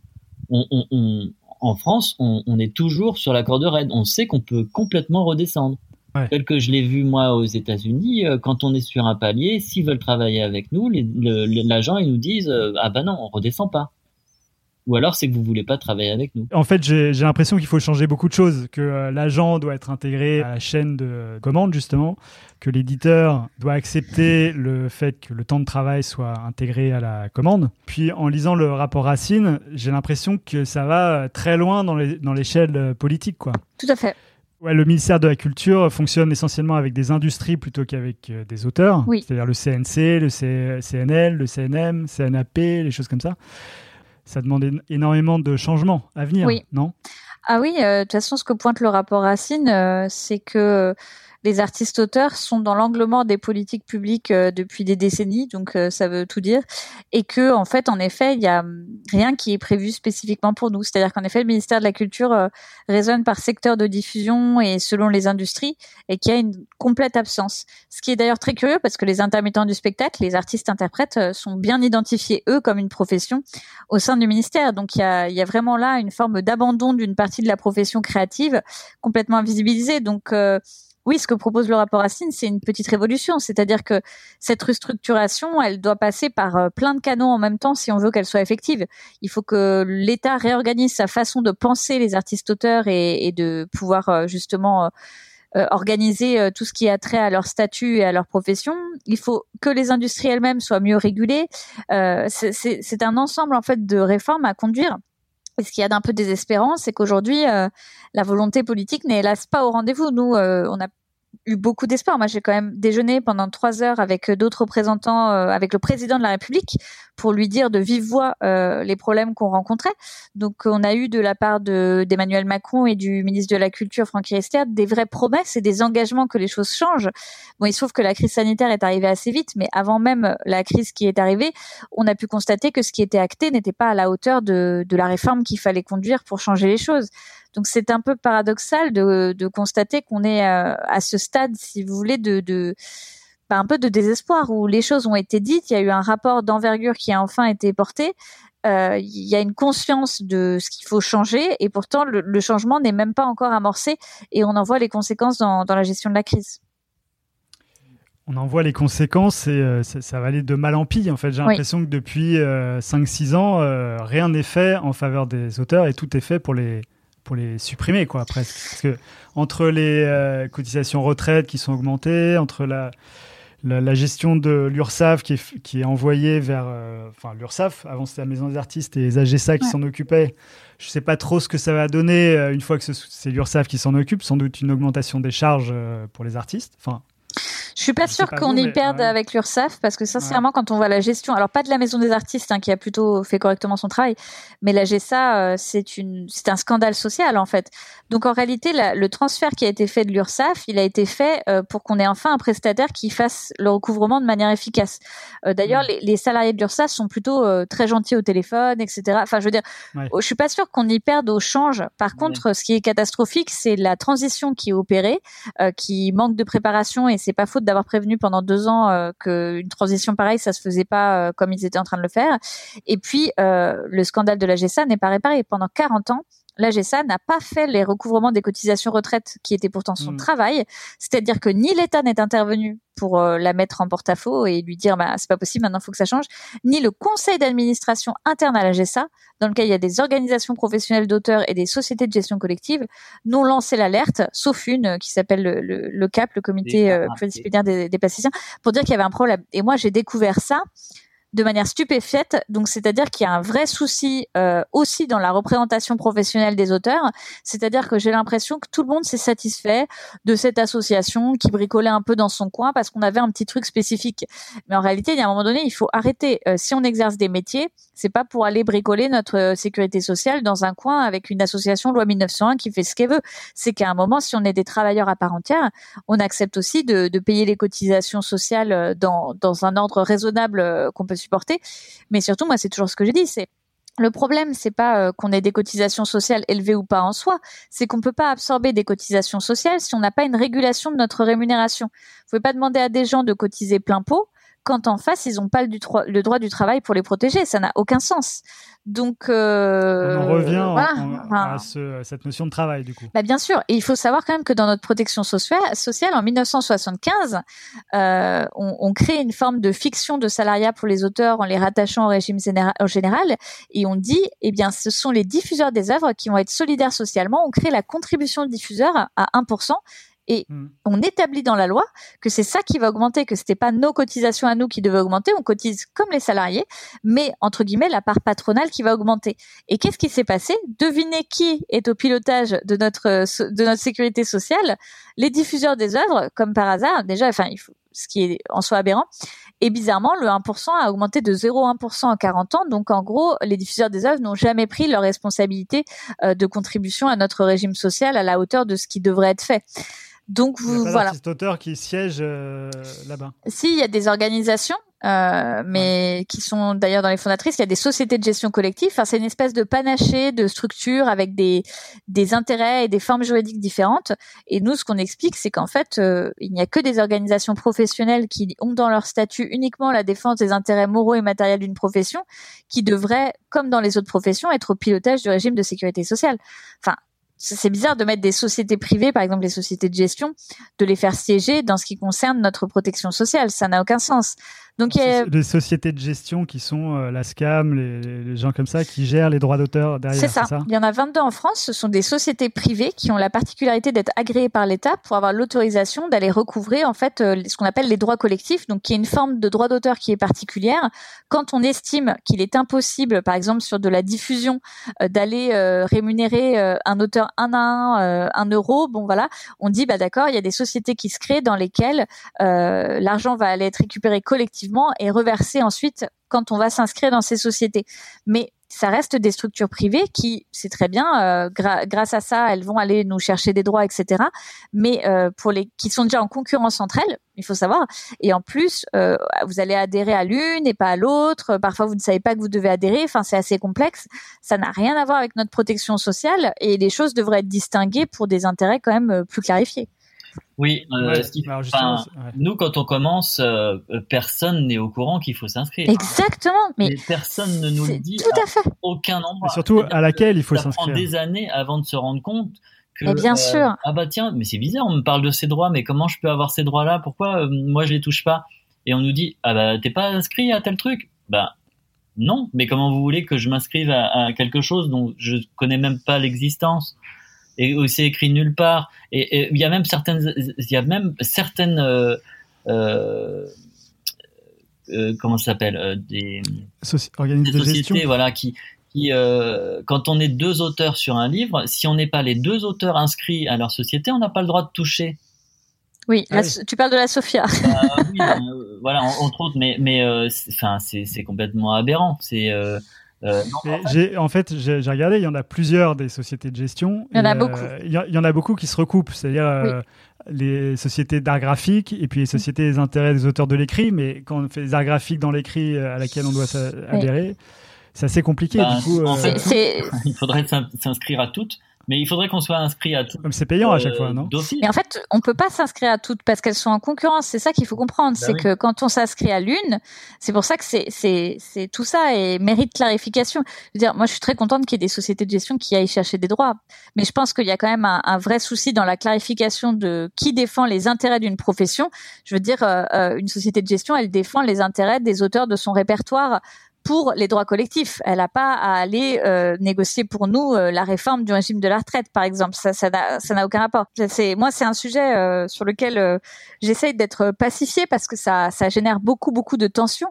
en France, on, est toujours sur la corde raide. On sait qu'on peut complètement redescendre. Tel que je l'ai vu moi aux États-Unis, euh, quand on est sur un palier, s'ils veulent travailler avec nous, l'agent ils nous disent euh, ah bah non, on redescend pas ou alors c'est que vous voulez pas travailler avec nous. En fait, j'ai l'impression qu'il faut changer beaucoup de choses, que euh, l'agent doit être intégré à la chaîne de commande justement, que l'éditeur doit accepter le fait que le temps de travail soit intégré à la commande. Puis en lisant le rapport Racine, j'ai l'impression que ça va très loin dans l'échelle euh, politique, quoi. Tout à fait. Ouais, le ministère de la Culture fonctionne essentiellement avec des industries plutôt qu'avec euh, des auteurs, oui. c'est-à-dire le CNC, le CNL, le CNM, CNAP, les choses comme ça ça demande énormément de changements à venir, non? Ah oui, euh, de toute façon, ce que pointe le rapport Racine, euh, c'est que les artistes auteurs sont dans l'anglement des politiques publiques euh, depuis des décennies, donc euh, ça veut tout dire, et que en fait, en effet, il y a hum, rien qui est prévu spécifiquement pour nous. C'est-à-dire qu'en effet, le ministère de la Culture euh, raisonne par secteur de diffusion et selon les industries, et qu'il y a une complète absence. Ce qui est d'ailleurs très curieux parce que les intermittents du spectacle, les artistes interprètes, sont bien identifiés eux comme une profession au sein du ministère. Donc il y a, y a vraiment là une forme d'abandon d'une partie de la profession créative complètement invisibilisée. Donc oui, ce que propose le rapport Racine, c'est une petite révolution. C'est-à-dire que cette restructuration, elle doit passer par euh, plein de canaux en même temps si on veut qu'elle soit effective. Il faut que l'État réorganise sa façon de penser les artistes-auteurs et, de pouvoir euh, justement euh, organiser tout ce qui a trait à leur statut et à leur profession. Il faut que les industries elles-mêmes soient mieux régulées. c'est un ensemble en fait de réformes à conduire et ce qu'il y a d'un peu désespérant, c'est qu'aujourd'hui, euh, la volonté politique n'est hélas pas au rendez-vous. Nous, euh, on a eu beaucoup d'espoir. Moi, j'ai quand même déjeuné pendant trois heures avec euh, d'autres représentants, euh, avec le président de la République, pour lui dire de vive voix euh, les problèmes qu'on rencontrait. Donc, on a eu de la part de d'Emmanuel Macron et du ministre de la Culture, Franck Riester, des vraies promesses et des engagements que les choses changent. Bon, il se trouve que la crise sanitaire est arrivée assez vite, mais avant même la crise qui est arrivée, on a pu constater que ce qui était acté n'était pas à la hauteur de, de la réforme qu'il fallait conduire pour changer les choses. Donc c'est un peu paradoxal de, de constater qu'on est euh, à ce stade, si vous voulez, de, de bah, un peu de désespoir où les choses ont été dites. Il y a eu un rapport d'envergure qui a enfin été porté. Euh, il y a une conscience de ce qu'il faut changer et pourtant le, le changement n'est même pas encore amorcé et on en voit les conséquences dans, dans la gestion de la crise. On en voit les conséquences et euh, ça, ça, va aller de mal en pis. En fait, j'ai l'impression que depuis 5-6 ans, rien n'est fait en faveur des auteurs et tout est fait pour les, pour les supprimer, quoi, presque. Parce que entre les euh, cotisations retraite qui sont augmentées, entre la, la, gestion de l'URSSAF qui est, qui est envoyée vers. Euh, enfin, l'URSSAF, avant c'était la Maison des artistes et les AGSA qui s'en occupaient. Je ne sais pas trop ce que ça va donner euh, une fois que c'est l'URSSAF qui s'en occupe. Sans doute une augmentation des charges pour les artistes. Enfin, je suis pas sûre qu'on y perde avec l'URSSAF parce que sincèrement, quand on voit la gestion, alors pas de la Maison des artistes hein, qui a plutôt fait correctement son travail, mais la GSA, euh, c'est une, c'est un scandale social en fait. Donc en réalité, le transfert qui a été fait de l'URSSAF, il a été fait euh, pour qu'on ait enfin un prestataire qui fasse le recouvrement de manière efficace. Euh, d'ailleurs, mm. les, salariés de l'URSSAF sont plutôt très gentils au téléphone, etc. Enfin, je veux dire, je suis pas sûre qu'on y perde au change. Par contre, ce qui est catastrophique, c'est la transition qui est opérée, qui manque de préparation et c'est pas faute d'avoir prévenu pendant deux ans euh, qu'une transition pareille, ça se faisait pas euh, comme ils étaient en train de le faire. Et puis, euh, le scandale de la GSA n'est pas réparé. Pendant 40 ans, l'AGSA n'a pas fait les recouvrements des cotisations retraite qui étaient pourtant son Mm. travail. C'est-à-dire que ni l'État n'est intervenu pour euh, la mettre en porte-à-faux et lui dire bah c'est pas possible maintenant il faut que ça change ni le conseil d'administration interne à l'AGSA dans lequel il y a des organisations professionnelles d'auteurs et des sociétés de gestion collective n'ont lancé l'alerte sauf une euh, qui s'appelle le, le, le CAP le comité euh, pluridisciplinaire des, des plasticiens pour dire qu'il y avait un problème et moi j'ai découvert ça de manière stupéfiante. Donc, c'est-à-dire qu'il y a un vrai souci euh, aussi dans la représentation professionnelle des auteurs. C'est-à-dire que j'ai l'impression que tout le monde s'est satisfait de cette association qui bricolait un peu dans son coin parce qu'on avait un petit truc spécifique. Mais en réalité, il y a un moment donné, il faut arrêter. Euh, si on exerce des métiers, c'est pas pour aller bricoler notre euh, sécurité sociale dans un coin avec une association loi 1901 qui fait ce qu'elle veut. C'est qu'à un moment, si on est des travailleurs à part entière, on accepte aussi de, payer les cotisations sociales euh, dans, un ordre raisonnable euh, qu'on peut supporter. Mais surtout, moi, c'est toujours ce que j'ai dit, c'est le problème, c'est pas qu'on ait des cotisations sociales élevées ou pas en soi, c'est qu'on peut pas absorber des cotisations sociales si on n'a pas une régulation de notre rémunération. Vous pouvez pas demander à des gens de cotiser plein pot quand en face ils n'ont pas le, droit du travail pour les protéger, ça n'a aucun sens. Donc euh, On en revient en- voilà. en- Enfin, à, ce- à cette notion de travail, du coup. bah bien sûr, et il faut savoir quand même que dans notre protection sociale, en 1975, euh, on, on crée une forme de fiction de salariat pour les auteurs en les rattachant au régime général, et on dit, eh bien, ce sont les diffuseurs des œuvres qui vont être solidaires socialement. On crée la contribution de diffuseur à 1%. Et Mm. on établit dans la loi que c'est ça qui va augmenter, que c'était pas nos cotisations à nous qui devaient augmenter, on cotise comme les salariés, mais entre guillemets la part patronale qui va augmenter. Et qu'est-ce qui s'est passé? Devinez qui est au pilotage de notre euh, de notre sécurité sociale? Les diffuseurs des œuvres, comme par hasard. Déjà, enfin, il faut, ce qui est en soi aberrant. Et bizarrement, le 1% a augmenté de 0,1% en 40 ans. Donc, en gros, les diffuseurs des œuvres n'ont jamais pris leur responsabilité euh, de contribution à notre régime social à la hauteur de ce qui devrait être fait. Donc, Il n'y a vous, pas voilà. auteur qui siège euh, là-bas. Si, il y a des organisations, euh, mais qui sont d'ailleurs dans les fondatrices, il y a des sociétés de gestion collective. Enfin, c'est une espèce de panaché de structures avec des, des intérêts et des formes juridiques différentes. Et nous, ce qu'on explique, c'est qu'en fait, euh, il n'y a que des organisations professionnelles qui ont dans leur statut uniquement la défense des intérêts moraux et matériels d'une profession, qui devraient, comme dans les autres professions, être au pilotage du régime de sécurité sociale. Enfin, c'est bizarre de mettre des sociétés privées, par exemple les sociétés de gestion, de les faire siéger dans ce qui concerne notre protection sociale. Ça n'a aucun sens. Donc, il y a- Les sociétés de gestion qui sont euh, la SCAM, les, les gens comme ça, qui gèrent les droits d'auteur derrière. c'est ça. Il y en a 22 en France. Ce sont des sociétés privées qui ont la particularité d'être agréées par l'État pour avoir l'autorisation d'aller recouvrer en fait euh, ce qu'on appelle les droits collectifs, donc qui est une forme de droit d'auteur qui est particulière. Quand on estime qu'il est impossible, par exemple sur de la diffusion, euh, d'aller rémunérer un auteur un à un, un euro, bon voilà, on dit bah d'accord, il y a des sociétés qui se créent dans lesquelles l'argent va aller être récupéré collectivement et reversé ensuite quand on va s'inscrire dans ces sociétés. Mais ça reste des structures privées qui, c'est très bien, euh, grâce à ça, elles vont aller nous chercher des droits, etc. Mais euh, pour les qui sont déjà en concurrence entre elles, il faut savoir. Et en plus, euh, vous allez adhérer à l'une et pas à l'autre. Parfois, vous ne savez pas que vous devez adhérer. Enfin, c'est assez complexe. Ça n'a rien à voir avec notre protection sociale et les choses devraient être distinguées pour des intérêts quand même plus clarifiés. Oui, euh, Ouais, alors justement, ouais. nous, quand on commence, euh, euh, personne n'est au courant qu'il faut s'inscrire. Exactement. Mais Mais personne ne nous le dit tout à fait. aucun endroit. Et surtout à laquelle il faut ça prend s'inscrire. des années avant de se rendre compte que Mais bien sûr. ah bah tiens mais c'est bizarre on me parle de ces droits mais comment je peux avoir ces droits là pourquoi euh, moi je les touche pas? Et on nous dit ah bah t'es pas inscrit à tel truc? Bah non mais comment vous voulez que je m'inscrive à, à quelque chose dont je connais même pas l'existence? Et où c'est écrit nulle part et il y a même certaines il y a même certaines euh, euh, euh, comment ça s'appelle euh, des Soci- organismes des de gestion. sociétés voilà qui qui euh, quand on est deux auteurs sur un livre si on n'est pas les deux auteurs inscrits à leur société on n'a pas le droit de toucher Oui, Ah la- oui. tu parles de la Sophia. Bah oui, euh, voilà en- entre autres mais mais euh, c'est- enfin c'est c'est complètement aberrant c'est euh, non, en fait, j'ai regardé, il y en a plusieurs des sociétés de gestion. Il y en a euh, beaucoup. Il y, en a beaucoup qui se recoupent, c'est-à-dire euh, les sociétés d'art graphique et puis les sociétés des intérêts des auteurs de l'écrit. Mais quand on fait des arts graphiques dans l'écrit euh, à laquelle on doit s'a- adhérer, c'est assez compliqué. Bah, du coup, en euh, fait, il faudrait s'in- s'inscrire à toutes Mais il faudrait qu'on soit inscrit à tout. Comme c'est payant à chaque fois, non? Mais en fait, on peut pas s'inscrire à toutes parce qu'elles sont en concurrence. C'est ça qu'il faut comprendre. Bah c'est oui. que quand on s'inscrit à l'une, c'est pour ça que c'est c'est c'est tout ça et mérite clarification. Je veux dire, moi, je suis très contente qu'il y ait des sociétés de gestion qui aillent chercher des droits, mais je pense qu'il y a quand même un, un vrai souci dans la clarification de qui défend les intérêts d'une profession. Je veux dire, euh, euh, une société de gestion, elle défend les intérêts des auteurs de son répertoire pour les droits collectifs. Elle n'a pas à aller euh, négocier pour nous euh, la réforme du régime de la retraite, par exemple. Ça, ça n'a, aucun rapport. C'est, moi, c'est un sujet euh, sur lequel euh, j'essaye d'être pacifiée parce que ça, ça génère beaucoup, beaucoup de tensions.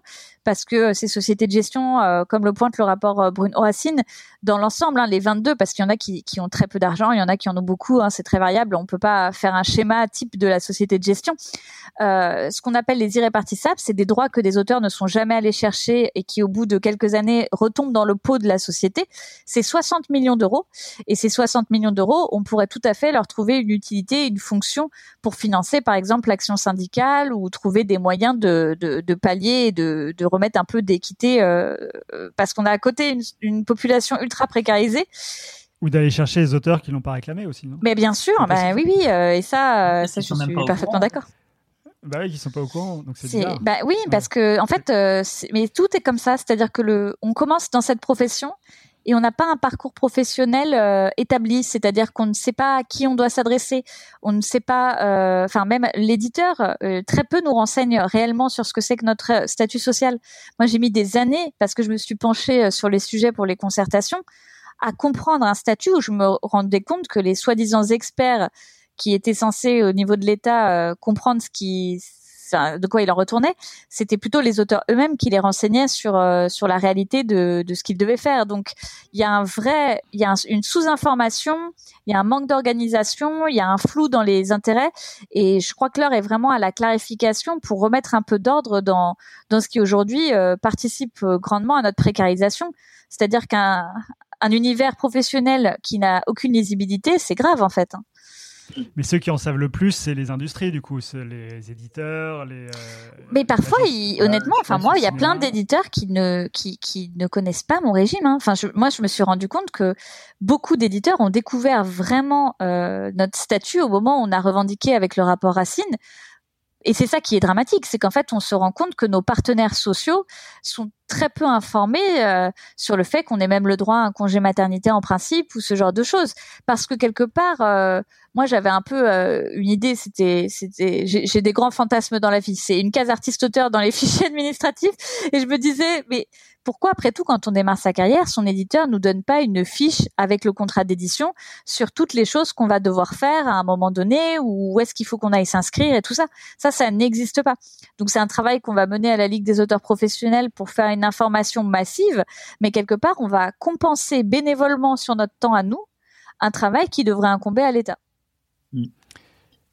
Parce que euh, ces sociétés de gestion, euh, comme le pointe le rapport euh, Bruno Racine, dans l'ensemble, hein, les 22, parce qu'il y en a qui, ont très peu d'argent, il y en a qui en ont beaucoup, hein, c'est très variable. On peut pas faire un schéma type de la société de gestion. Ce qu'on appelle les irrépartissables, c'est des droits que des auteurs ne sont jamais allés chercher et qui, au bout de quelques années, retombent dans le pot de la société. C'est 60 millions d'euros. Et ces 60 millions d'euros, on pourrait tout à fait leur trouver une utilité, une fonction pour financer, par exemple, l'action syndicale ou trouver des moyens de pallier et de, de remettre un peu d'équité, euh, euh, parce qu'on a à côté une, une population ultra précarisée. Ou d'aller chercher les auteurs qui l'ont pas réclamé aussi, non? Mais bien sûr, bah, oui, oui, euh, et ça, euh, ça je suis parfaitement d'accord. Bah oui, qui sont pas au courant, donc c'est bah oui parce que en fait euh, mais tout est comme ça c'est-à-dire que le on commence dans cette profession et on n'a pas un parcours professionnel euh, établi. C'est-à-dire qu'on ne sait pas à qui on doit s'adresser. On ne sait pas euh, enfin même l'éditeur euh, très peu nous renseigne réellement sur ce que c'est que notre euh, statut social. Moi j'ai mis des années parce que je me suis penchée euh, sur les sujets pour les concertations à comprendre un statut où je me rendais compte que les soi-disant experts qui étaient censés au niveau de l'État comprendre ce qui de quoi il en retournait, c'était plutôt les auteurs eux-mêmes qui les renseignaient sur euh, sur la réalité de, de ce qu'ils devaient faire. Donc il y a un vrai, il y a un- une sous-information, il y a un manque d'organisation, il y a un flou dans les intérêts, et je crois que l'heure est vraiment à la clarification pour remettre un peu d'ordre dans dans ce qui aujourd'hui euh, participe euh, grandement à notre précarisation. C'est-à-dire qu'un un univers professionnel qui n'a aucune lisibilité, c'est grave en fait. hein. Mais ceux qui en savent le plus, c'est les industries, du coup, c'est les éditeurs, les. euh, Mais parfois, il- honnêtement, enfin moi, il y a plein d'éditeurs qui ne qui, qui ne connaissent pas mon régime. hein. Enfin, je, moi, je me suis rendu compte que beaucoup d'éditeurs ont découvert vraiment euh, notre statut au moment où on a revendiqué avec le rapport Racine. Et c'est ça qui est dramatique, c'est qu'en fait, on se rend compte que nos partenaires sociaux sont très peu informés euh, sur le fait qu'on ait même le droit à un congé maternité en principe ou ce genre de choses. Parce que quelque part, euh, moi, j'avais un peu euh, une idée. C'était, c'était, j'ai j'ai des grands fantasmes dans la vie. C'est une case artiste-auteur dans les fichiers administratifs, et je me disais, mais pourquoi, après tout, quand on démarre sa carrière, son éditeur nous donne pas une fiche avec le contrat d'édition sur toutes les choses qu'on va devoir faire à un moment donné, ou où est-ce qu'il faut qu'on aille s'inscrire et tout ça? Ça, ça n'existe pas. Donc, c'est un travail qu'on va mener à la Ligue des auteurs professionnels pour faire une information massive, mais quelque part, on va compenser bénévolement sur notre temps à nous un travail qui devrait incomber à l'État.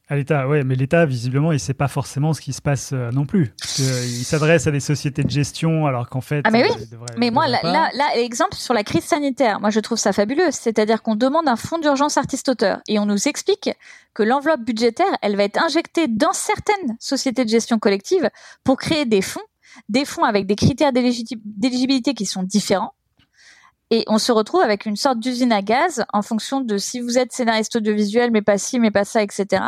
À l'État, ouais, mais l'État, visiblement, il sait pas forcément ce qui se passe euh, non plus. Que, euh, il s'adresse à des sociétés de gestion, alors qu'en fait. Ah, mais oui. euh, devrait- Mais moi, là, là, là, exemple sur la crise sanitaire, moi je trouve ça fabuleux. C'est-à-dire qu'on demande un fonds d'urgence artiste-auteur et on nous explique que l'enveloppe budgétaire, elle va être injectée dans certaines sociétés de gestion collective pour créer des fonds, des fonds avec des critères d'éligi- d'éligibilité qui sont différents. Et on se retrouve avec une sorte d'usine à gaz en fonction de si vous êtes scénariste audiovisuel, mais pas ci, mais pas ça, etc.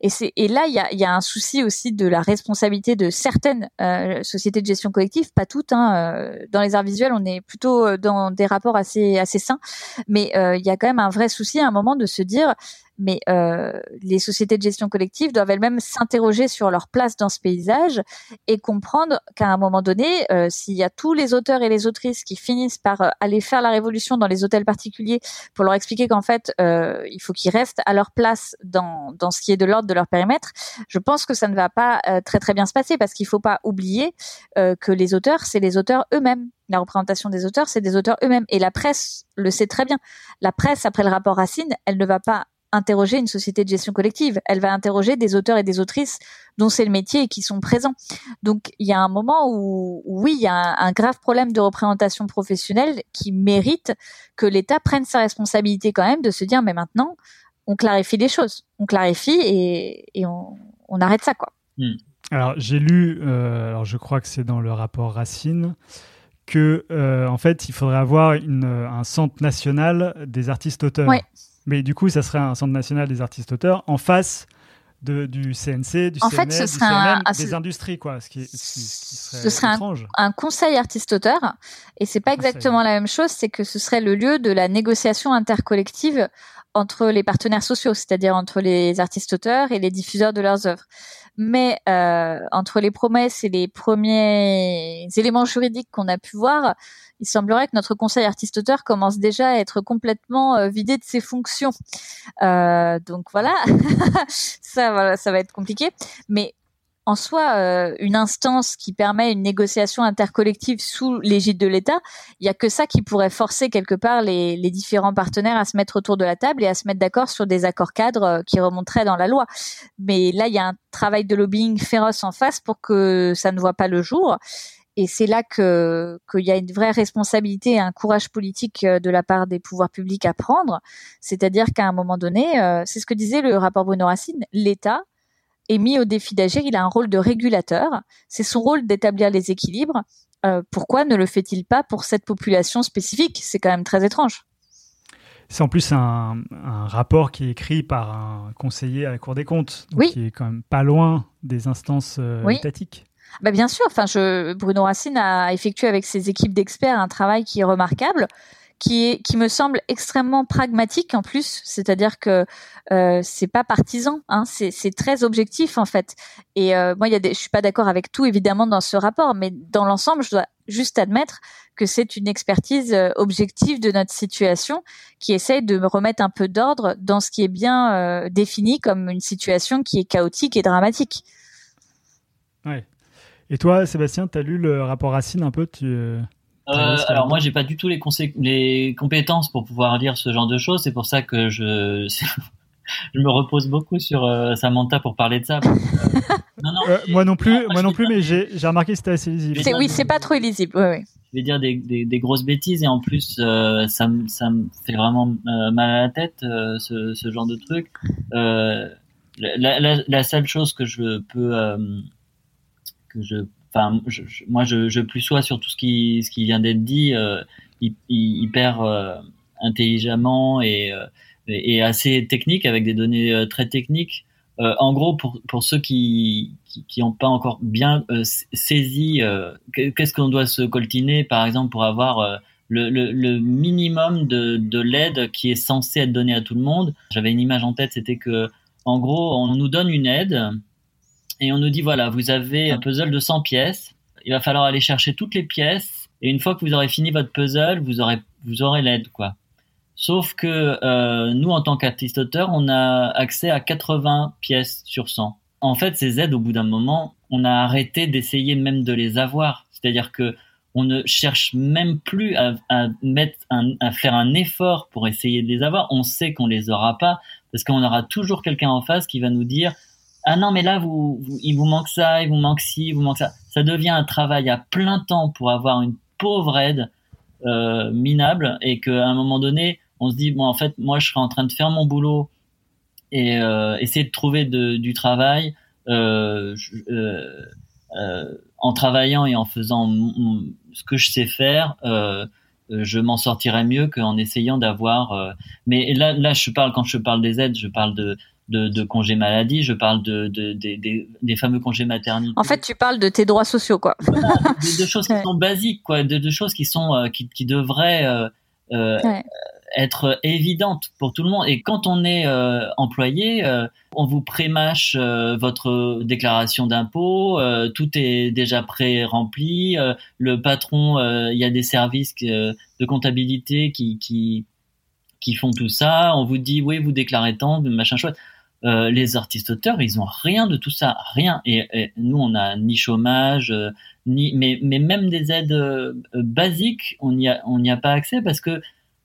Et, c'est, et là, il y a, y a un souci aussi de la responsabilité de certaines euh, sociétés de gestion collective, pas toutes. Hein, euh, dans les arts visuels, on est plutôt euh, dans des rapports assez assez sains, mais euh, il y a quand même un vrai souci à un moment de se dire, mais euh, les sociétés de gestion collective doivent elles-mêmes s'interroger sur leur place dans ce paysage et comprendre qu'à un moment donné, euh, s'il y a tous les auteurs et les autrices qui finissent par euh, aller faire la révolution dans les hôtels particuliers pour leur expliquer qu'en fait, euh, il faut qu'ils restent à leur place dans, dans ce qui est de l'ordre de leur périmètre, je pense que ça ne va pas euh, très très bien se passer parce qu'il faut pas oublier que les auteurs, c'est les auteurs eux-mêmes. La représentation des auteurs, c'est des auteurs eux-mêmes. Et la presse le sait très bien. La presse, après le rapport Racine, elle ne va pas interroger une société de gestion collective. Elle va interroger des auteurs et des autrices dont c'est le métier et qui sont présents. Donc il y a un moment où, où oui, il y a un, un grave problème de représentation professionnelle qui mérite que l'État prenne sa responsabilité quand même de se dire mais maintenant on clarifie les choses, on clarifie et, et on, on arrête ça quoi. Alors, j'ai lu, euh, alors je crois que c'est dans le rapport Racine, que euh, en fait, il faudrait avoir une, un centre national des artistes auteurs. Ouais. Mais du coup, ça serait un centre national des artistes auteurs en face de, du CNC, du En CNL, fait, ce du serait CNM, ah, des industries, quoi. Ce qui, ce qui- ce qui serait, Ce serait un- conseil artiste-auteur, et c'est pas Conseil. exactement la même chose, c'est que ce serait le lieu de la négociation intercollective entre les partenaires sociaux, c'est-à-dire entre les artistes-auteurs et les diffuseurs de leurs œuvres. Mais euh, entre les promesses et les premiers éléments juridiques qu'on a pu voir, il semblerait que notre conseil artiste-auteur commence déjà à être complètement euh, vidé de ses fonctions. Euh, donc voilà, ça, voilà, ça va être compliqué. En soi, euh, une instance qui permet une négociation intercollective sous l'égide de l'État, il y a que ça qui pourrait forcer quelque part les, les différents partenaires à se mettre autour de la table et à se mettre d'accord sur des accords cadres euh, qui remonteraient dans la loi. Mais là, il y a un travail de lobbying féroce en face pour que ça ne voit pas le jour. Et c'est là que qu'il y a une vraie responsabilité et un courage politique euh, de la part des pouvoirs publics à prendre. C'est-à-dire qu'à un moment donné, euh, c'est ce que disait le rapport Bruno Racine, l'État est mis au défi d'agir. Il a un rôle de régulateur. C'est son rôle d'établir les équilibres. Euh, pourquoi ne le fait-il pas pour cette population spécifique? C'est quand même très étrange. C'est en plus un, un rapport qui est écrit par un conseiller à la Cour des comptes, donc Oui. qui est quand même pas loin des instances euh, Oui. étatiques. Bah bien sûr. Enfin, je, Bruno Racine a effectué avec ses équipes d'experts un travail qui est remarquable, qui est, qui me semble extrêmement pragmatique en plus. C'est-à-dire que euh, c'est pas partisan, hein, c'est, très objectif en fait. Et euh, moi, il y a des, je suis pas d'accord avec tout évidemment dans ce rapport, mais dans l'ensemble, je dois juste admettre que c'est une expertise euh, objective de notre situation qui essaye de me remettre un peu d'ordre dans ce qui est bien euh, défini comme une situation qui est chaotique et dramatique. Ouais. Et toi, Sébastien, tu as lu le rapport Racine un peu? Tu, euh, alors vrai. moi j'ai pas du tout les, les compétences pour pouvoir lire ce genre de choses, c'est pour ça que je je me repose beaucoup sur euh, Samantha pour parler de ça. parce euh, non non, euh, Moi non plus, Non, moi, non plus, mais j'ai j'ai remarqué que c'était assez lisible. Oui, c'est pas trop oui. je vais dire des, des, des grosses bêtises et en plus euh, ça me ça me fait vraiment euh, mal à la tête euh, ce, ce genre de truc. Euh, la, la, la seule chose que je peux euh, que je enfin je, je- moi je, je plus sois sur tout ce qui ce qui vient d'être dit euh, hy- hy- hyper euh, intelligemment et, euh, et et assez technique avec des données euh, très techniques Euh, en gros, pour, pour ceux qui qui qui ont pas encore bien euh, saisi que- qu'est-ce qu'on doit se coltiner, par exemple, pour avoir le, le, le minimum de, de l'aide qui est censée être donnée à tout le monde. J'avais une image en tête, c'était que en gros, on nous donne une aide et on nous dit voilà, vous avez un puzzle de 100 pièces, il va falloir aller chercher toutes les pièces et une fois que vous aurez fini votre puzzle, vous aurez vous aurez l'aide quoi. Sauf que euh, nous, en tant qu'artiste auteur, on a accès à 80 pièces sur 100. En fait, ces aides, au bout d'un moment, on a arrêté d'essayer même de les avoir. C'est-à-dire que on ne cherche même plus à, à mettre un, à faire un effort pour essayer de les avoir. On sait qu'on les aura pas parce qu'on aura toujours quelqu'un en face qui va nous dire ah non mais là vous, il vous manque ça, il vous manque ci, il vous manque ça. Ça devient un travail à plein temps pour avoir une pauvre aide euh, minable et qu'à un moment donné on se dit bon en fait moi je serais en train de faire mon boulot et euh, essayer de trouver du travail euh, en travaillant et en faisant ce que je sais faire je m'en sortirais mieux qu'en essayant d'avoir mais là là je parle quand je parle des aides je parle de de, de congés maladie, je parle de, de, des- des, des fameux congés maternité En fait, tu parles de tes droits sociaux, quoi. de, de choses qui sont basiques, quoi, de, de choses qui sont euh, qui, qui devraient euh, euh, Ouais. être évidentes pour tout le monde. Et quand on est euh, employé, euh, on vous prémâche euh, votre déclaration d'impôt, euh, tout est déjà pré-rempli. euh, le patron, euh, il y a des services de comptabilité qui, qui qui font tout ça. On vous dit oui, vous déclarez tant, machin chouette. Euh, les artistes auteurs, ils ont rien de tout ça, rien. Et, et nous, on a ni chômage, euh, ni mais mais même des aides euh, basiques, on n'y a on n'y a pas accès parce que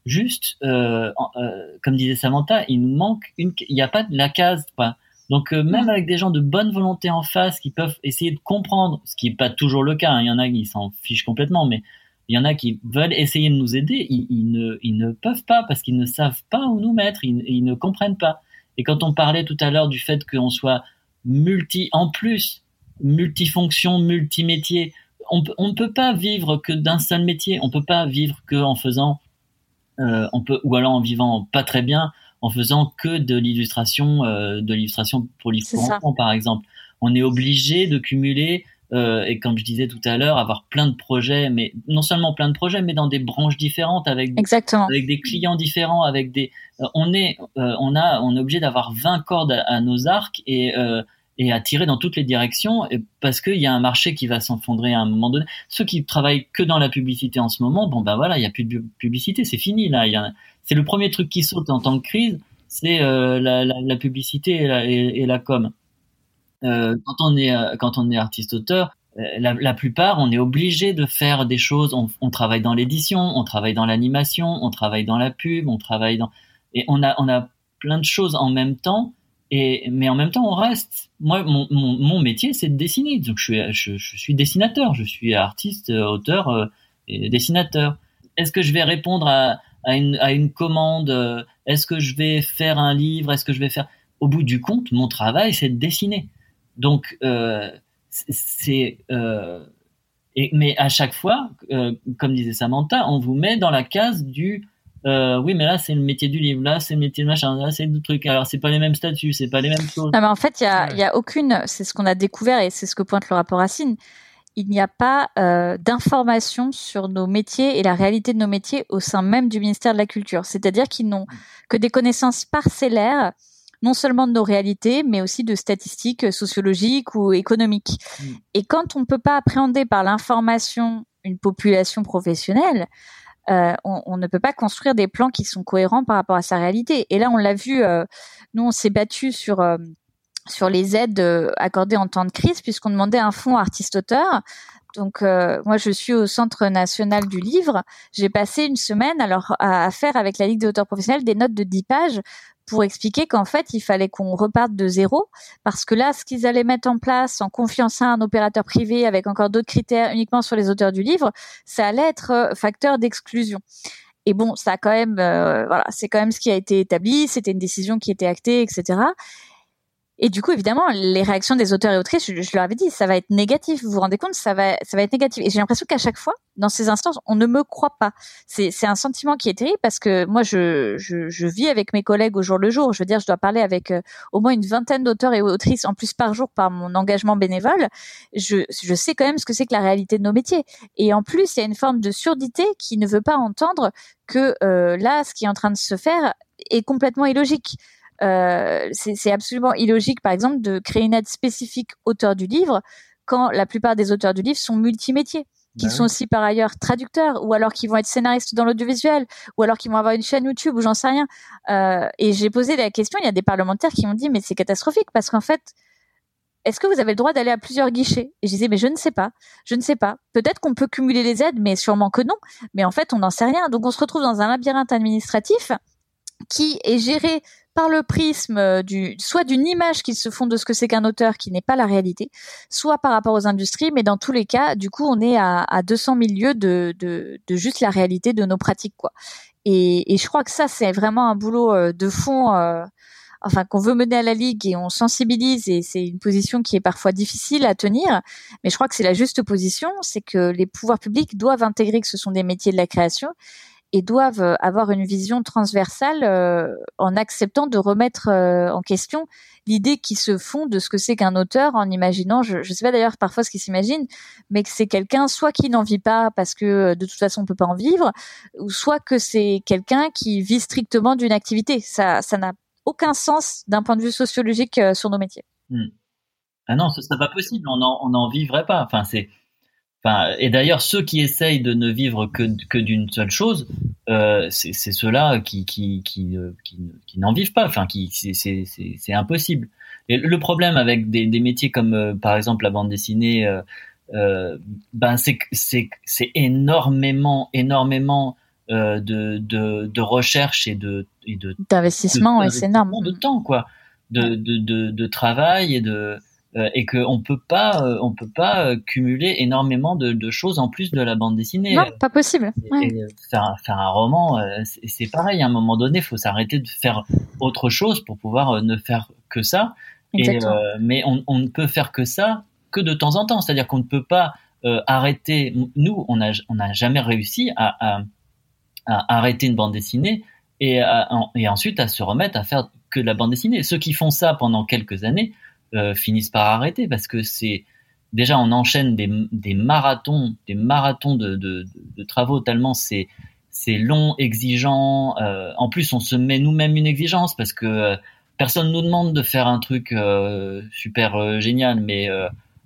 juste, euh, euh, comme disait Samantha, il nous manque une, il n'y a pas de la case, quoi. Donc euh, même avec des gens de bonne volonté en face qui peuvent essayer de comprendre, ce qui est pas toujours le cas, hein, il y en a qui s'en fichent complètement, mais il y en a qui veulent essayer de nous aider, ils, ils ne, ils ne peuvent pas parce qu'ils ne savent pas où nous mettre, ils, ils ne comprennent pas. Et quand on parlait tout à l'heure du fait qu'on soit multi, en plus, multifonction, multimétier, on, on ne peut pas vivre que d'un seul métier, on peut pas vivre que en faisant, euh, on peut, ou alors en vivant pas très bien, en faisant que de l'illustration, de l'illustration pour enfants, par exemple. On est obligé de cumuler euh, et comme je disais tout à l'heure, avoir plein de projets, mais non seulement plein de projets, mais dans des branches différentes, avec Exactement. avec des clients différents, avec des, euh, on est, euh, on a, on est obligé d'avoir 20 cordes à, nos arcs et et à tirer dans toutes les directions parce qu'il y a un marché qui va s'enfondrer à un moment donné. Ceux qui travaillent que dans la publicité en ce moment, bon ben voilà, il y a plus de publicité, c'est fini là. C'est le premier truc qui saute en temps de crise, c'est la, la, la, publicité et la, et la com. Euh, quand on est euh, quand on est artiste auteur, euh, la, plupart, on est obligé de faire des choses. On, travaille dans l'édition, on travaille dans l'animation, on travaille dans la pub, on travaille dans et on a plein de choses en même temps. Et mais en même temps, on reste. Moi, mon, métier, c'est de dessiner. Donc, je suis dessinateur. Je suis artiste, auteur et dessinateur. Est-ce que je vais répondre à une commande Est-ce que je vais faire un livre Est-ce que je vais faire? Au bout du compte, mon travail, c'est de dessiner. Donc, euh, c'est. Euh, mais à chaque fois, euh, comme disait Samantha, on vous met dans la case du. oui, mais là, c'est le métier du livre, là, c'est le métier de machin, là, c'est le truc. Alors, c'est pas les mêmes statuts, c'est pas les mêmes choses. Non, mais en fait, il y a, y a aucune. C'est ce qu'on a découvert et c'est ce que pointe le rapport Racine il n'y a pas euh, d'informations sur nos métiers et la réalité de nos métiers au sein même du ministère de la Culture. C'est-à-dire qu'ils n'ont que des connaissances parcellaires non seulement de nos réalités, mais aussi de statistiques sociologiques ou économiques. Mm. Et quand on ne peut pas appréhender par l'information une population professionnelle, euh, on, ne peut pas construire des plans qui sont cohérents par rapport à sa réalité. Et là, on l'a vu, euh, nous, on s'est battu sur euh, sur les aides accordées en temps de crise, puisqu'on demandait un fonds artiste-auteur. Donc moi je suis au Centre national du livre. J'ai passé une semaine alors à, faire avec la Ligue des auteurs professionnels des notes de 10 pages pour expliquer qu'en fait, il fallait qu'on reparte de zéro, parce que là, ce qu'ils allaient mettre en place en confiançant un opérateur privé avec encore d'autres critères uniquement sur les auteurs du livre, ça allait être euh, facteur d'exclusion. Et bon, ça a quand même, euh, voilà, c'est quand même ce qui a été établi, c'était une décision qui était actée, etc. Et du coup, évidemment, les réactions des auteurs et autrices, je, leur avais dit, ça va être négatif. Vous vous rendez compte, ça va, ça va être négatif. Et j'ai l'impression qu'à chaque fois, dans ces instances, on ne me croit pas. C'est, un sentiment qui est terrible parce que moi, je, je, je, vis avec mes collègues au jour le jour. Je veux dire, je dois parler avec euh, au moins une vingtaine d'auteurs et autrices en plus par jour par mon engagement bénévole. Je, je sais quand même ce que c'est que la réalité de nos métiers. Et en plus, il y a une forme de surdité qui ne veut pas entendre que euh, là, ce qui est en train de se faire est complètement illogique. Euh, c'est absolument illogique, par exemple, de créer une aide spécifique auteur du livre quand la plupart des auteurs du livre sont multimétiers qui bah sont aussi par ailleurs traducteurs, ou alors qui vont être scénaristes dans l'audiovisuel, ou alors qui vont avoir une chaîne YouTube, ou j'en sais rien. Euh, et j'ai posé la question, il y a des parlementaires qui m'ont dit, mais c'est catastrophique, parce qu'en fait, est-ce que vous avez le droit d'aller à plusieurs guichets? Et je disais, mais je ne sais pas, je ne sais pas. Peut-être qu'on peut cumuler les aides, mais sûrement que non. Mais en fait, on n'en sait rien. Donc on se retrouve dans un labyrinthe administratif qui est géré par le prisme euh, du soit d'une image qu'ils se font de ce que c'est qu'un auteur qui n'est pas la réalité, soit par rapport aux industries, mais dans tous les cas, du coup, on est à, à 200 000 lieues de, de, de, juste la réalité de nos pratiques, quoi. Et, et je crois que ça, c'est vraiment un boulot euh, de fond, euh, enfin qu'on veut mener à la ligue et on sensibilise et c'est une position qui est parfois difficile à tenir, mais je crois que c'est la juste position, c'est que les pouvoirs publics doivent intégrer que ce sont des métiers de la création et doivent euh, avoir une vision transversale euh, en acceptant de remettre euh, en question l'idée qui se font de ce que c'est qu'un auteur en imaginant, je ne sais pas d'ailleurs parfois ce qu'ils s'imaginent, mais que c'est quelqu'un soit qui n'en vit pas parce que de toute façon on peut pas en vivre, ou soit que c'est quelqu'un qui vit strictement d'une activité. Ça, ça n'a aucun sens d'un point de vue sociologique sur nos métiers. Hmm. Ah non, ce serait pas possible. On n'en vivrait pas. Enfin, c'est et d'ailleurs, ceux qui essayent de ne vivre que, que d'une seule chose, euh, c'est ceux-là qui, qui, qui, euh, qui, qui n'en vivent pas. Enfin, qui, c'est impossible. Et le problème avec des, des métiers comme, euh, par exemple, la bande dessinée, euh, ben c'est c'est énormément, énormément de, de, de recherche et de d'investissement, et c'est énorme. De temps, quoi, de, de, de, de travail et de euh, et qu'on peut pas, euh, on peut pas euh, cumuler énormément de, de, choses en plus de la bande dessinée. Non, pas possible. faire, faire, un roman, c'est pareil. À un moment donné, il faut s'arrêter de faire autre chose pour pouvoir ne faire que ça. Et, mais on, on, ne peut faire que ça que de temps en temps. C'est-à-dire qu'on ne peut pas arrêter. Nous, on n'a on a jamais réussi à, à, à, arrêter une bande dessinée et, et ensuite à se remettre à faire que de la bande dessinée. Ceux qui font ça pendant quelques années finissent par arrêter parce que c'est déjà on enchaîne des, des marathons, des marathons de, de, travaux tellement c'est c'est long, exigeant. Euh, en plus, on se met nous-mêmes une exigence parce que euh, personne nous demande de faire un truc euh, super génial, mais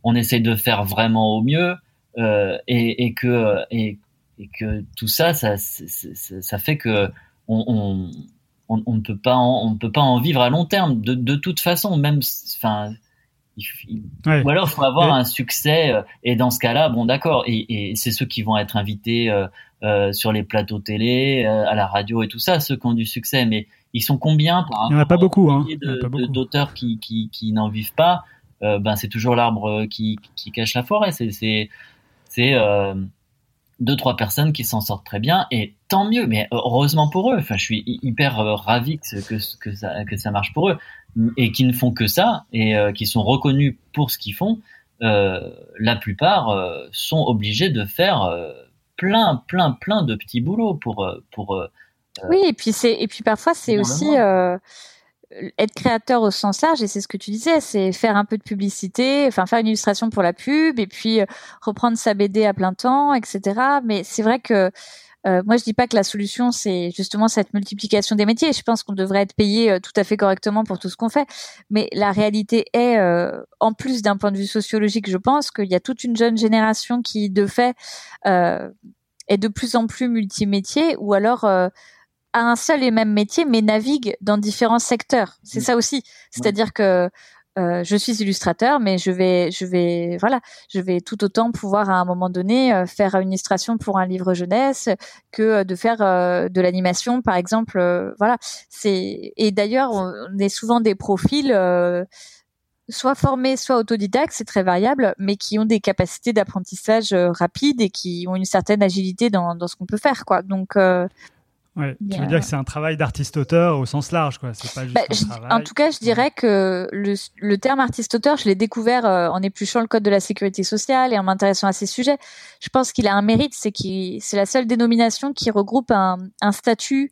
on essaie de faire vraiment au mieux et, et, que et, que tout ça, ça, ça, fait que on, on, ne peut pas en, on ne peut pas en vivre à long terme de, de toute façon, même enfin ou alors, il faut avoir un succès. Euh, et dans ce cas-là, bon, d'accord. Et, et c'est ceux qui vont être invités euh, euh, sur les plateaux télé, euh, à la radio et tout ça, ceux qui ont du succès. Mais ils sont combien par Il n'y en a pas beaucoup. Hein. D'auteurs qui, qui, qui n'en vivent pas. ben, c'est toujours l'arbre qui, qui cache la forêt. C'est c'est deux trois personnes qui s'en sortent très bien et tant mieux mais heureusement pour eux enfin je suis hyper ravi que, que, que ça que ça marche pour eux et qui ne font que ça et euh, qui sont reconnus pour ce qu'ils font, euh, la plupart euh, sont obligés de faire plein, plein, plein de petits boulots pour pour. oui, et puis c'est et puis parfois c'est aussi être créateur au sens large et c'est ce que tu disais, c'est faire un peu de publicité, enfin faire une illustration pour la pub et puis reprendre sa BD à plein temps, etc. Mais c'est vrai que euh, moi, je dis pas que la solution c'est justement cette multiplication des métiers. Je pense qu'on devrait être payé euh, tout à fait correctement pour tout ce qu'on fait. Mais la réalité est, euh, en plus d'un point de vue sociologique, je pense qu'il y a toute une jeune génération qui, de fait, est de plus en plus multimétier, ou alors a un seul et même métier, mais navigue dans différents secteurs. C'est mmh. ça aussi. C'est-à-dire que euh, je suis illustrateur, mais je vais, je vais, voilà, je vais tout autant pouvoir à un moment donné euh, faire une illustration pour un livre jeunesse que euh, de faire de l'animation, par exemple. voilà, c'est et d'ailleurs on est souvent des profils soit formés, soit autodidactes, c'est très variable, mais qui ont des capacités d'apprentissage rapides et qui ont une certaine agilité dans, dans ce qu'on peut faire, quoi. Donc Ouais, tu veux dire que c'est un travail d'artiste-auteur au sens large, quoi. C'est pas juste bah, un travail... En tout cas, je dirais que le, le terme artiste-auteur, je l'ai découvert euh, en épluchant le code de la sécurité sociale et en m'intéressant à ces sujets. Je pense qu'il a un mérite, c'est qu'il c'est la seule dénomination qui regroupe un, un, statut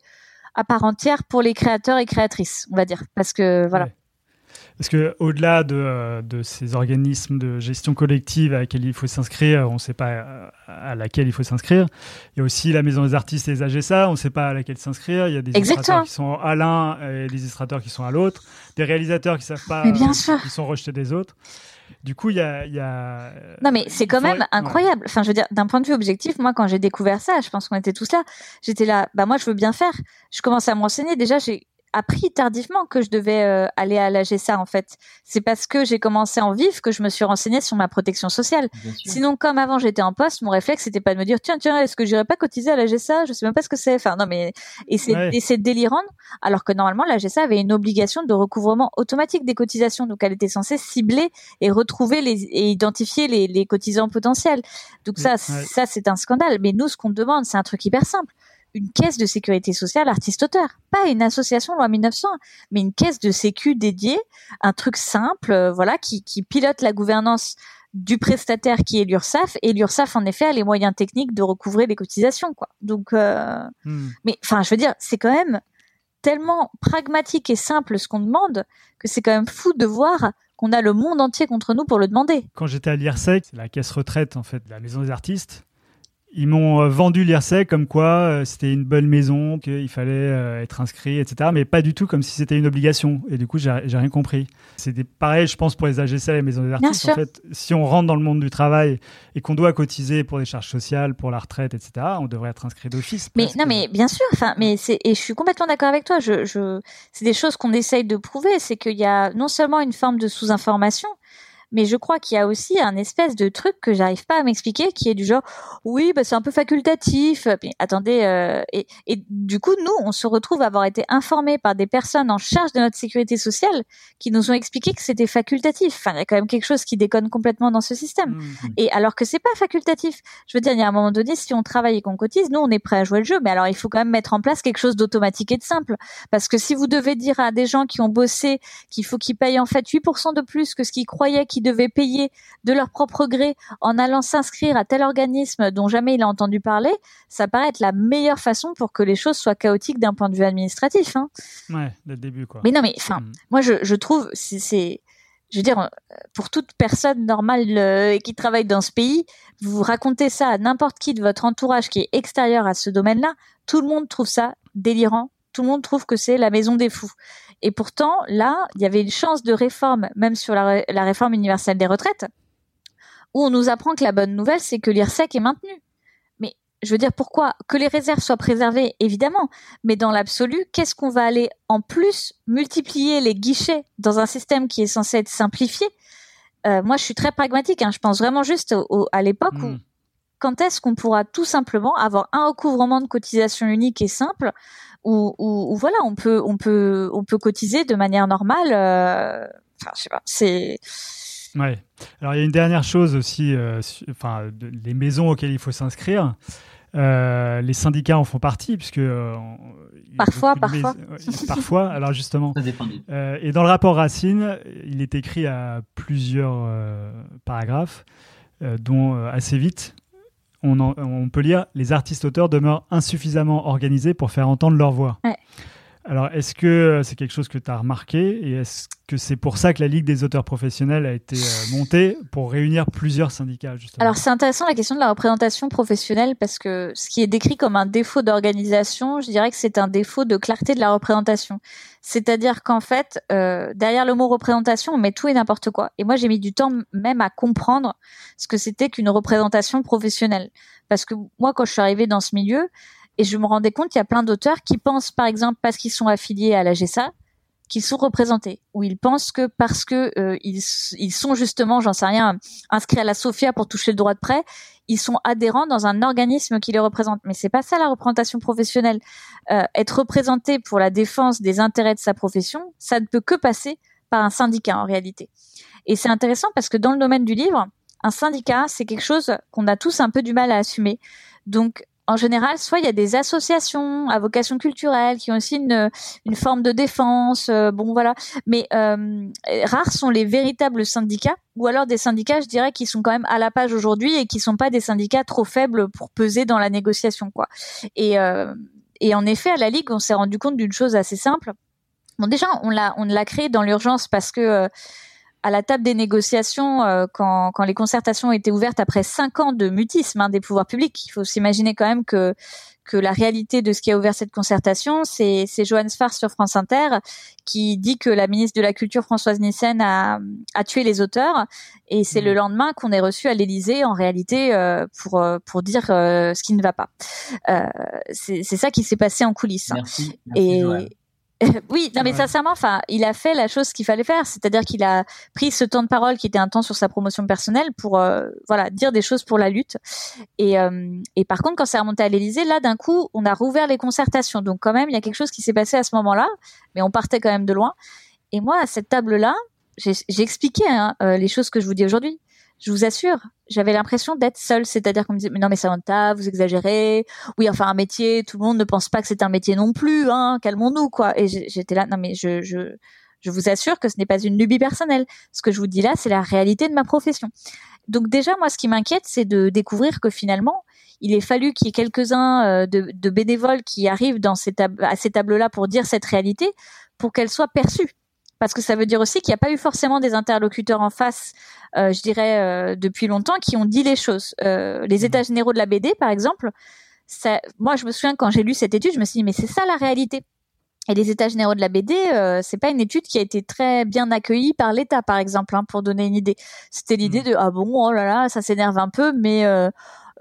à part entière pour les créateurs et créatrices, on va dire, parce que voilà. Parce que au-delà de, euh, de, ces organismes de gestion collective à laquelle il faut s'inscrire, on ne sait pas euh, à laquelle il faut s'inscrire. Il y a aussi la Maison des artistes et les AGSA, on ne sait pas à laquelle s'inscrire. Il y a des illustrateurs qui sont à l'un et des illustrateurs qui sont à l'autre. Des réalisateurs qui savent pas, bien sûr. qui sont rejetés des autres. Du coup, il y a, y a, Non, mais c'est quand même incroyable. Enfin, je veux dire, d'un point de vue objectif, moi, quand j'ai découvert ça, je pense qu'on était tous là. J'étais là, bah moi, je veux bien faire. Je commençais à me renseigner. Déjà, j'ai appris tardivement que je devais euh, aller à la GSA en fait. C'est parce que j'ai commencé en vif que je me suis renseignée sur ma protection sociale. Sinon, comme avant j'étais en poste, mon réflexe c'était pas de me dire tiens tiens est-ce que j'irais pas cotiser à la GSA Je sais même pas ce que c'est. Enfin non mais et c'est délirant alors que normalement la GSA avait une obligation de recouvrement automatique des cotisations donc elle était censée cibler et retrouver les et identifier les, les cotisants potentiels. Donc ça ça c'est un scandale. Mais nous ce qu'on demande c'est un truc hyper simple une caisse de sécurité sociale artiste-auteur. Pas une association loi 1900, mais une caisse de sécu dédiée, un truc simple, euh, voilà, qui, qui pilote la gouvernance du prestataire qui est l'URSSAF et l'URSSAF en effet a les moyens techniques de recouvrer les cotisations quoi. Donc euh, hmm. mais enfin je veux dire c'est quand même tellement pragmatique et simple ce qu'on demande que c'est quand même fou de voir qu'on a le monde entier contre nous pour le demander. Quand j'étais à l'IRSEC, c'est la caisse retraite en fait de la maison des artistes, ils m'ont euh, vendu l'IRSEC comme quoi euh, c'était une bonne maison, qu'il fallait euh, être inscrit, etc. Mais pas du tout comme si c'était une obligation. Et du coup, j'ai rien compris. C'est pareil, je pense, pour les AGC, les maisons des artistes. En fait, si on rentre dans le monde du travail et qu'on doit cotiser pour des charges sociales, pour la retraite, etc., on devrait être inscrit d'office. Mais non, mais bien sûr. Enfin, mais c'est et je suis complètement d'accord avec toi. Je, je... c'est des choses qu'on essaye de prouver. C'est qu'il y a non seulement une forme de sous-information, mais je crois qu'il y a aussi un espèce de truc que j'arrive pas à m'expliquer qui est du genre oui bah c'est un peu facultatif. Mais attendez euh, et, et, du coup nous on se retrouve à avoir été informés par des personnes en charge de notre sécurité sociale qui nous ont expliqué que c'était facultatif. Enfin il y a quand même quelque chose qui déconne complètement dans ce système. Mmh. et alors que c'est pas facultatif. Je veux dire il y a un moment donné si on travaille et qu'on cotise nous on est prêt à jouer le jeu. Mais alors il faut quand même mettre en place quelque chose d'automatique et de simple. Parce que si vous devez dire à des gens qui ont bossé qu'il faut qu'ils payent en fait 8% de plus que ce qu'ils croyaient qu'ils qui devaient payer de leur propre gré en allant s'inscrire à tel organisme dont jamais il a entendu parler, ça paraît être la meilleure façon pour que les choses soient chaotiques d'un point de vue administratif. Hein. Ouais, dès le début, quoi. Mais non, mais enfin, Mm. moi, je, je trouve, c'est, je veux dire, pour toute personne normale euh, qui travaille dans ce pays, vous racontez ça à n'importe qui de votre entourage qui est extérieur à ce domaine-là, tout le monde trouve ça délirant. Tout le monde trouve que c'est la maison des fous. Et pourtant, là, il y avait une chance de réforme, même sur la, ré- la réforme universelle des retraites, où on nous apprend que la bonne nouvelle, c'est que l'IRSEC est maintenu. Mais je veux dire, pourquoi Que les réserves soient préservées, évidemment, mais dans l'absolu, qu'est-ce qu'on va aller en plus multiplier les guichets dans un système qui est censé être simplifié? Euh, Moi, je suis très pragmatique. hein. Je pense vraiment juste au- au- à l'époque où Mm. quand est-ce qu'on pourra tout simplement avoir un recouvrement de cotisation unique et simple où, où- où, voilà on peut on peut on peut cotiser de manière normale euh, enfin je sais pas c'est Ouais. Alors il y a une dernière chose aussi, euh, su- enfin de- les maisons auxquelles il faut s'inscrire. Euh, les syndicats en font partie puisque euh, Parfois, parfois. mais- parfois. Alors justement, Ça dépend euh, et dans le rapport Racine, il est écrit à plusieurs euh, paragraphes, euh, dont euh, assez vite, on, en- on peut lire les artistes-auteurs demeurent insuffisamment organisés pour faire entendre leur voix. Ouais. Alors, est-ce que euh, c'est quelque chose que tu as remarqué et est-ce que c'est pour ça que la Ligue des auteurs professionnels a été euh, montée pour réunir plusieurs syndicats justement? Alors c'est intéressant la question de la représentation professionnelle parce que ce qui est décrit comme un défaut d'organisation je dirais que c'est un défaut de clarté de la représentation c'est-à-dire qu'en fait euh, derrière le mot représentation on met tout et n'importe quoi. Et moi j'ai mis du temps même à comprendre ce que c'était qu'une représentation professionnelle. Parce que moi quand je suis arrivée dans ce milieu et je me rendais compte qu'il y a plein d'auteurs qui pensent par exemple parce qu'ils sont affiliés à la GSA qu'ils sont représentés. Ou ils pensent que parce que euh, ils, ils sont justement j'en sais rien inscrits à la Sofia pour toucher le droit de prêt ils sont adhérents dans un organisme qui les représente. Mais c'est pas ça la représentation professionnelle. Euh, être représenté pour la défense des intérêts de sa profession ça ne peut que passer par un syndicat en réalité. Et c'est intéressant parce que dans le domaine du livre un syndicat c'est quelque chose qu'on a tous un peu du mal à assumer. Donc en général, soit il y a des associations à vocation culturelle qui ont aussi une, une forme de défense, euh, bon voilà. Mais euh, rares sont les véritables syndicats, ou alors des syndicats, je dirais, qui sont quand même à la page aujourd'hui et qui sont pas des syndicats trop faibles pour peser dans la négociation, quoi. Et, euh, et en effet, à la Ligue, on s'est rendu compte d'une chose assez simple. Bon, déjà, on l'a, on l'a créé dans l'urgence parce que euh, à la table des négociations, euh, quand, quand les concertations étaient ouvertes après cinq ans de mutisme hein, des pouvoirs publics, il faut s'imaginer quand même que que la réalité de ce qui a ouvert cette concertation, c'est Johannes Farr sur France Inter qui dit que la ministre de la Culture Françoise Nissen a a tué les auteurs et c'est Mmh. le lendemain qu'on est reçu à l'Élysée en réalité euh, pour euh, pour dire euh, ce qui ne va pas. Euh, c'est ça qui s'est passé en coulisses. Merci. merci Et Joël. oui, non mais sincèrement, enfin, il a fait la chose qu'il fallait faire, c'est-à-dire qu'il a pris ce temps de parole qui était un temps sur sa promotion personnelle pour, euh, voilà, dire des choses pour la lutte. Et, euh, et par contre, quand c'est remonté à l'Élysée, là, d'un coup, on a rouvert les concertations. Donc quand même, il y a quelque chose qui s'est passé à ce moment-là, mais on partait quand même de loin. Et moi, à cette table-là, j'ai j'ai expliqué hein, euh, les choses que je vous dis aujourd'hui. Je vous assure, j'avais l'impression d'être seule, c'est-à-dire qu'on me disait mais non mais Samantha, vous exagérez. Oui, enfin un métier, tout le monde ne pense pas que c'est un métier non plus, hein. Calmons-nous quoi. Et j'étais là, non mais je je vous assure que ce n'est pas une lubie personnelle. Ce que je vous dis là, c'est la réalité de ma profession. Donc déjà, moi, ce qui m'inquiète, c'est de découvrir que finalement, il est fallu qu'il y ait quelques-uns euh, de, bénévoles qui arrivent dans à ces tables-là pour dire cette réalité, pour qu'elle soit perçue. Parce que ça veut dire aussi qu'il n'y a pas eu forcément des interlocuteurs en face, euh, je dirais, euh, depuis longtemps, qui ont dit les choses. Euh, les États généraux de la BD, par exemple, ça, moi, je me souviens quand j'ai lu cette étude, je me suis dit, mais c'est ça la réalité. Et les États généraux de la BD, euh, c'est pas une étude qui a été très bien accueillie par l'État, par exemple, hein, pour donner une idée. C'était l'idée de ah bon, oh là là, ça s'énerve un peu, mais euh,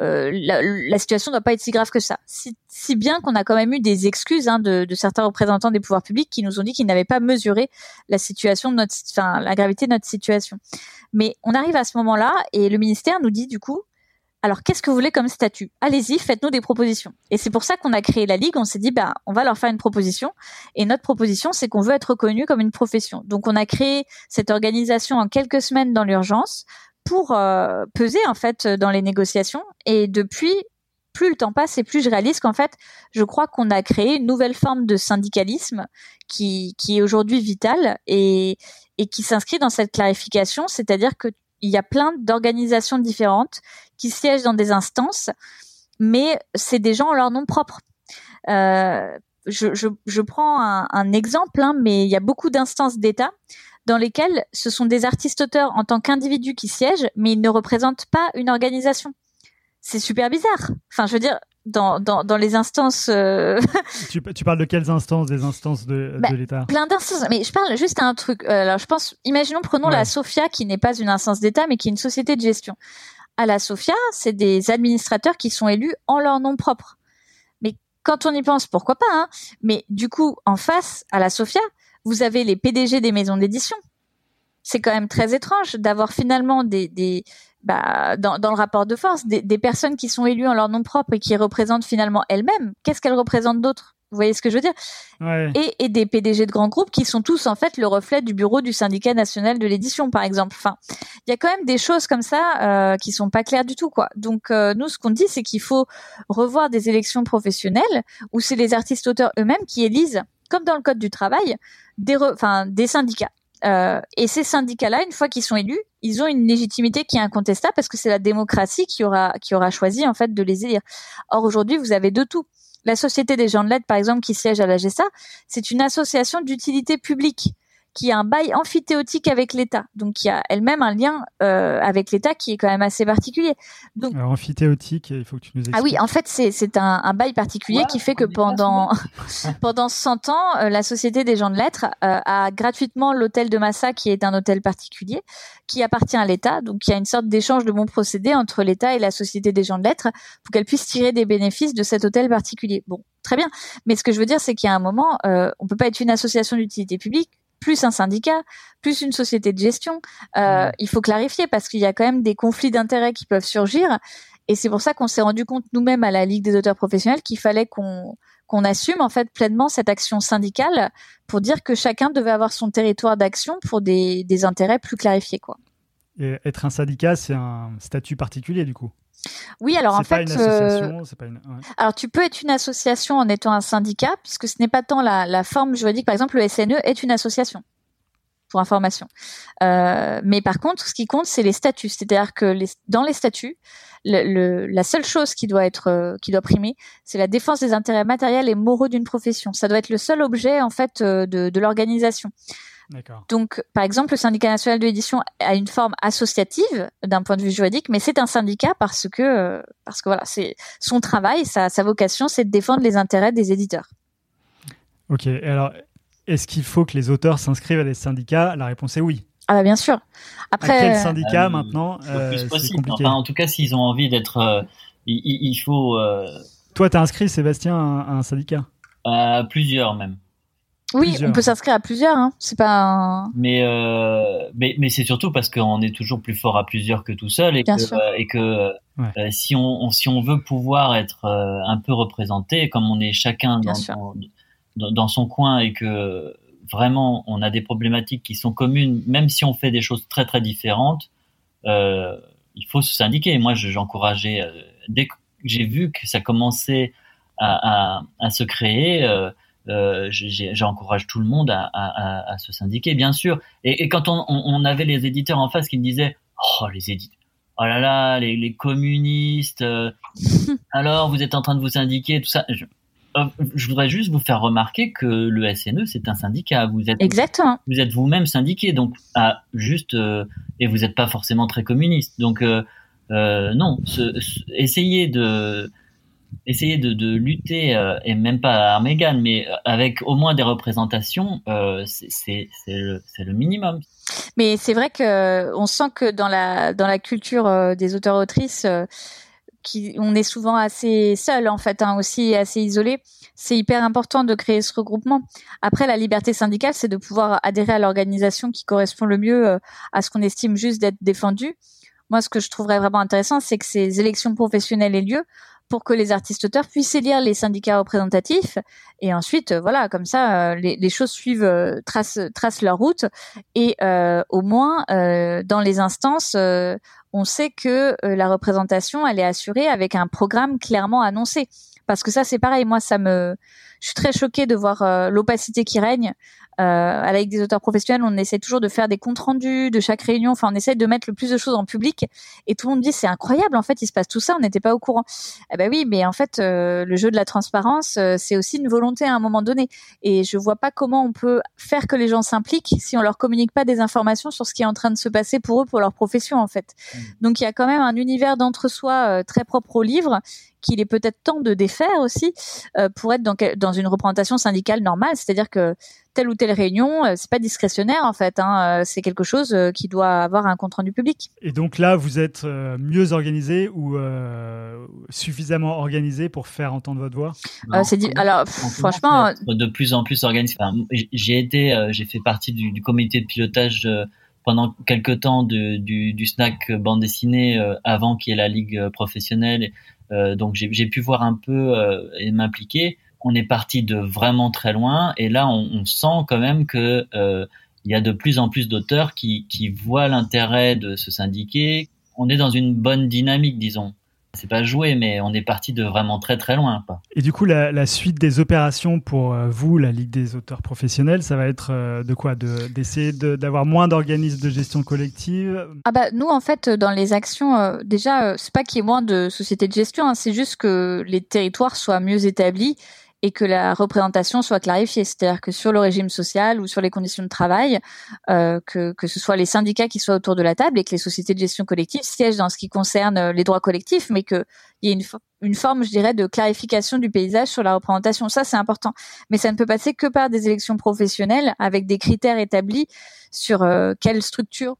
euh, la, la situation ne doit pas être si grave que ça. Si, si bien qu'on a quand même eu des excuses hein, de, de certains représentants des pouvoirs publics qui nous ont dit qu'ils n'avaient pas mesuré la situation de notre, enfin la gravité de notre situation. Mais on arrive à ce moment-là et le ministère nous dit du coup, alors qu'est-ce que vous voulez comme statut? Allez-y, faites-nous des propositions. Et c'est pour ça qu'on a créé la ligue. On s'est dit, bah, on va leur faire une proposition. Et notre proposition, c'est qu'on veut être reconnu comme une profession. Donc, on a créé cette organisation en quelques semaines dans l'urgence pour euh, peser en fait dans les négociations. Et depuis, plus le temps passe et plus je réalise qu'en fait, je crois qu'on a créé une nouvelle forme de syndicalisme qui, qui est aujourd'hui vitale et, et qui s'inscrit dans cette clarification, c'est-à-dire que il y a plein d'organisations différentes qui siègent dans des instances, mais c'est des gens en leur nom propre. Euh, je, je, je, prends un, un exemple, hein, mais il y a beaucoup d'instances d'État dans lesquelles ce sont des artistes-auteurs en tant qu'individus qui siègent, mais ils ne représentent pas une organisation. C'est super bizarre. Enfin, je veux dire, dans, dans, dans les instances. Euh... tu, tu, parles de quelles instances? Des instances de, bah, de l'État? Plein d'instances. Mais je parle juste à un truc. Euh, alors, je pense, imaginons, prenons ouais. la Sofia, qui n'est pas une instance d'État, mais qui est une société de gestion. À la Sofia, c'est des administrateurs qui sont élus en leur nom propre. Mais quand on y pense, pourquoi pas hein? Mais du coup, en face, à la Sofia, vous avez les PDG des maisons d'édition. C'est quand même très étrange d'avoir finalement des, des bah, dans, dans, le rapport de force, des, des, personnes qui sont élues en leur nom propre et qui représentent finalement elles-mêmes. Qu'est-ce qu'elles représentent d'autres Vous voyez ce que je veux dire? Ouais. et, et, des PDG de grands groupes qui sont tous en fait le reflet du bureau du syndicat national de l'édition, par exemple. Enfin, il y a quand même des choses comme ça euh, qui sont pas claires du tout, quoi. Donc euh, nous, ce qu'on dit, c'est qu'il faut revoir des élections professionnelles où c'est les artistes-auteurs eux-mêmes qui élisent, comme dans le code du travail, des, syndicats. Euh, et ces syndicats-là, une fois qu'ils sont élus, ils ont une légitimité qui est incontestable parce que c'est la démocratie qui aura qui aura choisi en fait de les élire. Or aujourd'hui, vous avez de tout. La Société des gens de l'aide, par exemple, qui siège à la GESA, c'est une association d'utilité publique qui a un bail amphithéotique avec l'État, donc qui a elle-même un lien euh, avec l'État qui est quand même assez particulier. Donc, Alors, amphithéotique, il faut que tu nous expliques. Ah oui, en fait, c'est c'est un, un bail particulier qui fait que pendant pendant 100 ans, euh, la Société des gens de lettres euh, a gratuitement l'hôtel de Massa, qui est un hôtel particulier, qui appartient à l'État. Donc, il y a une sorte d'échange de bons procédés entre l'État et la Société des gens de lettres pour qu'elle puisse tirer des bénéfices de cet hôtel particulier. Bon, très bien. Mais ce que je veux dire, c'est qu'il y a un moment, euh, on peut pas être une association d'utilité publique plus un syndicat, plus une société de gestion. Euh, mmh. Il faut clarifier parce qu'il y a quand même des conflits d'intérêts qui peuvent surgir. Et c'est pour ça qu'on s'est rendu compte nous-mêmes à la Ligue des auteurs professionnels qu'il fallait qu'on qu'on assume en fait pleinement cette action syndicale pour dire que chacun devait avoir son territoire d'action pour des, des intérêts plus clarifiés quoi. Et être un syndicat, c'est un statut particulier du coup? Oui, alors en pas fait, une euh, pas une... Ouais. alors tu peux être une association en étant un syndicat, puisque ce n'est pas tant la, la, forme juridique. Par exemple, le SNE est une association, pour information. Euh, mais par contre, ce qui compte, c'est les statuts. C'est-à-dire que les, dans les statuts, le, le, la seule chose qui doit être, euh, qui doit primer, c'est la défense des intérêts matériels et moraux d'une profession. Ça doit être le seul objet en fait euh, de, de l'organisation. Donc, par exemple, le syndicat national de l'édition a une forme associative d'un point de vue juridique, mais c'est un syndicat parce que, parce que voilà, c'est son travail, sa, sa vocation, c'est de défendre les intérêts des éditeurs. Ok. Et alors, est-ce qu'il faut que les auteurs s'inscrivent à des syndicats? La réponse est oui. Ah bah bien sûr. Après, à quel syndicat euh, maintenant euh, C'est compliqué. Enfin, en tout cas, s'ils ont envie d'être, euh, il, il, faut. Euh, Toi, t'as inscrit Sébastien à un syndicat? Plusieurs même. Oui, plusieurs. on peut s'inscrire à plusieurs. Hein. C'est pas. Un... Mais euh, mais mais c'est surtout parce qu'on est toujours plus fort à plusieurs que tout seul et Bien que sûr. euh, et que Ouais. euh, si on, on- si on veut pouvoir être euh, un peu représenté, comme on est chacun dans, dans dans dans son coin et que vraiment on a des problématiques qui sont communes, même si on fait des choses très très différentes, euh, il faut se syndiquer. Moi, je- j'encourageais euh, dès que j'ai vu que ça commençait à, à, à se créer. Euh, j'encourage tout le monde à, à, à, à se syndiquer, bien sûr. Et, et quand on, on, on avait les éditeurs en face qui me disaient, oh les éditeurs, oh là là, les, les communistes, euh, alors vous êtes en train de vous syndiquer, tout ça. Je, euh, je voudrais juste vous faire remarquer que le SNE c'est un syndicat. Vous êtes Exactement. vous êtes vous-même syndiqué, donc juste euh, et vous n'êtes pas forcément très communiste. Donc non, ce, ce- essayez de essayer de, de lutter euh, et même pas à armes égales, mais avec au moins des représentations, euh, c'est le, le minimum. Mais c'est vrai que on sent que dans la dans la culture euh, des auteurs autrices, euh, qui on est souvent assez seul en fait, hein, aussi assez isolé. C'est hyper important de créer ce regroupement. Après, la liberté syndicale, c'est de pouvoir adhérer à l'organisation qui correspond le mieux euh, à ce qu'on estime juste d'être défendu. Moi, ce que je trouverais vraiment intéressant, c'est que ces élections professionnelles aient lieu pour que les artistes auteurs puissent élire les syndicats représentatifs. Et ensuite euh, voilà comme ça euh, les, choses suivent euh, tracent tracent leur route. Et au moins dans les instances on sait que la représentation elle est assurée avec un programme clairement annoncé. Parce que ça c'est pareil. Moi ça me je suis très choquée de voir l'opacité qui règne euh, Ligue des auteurs professionnels, on essaie toujours de faire des comptes rendus de chaque réunion. Enfin, on essaie de mettre le plus de choses en public. Et tout le monde dit c'est incroyable. En fait, il se passe tout ça. On n'était pas au courant. Eh ben oui, mais en fait, euh, le jeu de la transparence, euh, c'est aussi une volonté à un moment donné. Et je vois pas comment on peut faire que les gens s'impliquent si on leur communique pas des informations sur ce qui est en train de se passer pour eux, pour leur profession en fait. Mmh. Donc il y a quand même un univers d'entre-soi très propre au livre qu'il est peut-être temps de défaire aussi euh, pour être dans, dans une représentation syndicale normale. C'est-à-dire que telle ou telle réunion, euh, c'est pas discrétionnaire en fait. Hein, euh, c'est quelque chose qui doit avoir un compte rendu public. Et donc là, vous êtes mieux organisé ou suffisamment organisé pour faire entendre votre voix? C'est dit. Alors franchement, de plus en plus organisé. j'ai été, j'ai fait partie du, du, comité de pilotage pendant quelques temps du, du, snack bande dessinée avant qu'il y ait la ligue professionnelle donc j'ai pu voir un peu euh, et m'impliquer. On est parti de vraiment très loin et là on, on sent quand même que euh, il y a de plus en plus d'auteurs qui, qui voient l'intérêt de se syndiquer. On est dans une bonne dynamique, disons c'est pas joué, mais on est parti de vraiment très très loin. Et du coup, la, suite des opérations pour euh, vous, la Ligue des auteurs professionnels, ça va être euh, de quoi? D'essayer d'avoir moins d'organismes de gestion collective? Ah bah nous, en fait, dans les actions, euh, déjà, c'est pas qu'il y ait moins de sociétés de gestion, hein, c'est juste que les territoires soient mieux établis et que la représentation soit clarifiée. C'est-à-dire que sur le régime social ou sur les conditions de travail, euh, que, que ce soit les syndicats qui soient autour de la table et que les sociétés de gestion collective siègent dans ce qui concerne euh, les droits collectifs, mais qu'il y ait une, une forme, je dirais, de clarification du paysage sur la représentation. Ça, c'est important. Mais ça ne peut passer que par des élections professionnelles avec des critères établis sur euh, quelle structure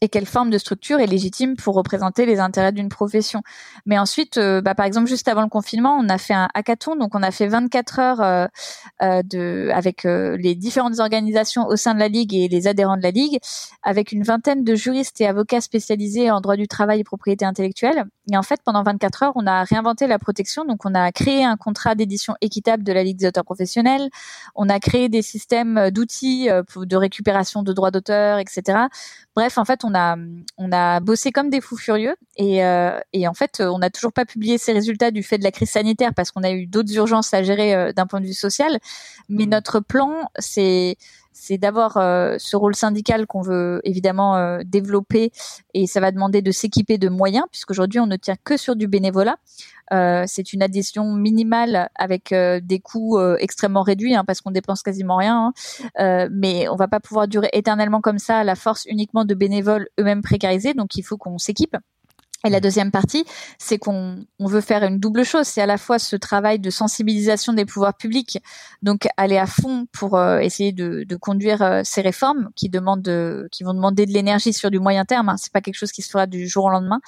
et quelle forme de structure est légitime pour représenter les intérêts d'une profession. Mais ensuite, euh, bah, par exemple, juste avant le confinement, on a fait un hackathon, donc on a fait 24 heures euh, euh, avec les différentes organisations au sein de la ligue et les adhérents de la ligue, avec une vingtaine de juristes et avocats spécialisés en droit du travail et propriété intellectuelle. Et en fait, pendant 24 heures, on a réinventé la protection, donc on a créé un contrat d'édition équitable de la ligue des auteurs professionnels, on a créé des systèmes d'outils de récupération de droits d'auteur, etc. Bref, en fait, on a on a bossé comme des fous furieux et, euh, et en fait, on n'a toujours pas publié ces résultats du fait de la crise sanitaire parce qu'on a eu d'autres urgences à gérer euh, d'un point de vue social. Mais mmh. notre plan, c'est c'est d'avoir euh, ce rôle syndical qu'on veut évidemment euh, développer et ça va demander de s'équiper de moyens puisqu'aujourd'hui on ne tient que sur du bénévolat. Euh, c'est une addition minimale avec des coûts extrêmement réduits hein, parce qu'on dépense quasiment rien, hein. mais on va pas pouvoir durer éternellement comme ça à la force uniquement de bénévoles eux-mêmes précarisés, donc il faut qu'on s'équipe. Et la deuxième partie, c'est qu'on on veut faire une double chose. C'est à la fois ce travail de sensibilisation des pouvoirs publics, donc aller à fond pour euh, essayer de, de conduire euh, ces réformes qui demandent, de, qui vont demander de l'énergie sur du moyen terme. Hein. C'est pas quelque chose qui se fera du jour au lendemain.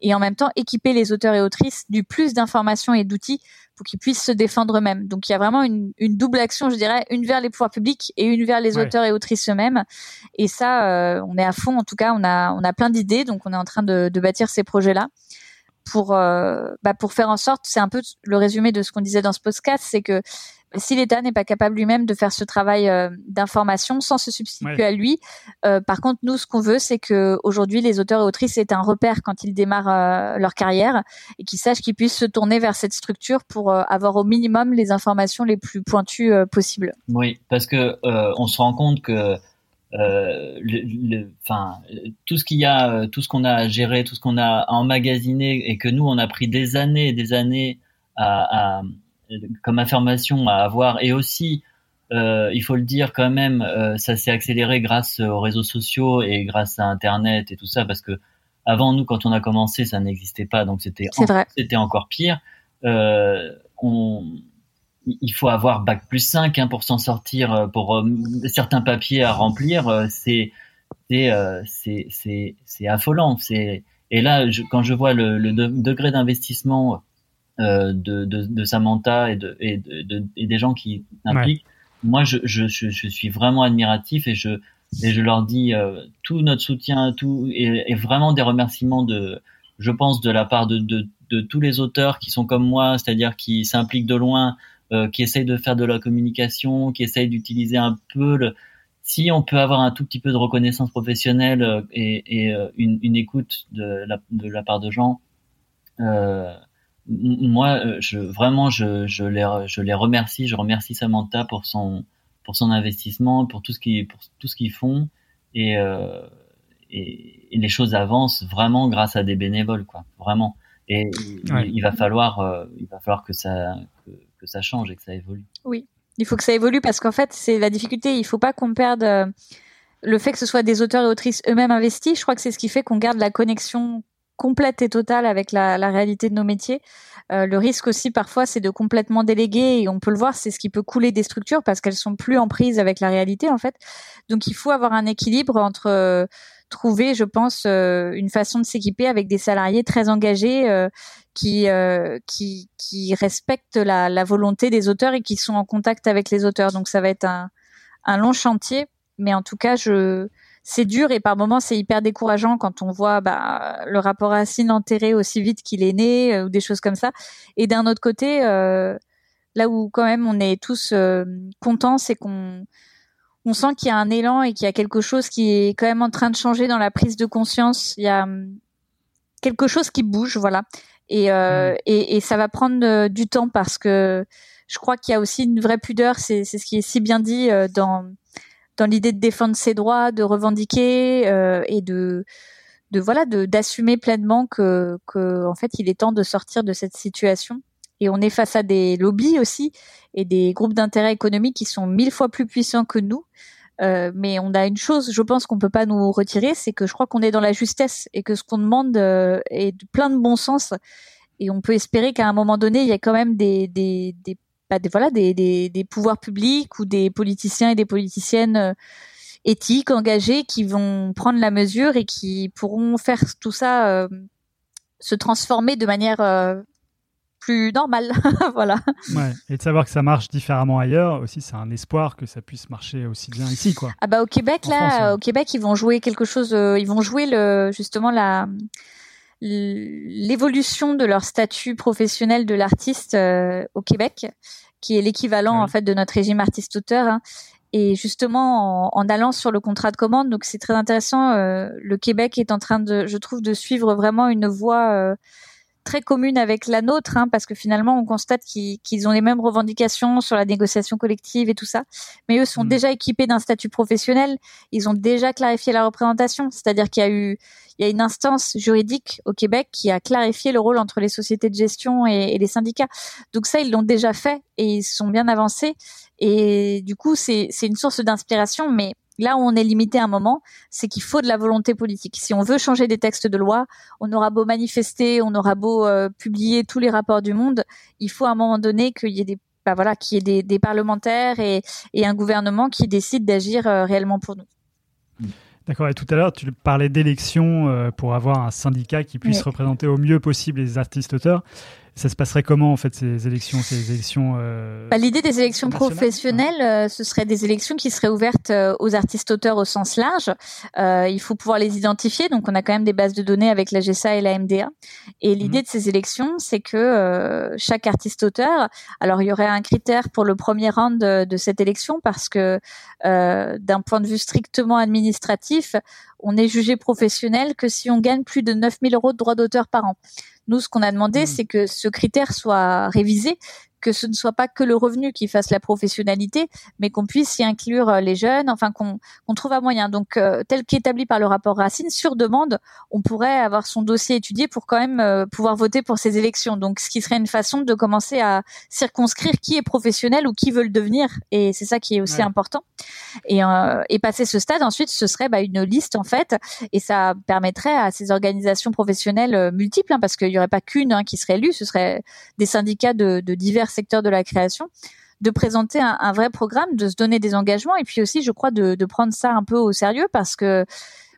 Et en même temps, équiper les auteurs et autrices du plus d'informations et d'outils pour qu'ils puissent se défendre eux-mêmes. Donc il y a vraiment une, une, double action, je dirais, une vers les pouvoirs publics et une vers les auteurs et autrices eux-mêmes. Et ça, euh, on est à fond. En tout cas, on a on a plein d'idées, donc on est en train de, de bâtir ces projets-là pour euh, bah, pour faire en sorte. C'est un peu le résumé de ce qu'on disait dans ce podcast, c'est que si l'État n'est pas capable lui-même de faire ce travail euh, d'information sans se substituer à lui, euh, par contre, nous, ce qu'on veut, c'est que aujourd'hui, les auteurs et autrices aient un repère quand ils démarrent euh, leur carrière et qu'ils sachent qu'ils puissent se tourner vers cette structure pour avoir au minimum les informations les plus pointues possibles. Oui, parce que on se rend compte que le, enfin, tout ce qu'il y a, tout ce qu'on a à gérer, tout ce qu'on a à emmagasiner et que nous, on a pris des années et des années à, à comme information à avoir. Et aussi euh, il faut le dire quand même, euh, ça s'est accéléré grâce aux réseaux sociaux et grâce à Internet et tout ça, parce que avant nous, quand on a commencé, ça n'existait pas, donc c'était c'était encore pire. Euh, on, il faut avoir bac plus 5 hein, pour s'en sortir, euh, pour euh, certains papiers à remplir, euh, c'est c'est c'est c'est affolant. C'est et là, je, quand je vois le, le degré d'investissement euh, de, de, de, Samantha et, de, et, de, et des gens qui impliquent, moi je, je, je, suis vraiment admiratif et je, et je leur dis euh, tout notre soutien, tout et, et, vraiment des remerciements de, je pense, de la part de, de, de tous les auteurs qui sont comme moi, c'est-à-dire qui s'impliquent de loin, euh, qui essayent de faire de la communication, qui essayent d'utiliser un peu le, si on peut avoir un tout petit peu de reconnaissance professionnelle euh, et, et une, une, écoute de la, de la part de gens, euh, moi, je, vraiment, je, je, les, je les remercie. Je remercie Samantha pour son, pour son investissement, pour tout ce qu'ils, pour tout ce qu'ils font, et, euh, et, et, les choses avancent vraiment grâce à des bénévoles, quoi, vraiment. Et il, va falloir, euh, il va falloir que ça, que, que, ça change et que ça évolue. Oui, il faut que ça évolue parce qu'en fait, c'est la difficulté. Il faut pas qu'on perde euh, le fait que ce soit des auteurs et autrices eux-mêmes investis. Je crois que c'est ce qui fait qu'on garde la connexion complète et totale avec la, la réalité de nos métiers. Euh, le risque aussi parfois, c'est de complètement déléguer et on peut le voir, c'est ce qui peut couler des structures parce qu'elles sont plus en prise avec la réalité en fait. Donc il faut avoir un équilibre entre euh, trouver, je pense, euh, une façon de s'équiper avec des salariés très engagés euh, qui, qui qui respectent la, la, volonté des auteurs et qui sont en contact avec les auteurs. Donc ça va être un, un long chantier, mais en tout cas je c'est dur et par moments c'est hyper décourageant quand on voit bah, le rapport Racine enterré aussi vite qu'il est né euh, ou des choses comme ça. Et d'un autre côté, euh, là où quand même on est tous euh, contents, c'est qu'on on sent qu'il y a un élan et qu'il y a quelque chose qui est quand même en train de changer dans la prise de conscience. Il y a hum, quelque chose qui bouge, voilà. Et, et, et, ça va prendre du temps parce que je crois qu'il y a aussi une vraie pudeur. C'est ce qui est si bien dit dans dans l'idée de défendre ses droits, de revendiquer euh, et de de voilà de d'assumer pleinement que que en fait il est temps de sortir de cette situation et on est face à des lobbies aussi et des groupes d'intérêt économiques qui sont mille fois plus puissants que nous. Euh, mais on a une chose, je pense qu'on peut pas nous retirer, c'est que je crois qu'on est dans la justesse et que ce qu'on demande euh, est plein de bon sens. Et on peut espérer qu'à un moment donné, il y a quand même des, des, des bah, des, voilà, des, des, des, pouvoirs publics ou des politiciens et des politiciennes euh, éthiques, engagés, qui vont prendre la mesure et qui pourront faire tout ça euh, se transformer de manière euh, plus normale. voilà. Ouais, et de savoir que ça marche différemment ailleurs aussi, c'est un espoir que ça puisse marcher aussi bien ici, quoi. Ah bah au Québec là, au Québec ils vont jouer quelque chose, ils vont jouer le justement la l'évolution de leur statut professionnel de l'artiste au Québec qui est l'équivalent en fait de notre régime artiste-auteur. Hein. Et justement, en, allant sur le contrat de commande, donc c'est très intéressant. Euh, le Québec est en train de, je trouve, de suivre vraiment une voie euh, très commune avec la nôtre, hein, parce que finalement, on constate qu'ils ont les mêmes revendications sur la négociation collective et tout ça. Mais eux sont mm. déjà équipés d'un statut professionnel. Ils ont déjà clarifié la représentation, c'est-à-dire qu'il y a eu, il y a une instance juridique au Québec qui a clarifié le rôle entre les sociétés de gestion et, et les syndicats. Donc ça, ils l'ont déjà fait et ils sont bien avancés. Et du coup, c'est une source d'inspiration, mais Là où on est limité à un moment, c'est qu'il faut de la volonté politique. Si on veut changer des textes de loi, on aura beau manifester, on aura beau euh, publier tous les rapports du monde, il faut à un moment donné qu'il y ait des bah voilà, qu'il y ait des, des parlementaires et, et, un gouvernement qui décide d'agir euh, réellement pour nous. D'accord. Et tout à l'heure, tu parlais d'élections euh, pour avoir un syndicat qui puisse représenter au mieux possible les artistes-auteurs. Ça se passerait comment en fait ces élections, ces élections euh, bah, L'idée des élections professionnelles, euh, ce serait des élections qui seraient ouvertes euh, aux artistes-auteurs au sens large. Euh, il faut pouvoir les identifier, donc on a quand même des bases de données avec la GSA et la MDA. Et l'idée mhm. de ces élections, c'est que chaque artiste-auteur, alors il y aurait un critère pour le premier round de, de cette élection parce que d'un point de vue strictement administratif, on est jugé professionnel que si on gagne plus de 9000 euros de droits d'auteur par an. Nous, ce qu'on a demandé, hmm. c'est que ce critère soit révisé, que ce ne soit pas que le revenu qui fasse la professionnalité, mais qu'on puisse y inclure euh, les jeunes, enfin qu'on trouve un moyen. Donc, euh, tel qu'établi par le rapport Racine, sur demande, on pourrait avoir son dossier étudié pour quand même euh, pouvoir voter pour ces élections. Donc, ce qui serait une façon de commencer à circonscrire qui est professionnel ou qui veut le devenir. Et c'est ça qui est aussi important. Et, et passer ce stade, ensuite, ce serait bah, une liste en fait, et ça permettrait à ces organisations professionnelles multiples, hein, parce qu'il n'y aurait pas qu'une hein, qui serait élue, ce serait des syndicats de, de divers secteur de la création, de présenter un, vrai programme, de se donner des engagements et puis aussi, je crois, de, prendre ça un peu au sérieux parce que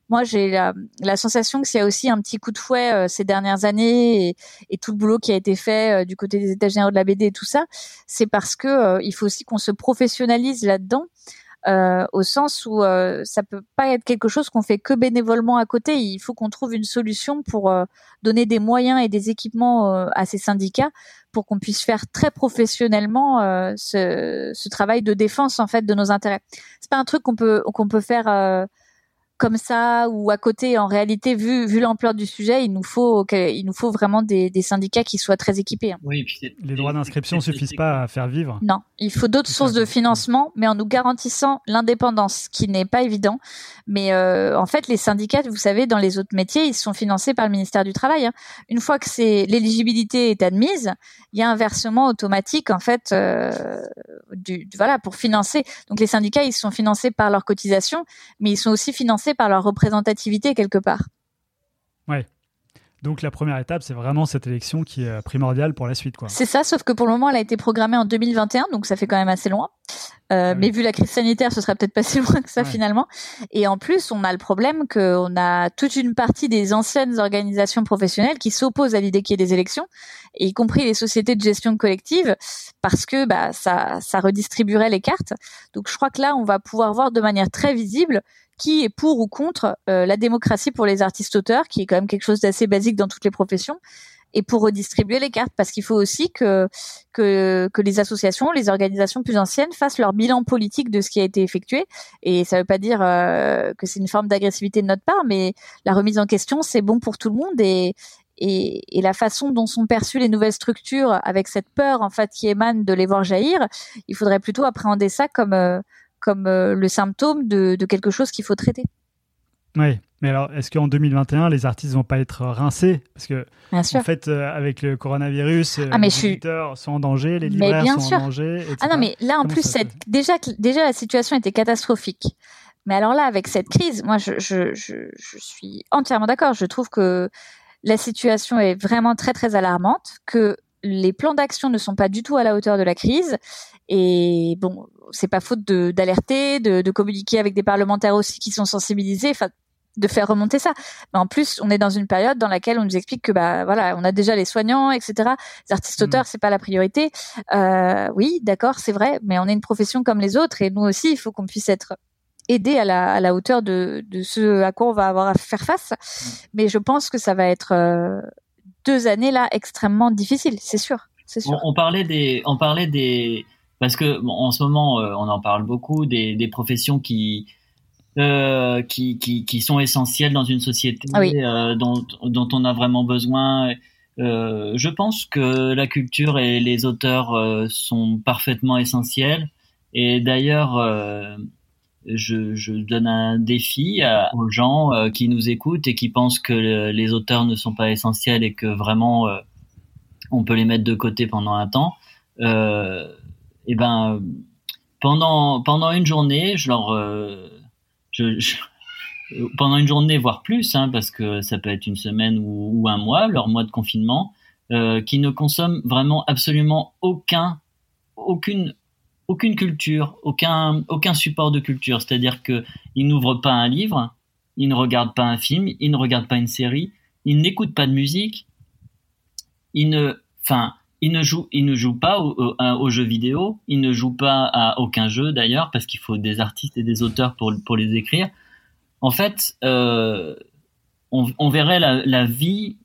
moi, j'ai la, sensation que s'il y a aussi un petit coup de fouet euh, ces dernières années et, tout le boulot qui a été fait euh, du côté des états généraux de la BD et tout ça, c'est parce que euh, il faut aussi qu'on se professionnalise là-dedans euh, au sens où euh, ça peut pas être quelque chose qu'on fait que bénévolement à côté. Il faut qu'on trouve une solution pour euh, donner des moyens et des équipements euh, à ces syndicats pour qu'on puisse faire très professionnellement ce, ce, travail de défense en fait de nos intérêts. C'est pas un truc qu'on peut qu'on peut faire comme ça ou à côté. En réalité, vu vu l'ampleur du sujet, il nous faut il nous faut vraiment des, des syndicats qui soient très équipés. Hein. Oui, les droits d'inscription suffisent pas à faire vivre. Non, il faut d'autres sources de financement, mais en nous garantissant l'indépendance, qui n'est pas évident. Mais euh, en fait, les syndicats, vous savez, dans les autres métiers, ils sont financés par le ministère du Travail. Hein. Une fois que c'est l'éligibilité est admise, il y a un versement automatique en fait, euh, du, voilà, pour financer. Donc les syndicats, ils sont financés par leurs cotisations, mais ils sont aussi financés par leur représentativité quelque part. Ouais. Donc la première étape, c'est vraiment cette élection qui est primordiale pour la suite. C'est ça, sauf que pour le moment, elle a été programmée en 2021, donc ça fait quand même assez loin. Euh, ah Mais vu la crise sanitaire, ce serait peut-être pas si loin que ça finalement. Et en plus, on a le problème qu'on a toute une partie des anciennes organisations professionnelles qui s'opposent à l'idée qu'il y ait des élections, y compris les sociétés de gestion collective, parce que bah, ça, ça redistribuerait les cartes. Donc je crois que là, on va pouvoir voir de manière très visible qui est pour ou contre euh, la démocratie pour les artistes-auteurs, qui est quand même quelque chose d'assez basique dans toutes les professions, et pour redistribuer les cartes, parce qu'il faut aussi que, que, que les associations, les organisations plus anciennes fassent leur bilan politique de ce qui a été effectué. Et ça ne veut pas dire euh, que c'est une forme d'agressivité de notre part, mais la remise en question, c'est bon pour tout le monde et, et, et, la façon dont sont perçues les nouvelles structures, avec cette peur en fait qui émane de les voir jaillir, il faudrait plutôt appréhender ça comme euh, comme euh, le symptôme de, quelque chose qu'il faut traiter. Oui, mais alors est-ce qu'en 2021 les artistes vont pas être rincés? Parce que en fait euh, avec le coronavirus euh, ah, les éditeurs sont en danger, les libraires sont en danger. Etc. Ah non mais là en plus cette, déjà déjà la situation était catastrophique. Mais alors là avec cette crise, moi je, je, je, je suis entièrement d'accord. Je trouve que la situation est vraiment très très alarmante, que les plans d'action ne sont pas du tout à la hauteur de la crise. Et bon, c'est pas faute d'alerter, de, de, communiquer avec des parlementaires aussi qui sont sensibilisés, enfin de faire remonter ça. Mais en plus, on est dans une période dans laquelle on nous explique que bah voilà, on a déjà les soignants, etc. Les artistes auteurs, mm. c'est pas la priorité. Euh, oui, d'accord, c'est vrai, mais on est une profession comme les autres et nous aussi, il faut qu'on puisse être aidé à la, à la hauteur de, de ce à quoi on va avoir à faire face. Mm. Mais je pense que ça va être euh, deux années là extrêmement difficiles, c'est sûr. C'est sûr. On, parlait des, on parlait des, parce que en ce moment, euh, on en parle beaucoup des, des professions qui, euh, qui, qui, qui, sont essentielles dans une société, ah euh, dont, dont on a vraiment besoin. Euh, je pense que la culture et les auteurs euh, sont parfaitement essentiels. Et d'ailleurs, je, je, donne un défi aux gens euh, qui nous écoutent et qui pensent que les auteurs ne sont pas essentiels et que vraiment euh, on peut les mettre de côté pendant un temps. Euh, et ben pendant pendant une journée, je leur euh, pendant une journée voire plus, hein, parce que ça peut être une semaine ou, un mois, leur mois de confinement, qui ne consomment vraiment absolument aucun aucune aucune culture, aucun, aucun support de culture. C'est-à-dire que il n'ouvre pas un livre, il ne regarde pas un film, il ne regarde pas une série, il n'écoute pas de musique, il ne, enfin, il ne joue, il ne joue pas aux jeux vidéo, il ne joue pas à aucun jeu d'ailleurs parce qu'il faut des artistes et des auteurs pour, pour les écrire. En fait, euh, on, on, verrait la, la, vie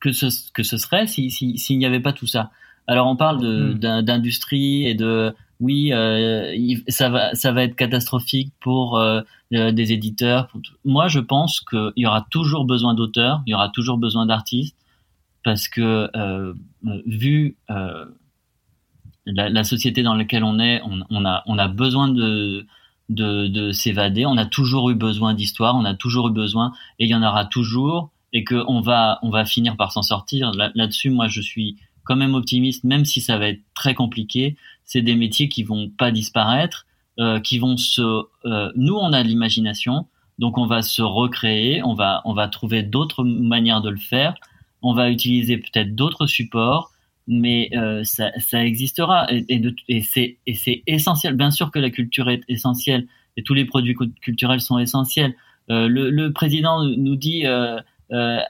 que ce, que ce serait s'il si, si, n'y avait pas tout ça. Alors on parle hmm. d'industrie et de oui, euh, ça va, ça va être catastrophique pour euh, euh, des éditeurs. Moi, je pense qu'il y aura toujours besoin d'auteurs, il y aura toujours besoin d'artistes, parce que vu la, la, société dans laquelle on est, on, a, besoin de, de, de s'évader. On a toujours eu besoin d'histoire, on a toujours eu besoin, et il y en aura toujours, et qu'on va, on va finir par s'en sortir. Là-dessus, moi, je suis quand même optimiste, même si ça va être très compliqué c'est des métiers qui vont pas disparaître, euh, qui vont se. Euh, nous, on a de l'imagination, donc on va se recréer, on va trouver d'autres manières de le faire, on va utiliser peut-être d'autres supports, mais euh, ça, ça existera et, et, et c'est essentiel. Bien sûr que la culture est essentielle et tous les produits culturels sont essentiels. Euh, le, le, président nous dit euh, euh,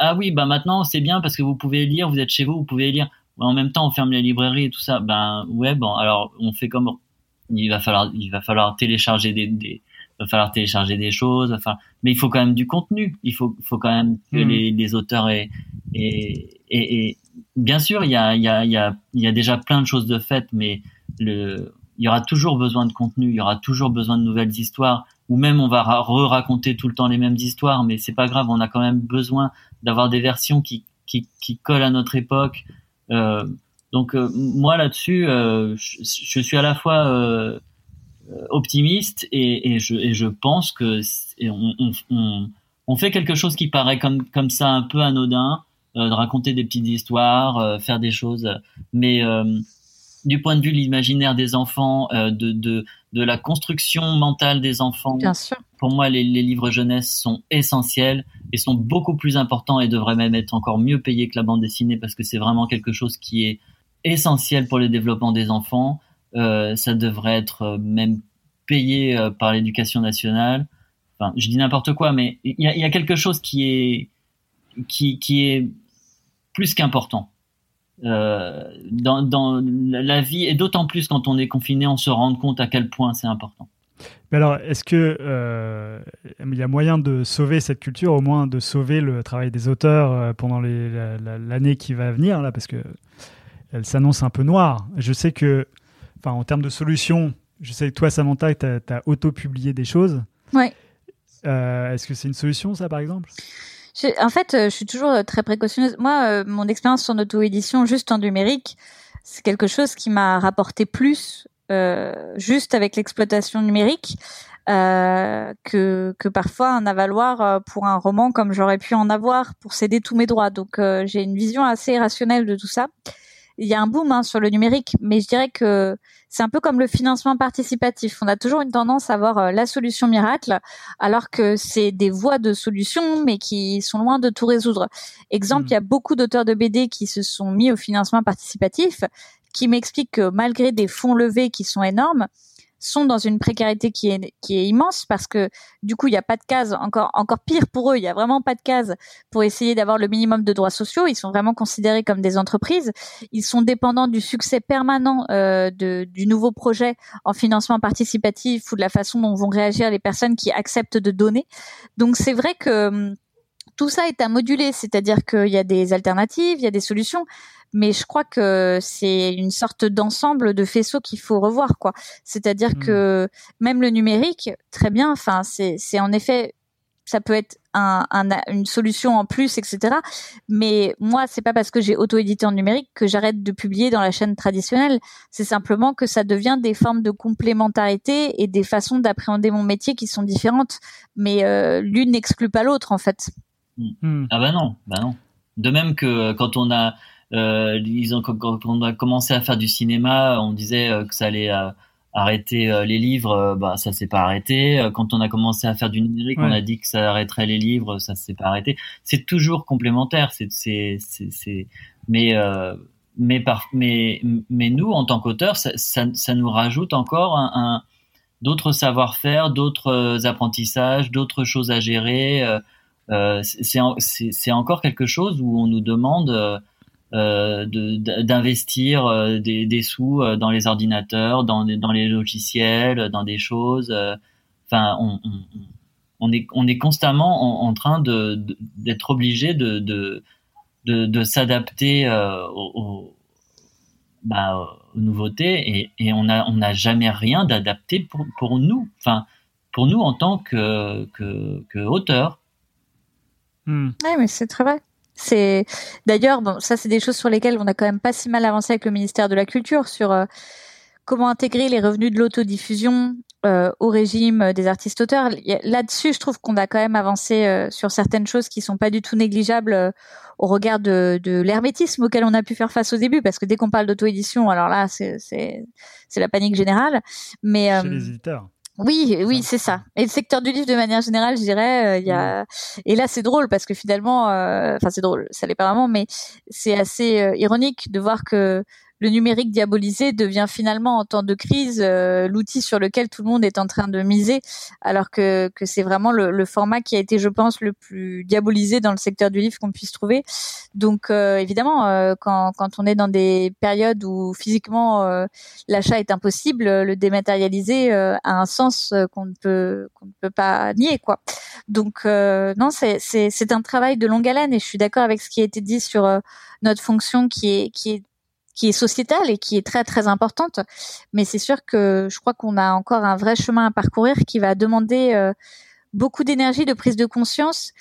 ah oui bah maintenant c'est bien parce que vous pouvez lire, vous êtes chez vous, vous pouvez lire en même temps on ferme les librairies et tout ça. Ben ouais, bon, alors on fait comme il va falloir, il va falloir télécharger des, des va falloir télécharger des choses. Enfin, mais il faut quand même du contenu. Il faut, faut quand même que Mhm. les, les auteurs aient, et, et, et bien sûr, il y a, il y a, il y a, il y a déjà plein de choses de faites, mais le, il y aura toujours besoin de contenu. Il y aura toujours besoin de nouvelles histoires. Ou même on va ra- re-raconter tout le temps les mêmes histoires, mais c'est pas grave. On a quand même besoin d'avoir des versions qui, qui, qui collent à notre époque. Euh, donc euh, moi là-dessus, euh, je, je suis à la fois euh, optimiste et, et, je, et je pense que on, on, on fait quelque chose qui paraît comme, comme ça un peu anodin, euh, de raconter des petites histoires, euh, faire des choses, mais euh, du point de vue de l'imaginaire des enfants, euh, de, de, de la construction mentale des enfants, Bien sûr. pour moi, les, les livres jeunesse sont essentiels et sont beaucoup plus importants et devraient même être encore mieux payés que la bande dessinée parce que c'est vraiment quelque chose qui est essentiel pour le développement des enfants. Euh, ça devrait être euh, même payé euh, par l'éducation nationale. Enfin, je dis n'importe quoi, mais il y a, quelque chose qui est qui, est plus qu'important. Dans, dans la vie et d'autant plus quand on est confiné, on se rend compte à quel point c'est important. Mais alors, est-ce que euh, il y a moyen de sauver cette culture, au moins de sauver le travail des auteurs pendant l'année qui va venir là, parce que elle s'annonce un peu noire. Je sais que, enfin, en termes de solutions, je sais que toi, Samantha, tu as, auto-publié des choses. Ouais. Euh, Est-ce que c'est une solution, ça, par exemple? En fait, euh, je suis toujours euh, très précautionneuse. Moi, euh, mon expérience en auto-édition juste en numérique, c'est quelque chose qui m'a rapporté plus euh, juste avec l'exploitation numérique euh, que, que parfois un avaloir pour un roman comme j'aurais pu en avoir pour céder tous mes droits. Donc, euh, j'ai une vision assez rationnelle de tout ça. Il y a un boom hein, sur le numérique, mais je dirais que c'est un peu comme le financement participatif. On a toujours une tendance à voir euh, la solution miracle, alors que c'est des voies de solution, mais qui sont loin de tout résoudre. Exemple, Mhm. il y a beaucoup d'auteurs de BD qui se sont mis au financement participatif, qui m'expliquent que malgré des fonds levés qui sont énormes, sont dans une précarité qui est qui est immense parce que du coup il n'y a pas de case encore encore pire pour eux. Il y a vraiment pas de case pour essayer d'avoir le minimum de droits sociaux. Ils sont vraiment considérés comme des entreprises. Ils sont dépendants du succès permanent euh, de, du nouveau projet en financement participatif ou de la façon dont vont réagir les personnes qui acceptent de donner. Donc c'est vrai que hum, tout ça est à moduler, c'est-à-dire qu'il y a des alternatives, il y a des solutions, mais je crois que c'est une sorte d'ensemble de faisceaux qu'il faut revoir, quoi. C'est-à-dire Mm. que même le numérique, très bien, enfin, c'est, c'est en effet, ça peut être un, un- une solution en plus, etc. Mais moi, c'est pas parce que j'ai auto-édité en numérique que j'arrête de publier dans la chaîne traditionnelle. C'est simplement que ça devient des formes de complémentarité et des façons d'appréhender mon métier qui sont différentes. Mais euh, l'une n'exclut pas l'autre, en fait. Hmm. Ah bah non, bah non. De même que euh, quand on a, euh, disons, quand, quand on a commencé à faire du cinéma, on disait euh, que ça allait euh, arrêter les livres, bah ça s'est pas arrêté. Quand on a commencé à faire du numérique, on a dit que ça arrêterait les livres, ça s'est pas arrêté. C'est toujours complémentaire. C'est, c'est, c'est, c'est- mais euh, mais par, mais mais nous en tant qu'auteurs, ça, ça, ça nous rajoute encore un, un d'autres savoir-faire, d'autres apprentissages, d'autres choses à gérer. euh, c'est c'est en- c'est- c'est encore quelque chose où on nous demande euh, de- d'investir euh, des, des sous euh, dans les ordinateurs, dans, les- dans les logiciels, dans des choses. Enfin, on, on, on est, on est constamment en, en train de de- d'être obligé de, de, de, de s'adapter euh, aux, aux- bah, aux nouveautés et, et on n'a on jamais rien d'adapté pour, pour nous. Enfin, pour nous en tant que, que, que auteur. Hmm. Oui, mais c'est très vrai. C'est d'ailleurs bon, ça c'est des choses sur lesquelles on a quand même pas si mal avancé avec le ministère de la Culture sur euh, comment intégrer les revenus de l'autodiffusion euh, au régime euh, des artistes auteurs. Là-dessus, je trouve qu'on a quand même avancé euh, sur certaines choses qui sont pas du tout négligeables euh, au regard de, de l'hermétisme auquel on a pu faire face au début, parce que dès qu'on parle d'auto-édition, alors là c'est la panique générale. Mais Chez les éditeurs. Oui, oui, c'est ça. Et le secteur du livre de manière générale, je dirais, euh, il y a. Et là, c'est drôle parce que finalement, euh, enfin, c'est drôle, ça l'est pas vraiment, mais c'est assez euh, ironique de voir que le numérique diabolisé devient finalement en temps de crise l'outil sur lequel tout le monde est en train de miser, alors que, que c'est vraiment le, le, format qui a été, je pense, le plus diabolisé dans le secteur du livre qu'on puisse trouver. Donc évidemment, quand, quand on est dans des périodes où physiquement l'achat est impossible, le dématérialiser a un sens qu'on ne peut qu'on ne peut pas nier quoi. Donc non, c'est c'est un travail de longue haleine et je suis d'accord avec ce qui a été dit sur euh, notre fonction qui est qui est qui est sociétale et qui est très très importante. Mais c'est sûr que je crois qu'on a encore un vrai chemin à parcourir qui va demander euh, beaucoup d'énergie, de prise de conscience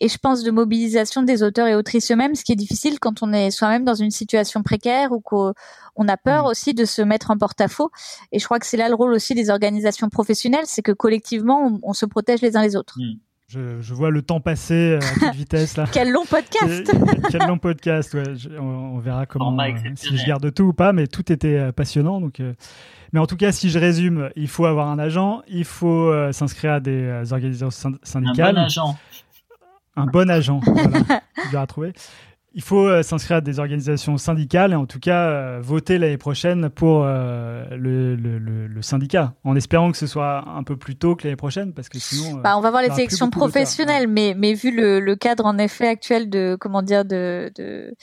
et je pense de mobilisation des auteurs et autrices eux-mêmes, ce qui est difficile quand on est soi-même dans une situation précaire ou qu'on a peur mmh. aussi de se mettre en porte-à-faux. Et je crois que c'est là le rôle aussi des organisations professionnelles, c'est que collectivement, on, se protège les uns les autres. Mmh. Je, vois le temps passer à toute vitesse là. quel long podcast Quel long podcast, ouais. on, verra comment euh, si je garde tout ou pas, mais tout était euh, passionnant. Donc, euh. mais en tout cas, si je résume, il faut avoir un agent, il faut s'inscrire à des organisations syndicales. Un bon agent. Un bon agent, voilà. vais trouver il faut euh, s'inscrire à des organisations syndicales et en tout cas euh, voter l'année prochaine pour euh, le, le, le, syndicat, en espérant que ce soit un peu plus tôt que l'année prochaine, parce que sinon. Bah, on va voir les élections professionnelles, mais, mais vu le, cadre en effet actuel de comment dire de, de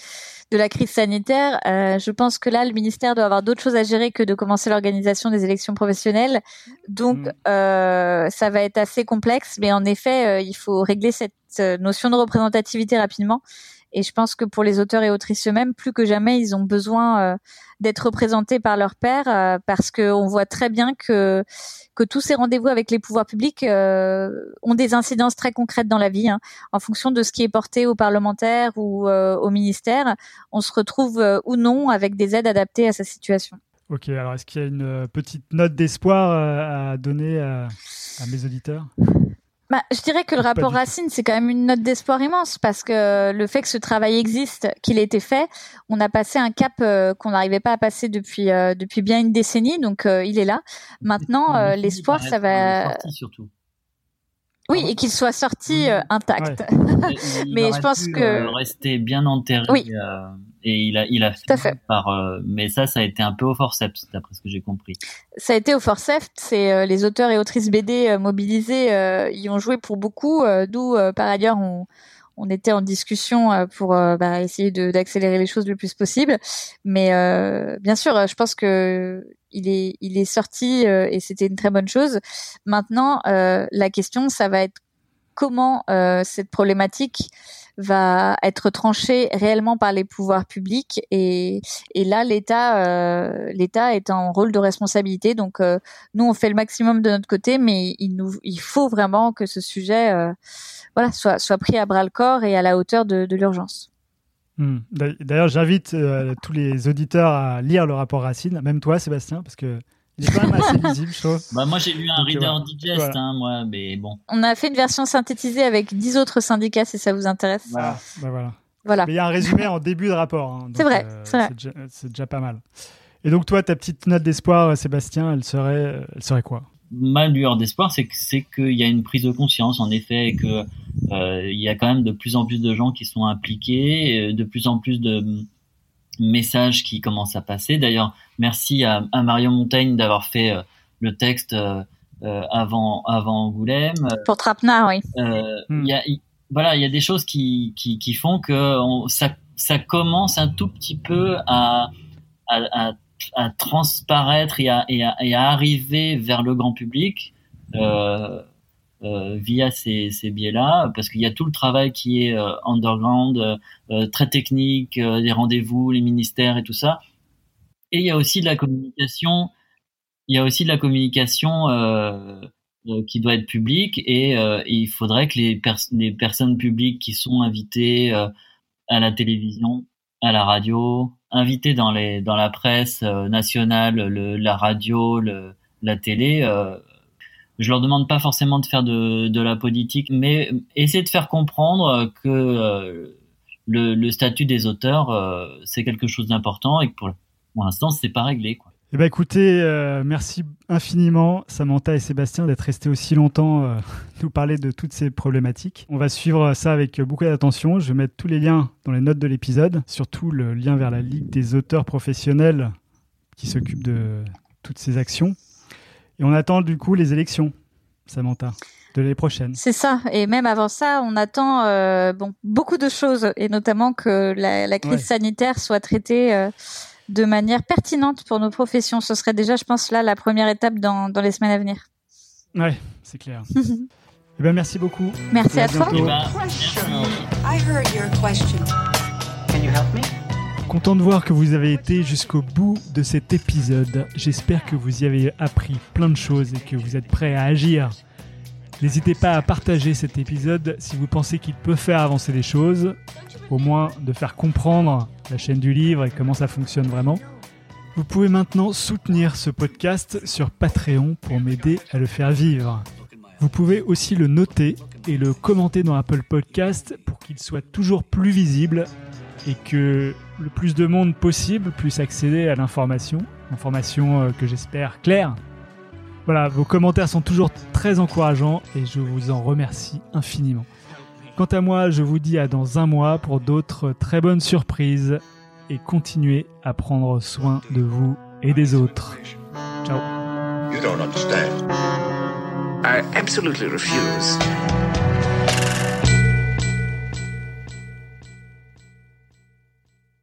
de la crise sanitaire, je pense que là, le ministère doit avoir d'autres choses à gérer que de commencer l'organisation des élections professionnelles. Donc, mm. ça va être assez complexe, mais en effet, il faut régler cette notion de représentativité rapidement. Et je pense que pour les auteurs et autrices eux-mêmes, plus que jamais, ils ont besoin euh, d'être représentés par leurs pairs euh, parce qu'on voit très bien que que tous ces rendez-vous avec les pouvoirs publics euh, ont des incidences très concrètes dans la vie. Hein. En fonction de ce qui est porté aux parlementaires ou au ministère, on se retrouve ou non avec des aides adaptées à sa situation. Ok, alors est-ce qu'il y a une petite note d'espoir à donner à mes auditeurs? Bah, je dirais que le rapport Racine, c'est quand même une note d'espoir immense parce que le fait que ce travail existe, qu'il ait été fait, on a passé un cap euh, qu'on n'arrivait pas à passer depuis euh, depuis bien une décennie, donc euh, il est là. Maintenant, l'espoir, ça va. Surtout. Oui, et qu'il soit sorti intact. Mais je pense que rester bien enterré. Oui et il a il a fait, par euh, mais ça ça a été un peu au forceps d'après ce que j'ai compris. Ça a été au forceps, c'est euh, les auteurs et autrices BD euh, mobilisés y ont joué pour beaucoup d'où par ailleurs on on était en discussion pour bah, essayer d'accélérer les choses le plus possible mais bien sûr je pense que il est il est sorti et c'était une très bonne chose. Maintenant la question ça va être comment cette problématique va être tranché réellement par les pouvoirs publics et, et là l'État euh, l'État est en rôle de responsabilité donc euh, nous on fait le maximum de notre côté mais il nous il faut vraiment que ce sujet euh, voilà soit soit pris à bras le corps et à la hauteur de, de l'urgence. Hmm. D'ailleurs, j'invite tous les auditeurs à lire le rapport Racine, même toi, Sébastien, parce que il est quand même assez lisible, je trouve. Bah, moi, j'ai lu un Reader Digest, hein, moi, mais bon. On a fait une version synthétisée avec 10 autres syndicats, si ça vous intéresse. Voilà. Bah, voilà. voilà. Mais il y a un résumé en début de rapport. Hein, c'est vrai, euh, c'est déjà, déjà, pas mal. Et donc, toi, ta petite note d'espoir, Sébastien, elle serait, elle serait quoi? Ma lueur d'espoir, c'est c'est qu'il y a une prise de conscience, en effet, et que euh, il y a quand même de plus en plus de gens qui sont impliqués, de plus en plus de message qui commence à passer. D'ailleurs, merci à, à, Marion Montaigne d'avoir fait euh, le texte euh, euh, avant avant Angoulême. Pour Trapenard, oui. Hmm. Y a, voilà, il y a des choses qui, qui, qui font que on, ça, ça commence un tout petit peu à, à, à, à transparaître et à, et, et à, arriver vers le grand public. Euh, euh, via ces, ces biais-là, parce qu'il y a tout le travail qui est euh, underground, euh, très technique, les rendez-vous, les ministères et tout ça. Et il y a aussi de la communication. Il y a aussi de la communication qui doit être publique et, il faudrait que les, personnes publiques qui sont invitées à la télévision, à la radio, invitées dans la presse nationale, le, la radio, la télé, je leur demande pas forcément de faire de, la politique, mais essayer de faire comprendre que euh, le, statut des auteurs, euh, c'est quelque chose d'important et que pour, pour l'instant, c'est pas réglé. Eh ben écoutez, euh, merci infiniment Samantha et Sébastien d'être restés aussi longtemps euh, nous parler de toutes ces problématiques. On va suivre ça avec beaucoup d'attention. Je vais mettre tous les liens dans les notes de l'épisode, surtout le lien vers la Ligue des auteurs professionnels qui s'occupe de toutes ces actions. Et on attend du coup les élections, Samantha, de l'année prochaine. C'est ça. Et même avant ça, on attend euh, bon beaucoup de choses, et notamment que la, la crise Ouais. sanitaire soit traitée euh, de manière pertinente pour nos professions. Ce serait déjà, je pense, là la première étape dans, dans les semaines à venir. Ouais, c'est clair. eh ben merci beaucoup. Merci Et à toi. Content de voir que vous avez été jusqu'au bout de cet épisode. J'espère que vous y avez appris plein de choses et que vous êtes prêts à agir. N'hésitez pas à partager cet épisode si vous pensez qu'il peut faire avancer les choses, au moins de faire comprendre la chaîne du livre et comment ça fonctionne vraiment. Vous pouvez maintenant soutenir ce podcast sur Patreon pour m'aider à le faire vivre. Vous pouvez aussi le noter et le commenter dans Apple Podcast pour qu'il soit toujours plus visible et que le plus de monde possible puisse accéder à l'information, information euh, que j'espère claire. Voilà, vos commentaires sont toujours très encourageants et je vous en remercie infiniment. Quant à moi, je vous dis à dans un mois pour d'autres très bonnes surprises et continuez à prendre soin de vous et des autres. Ciao You don't understand. I absolutely refuse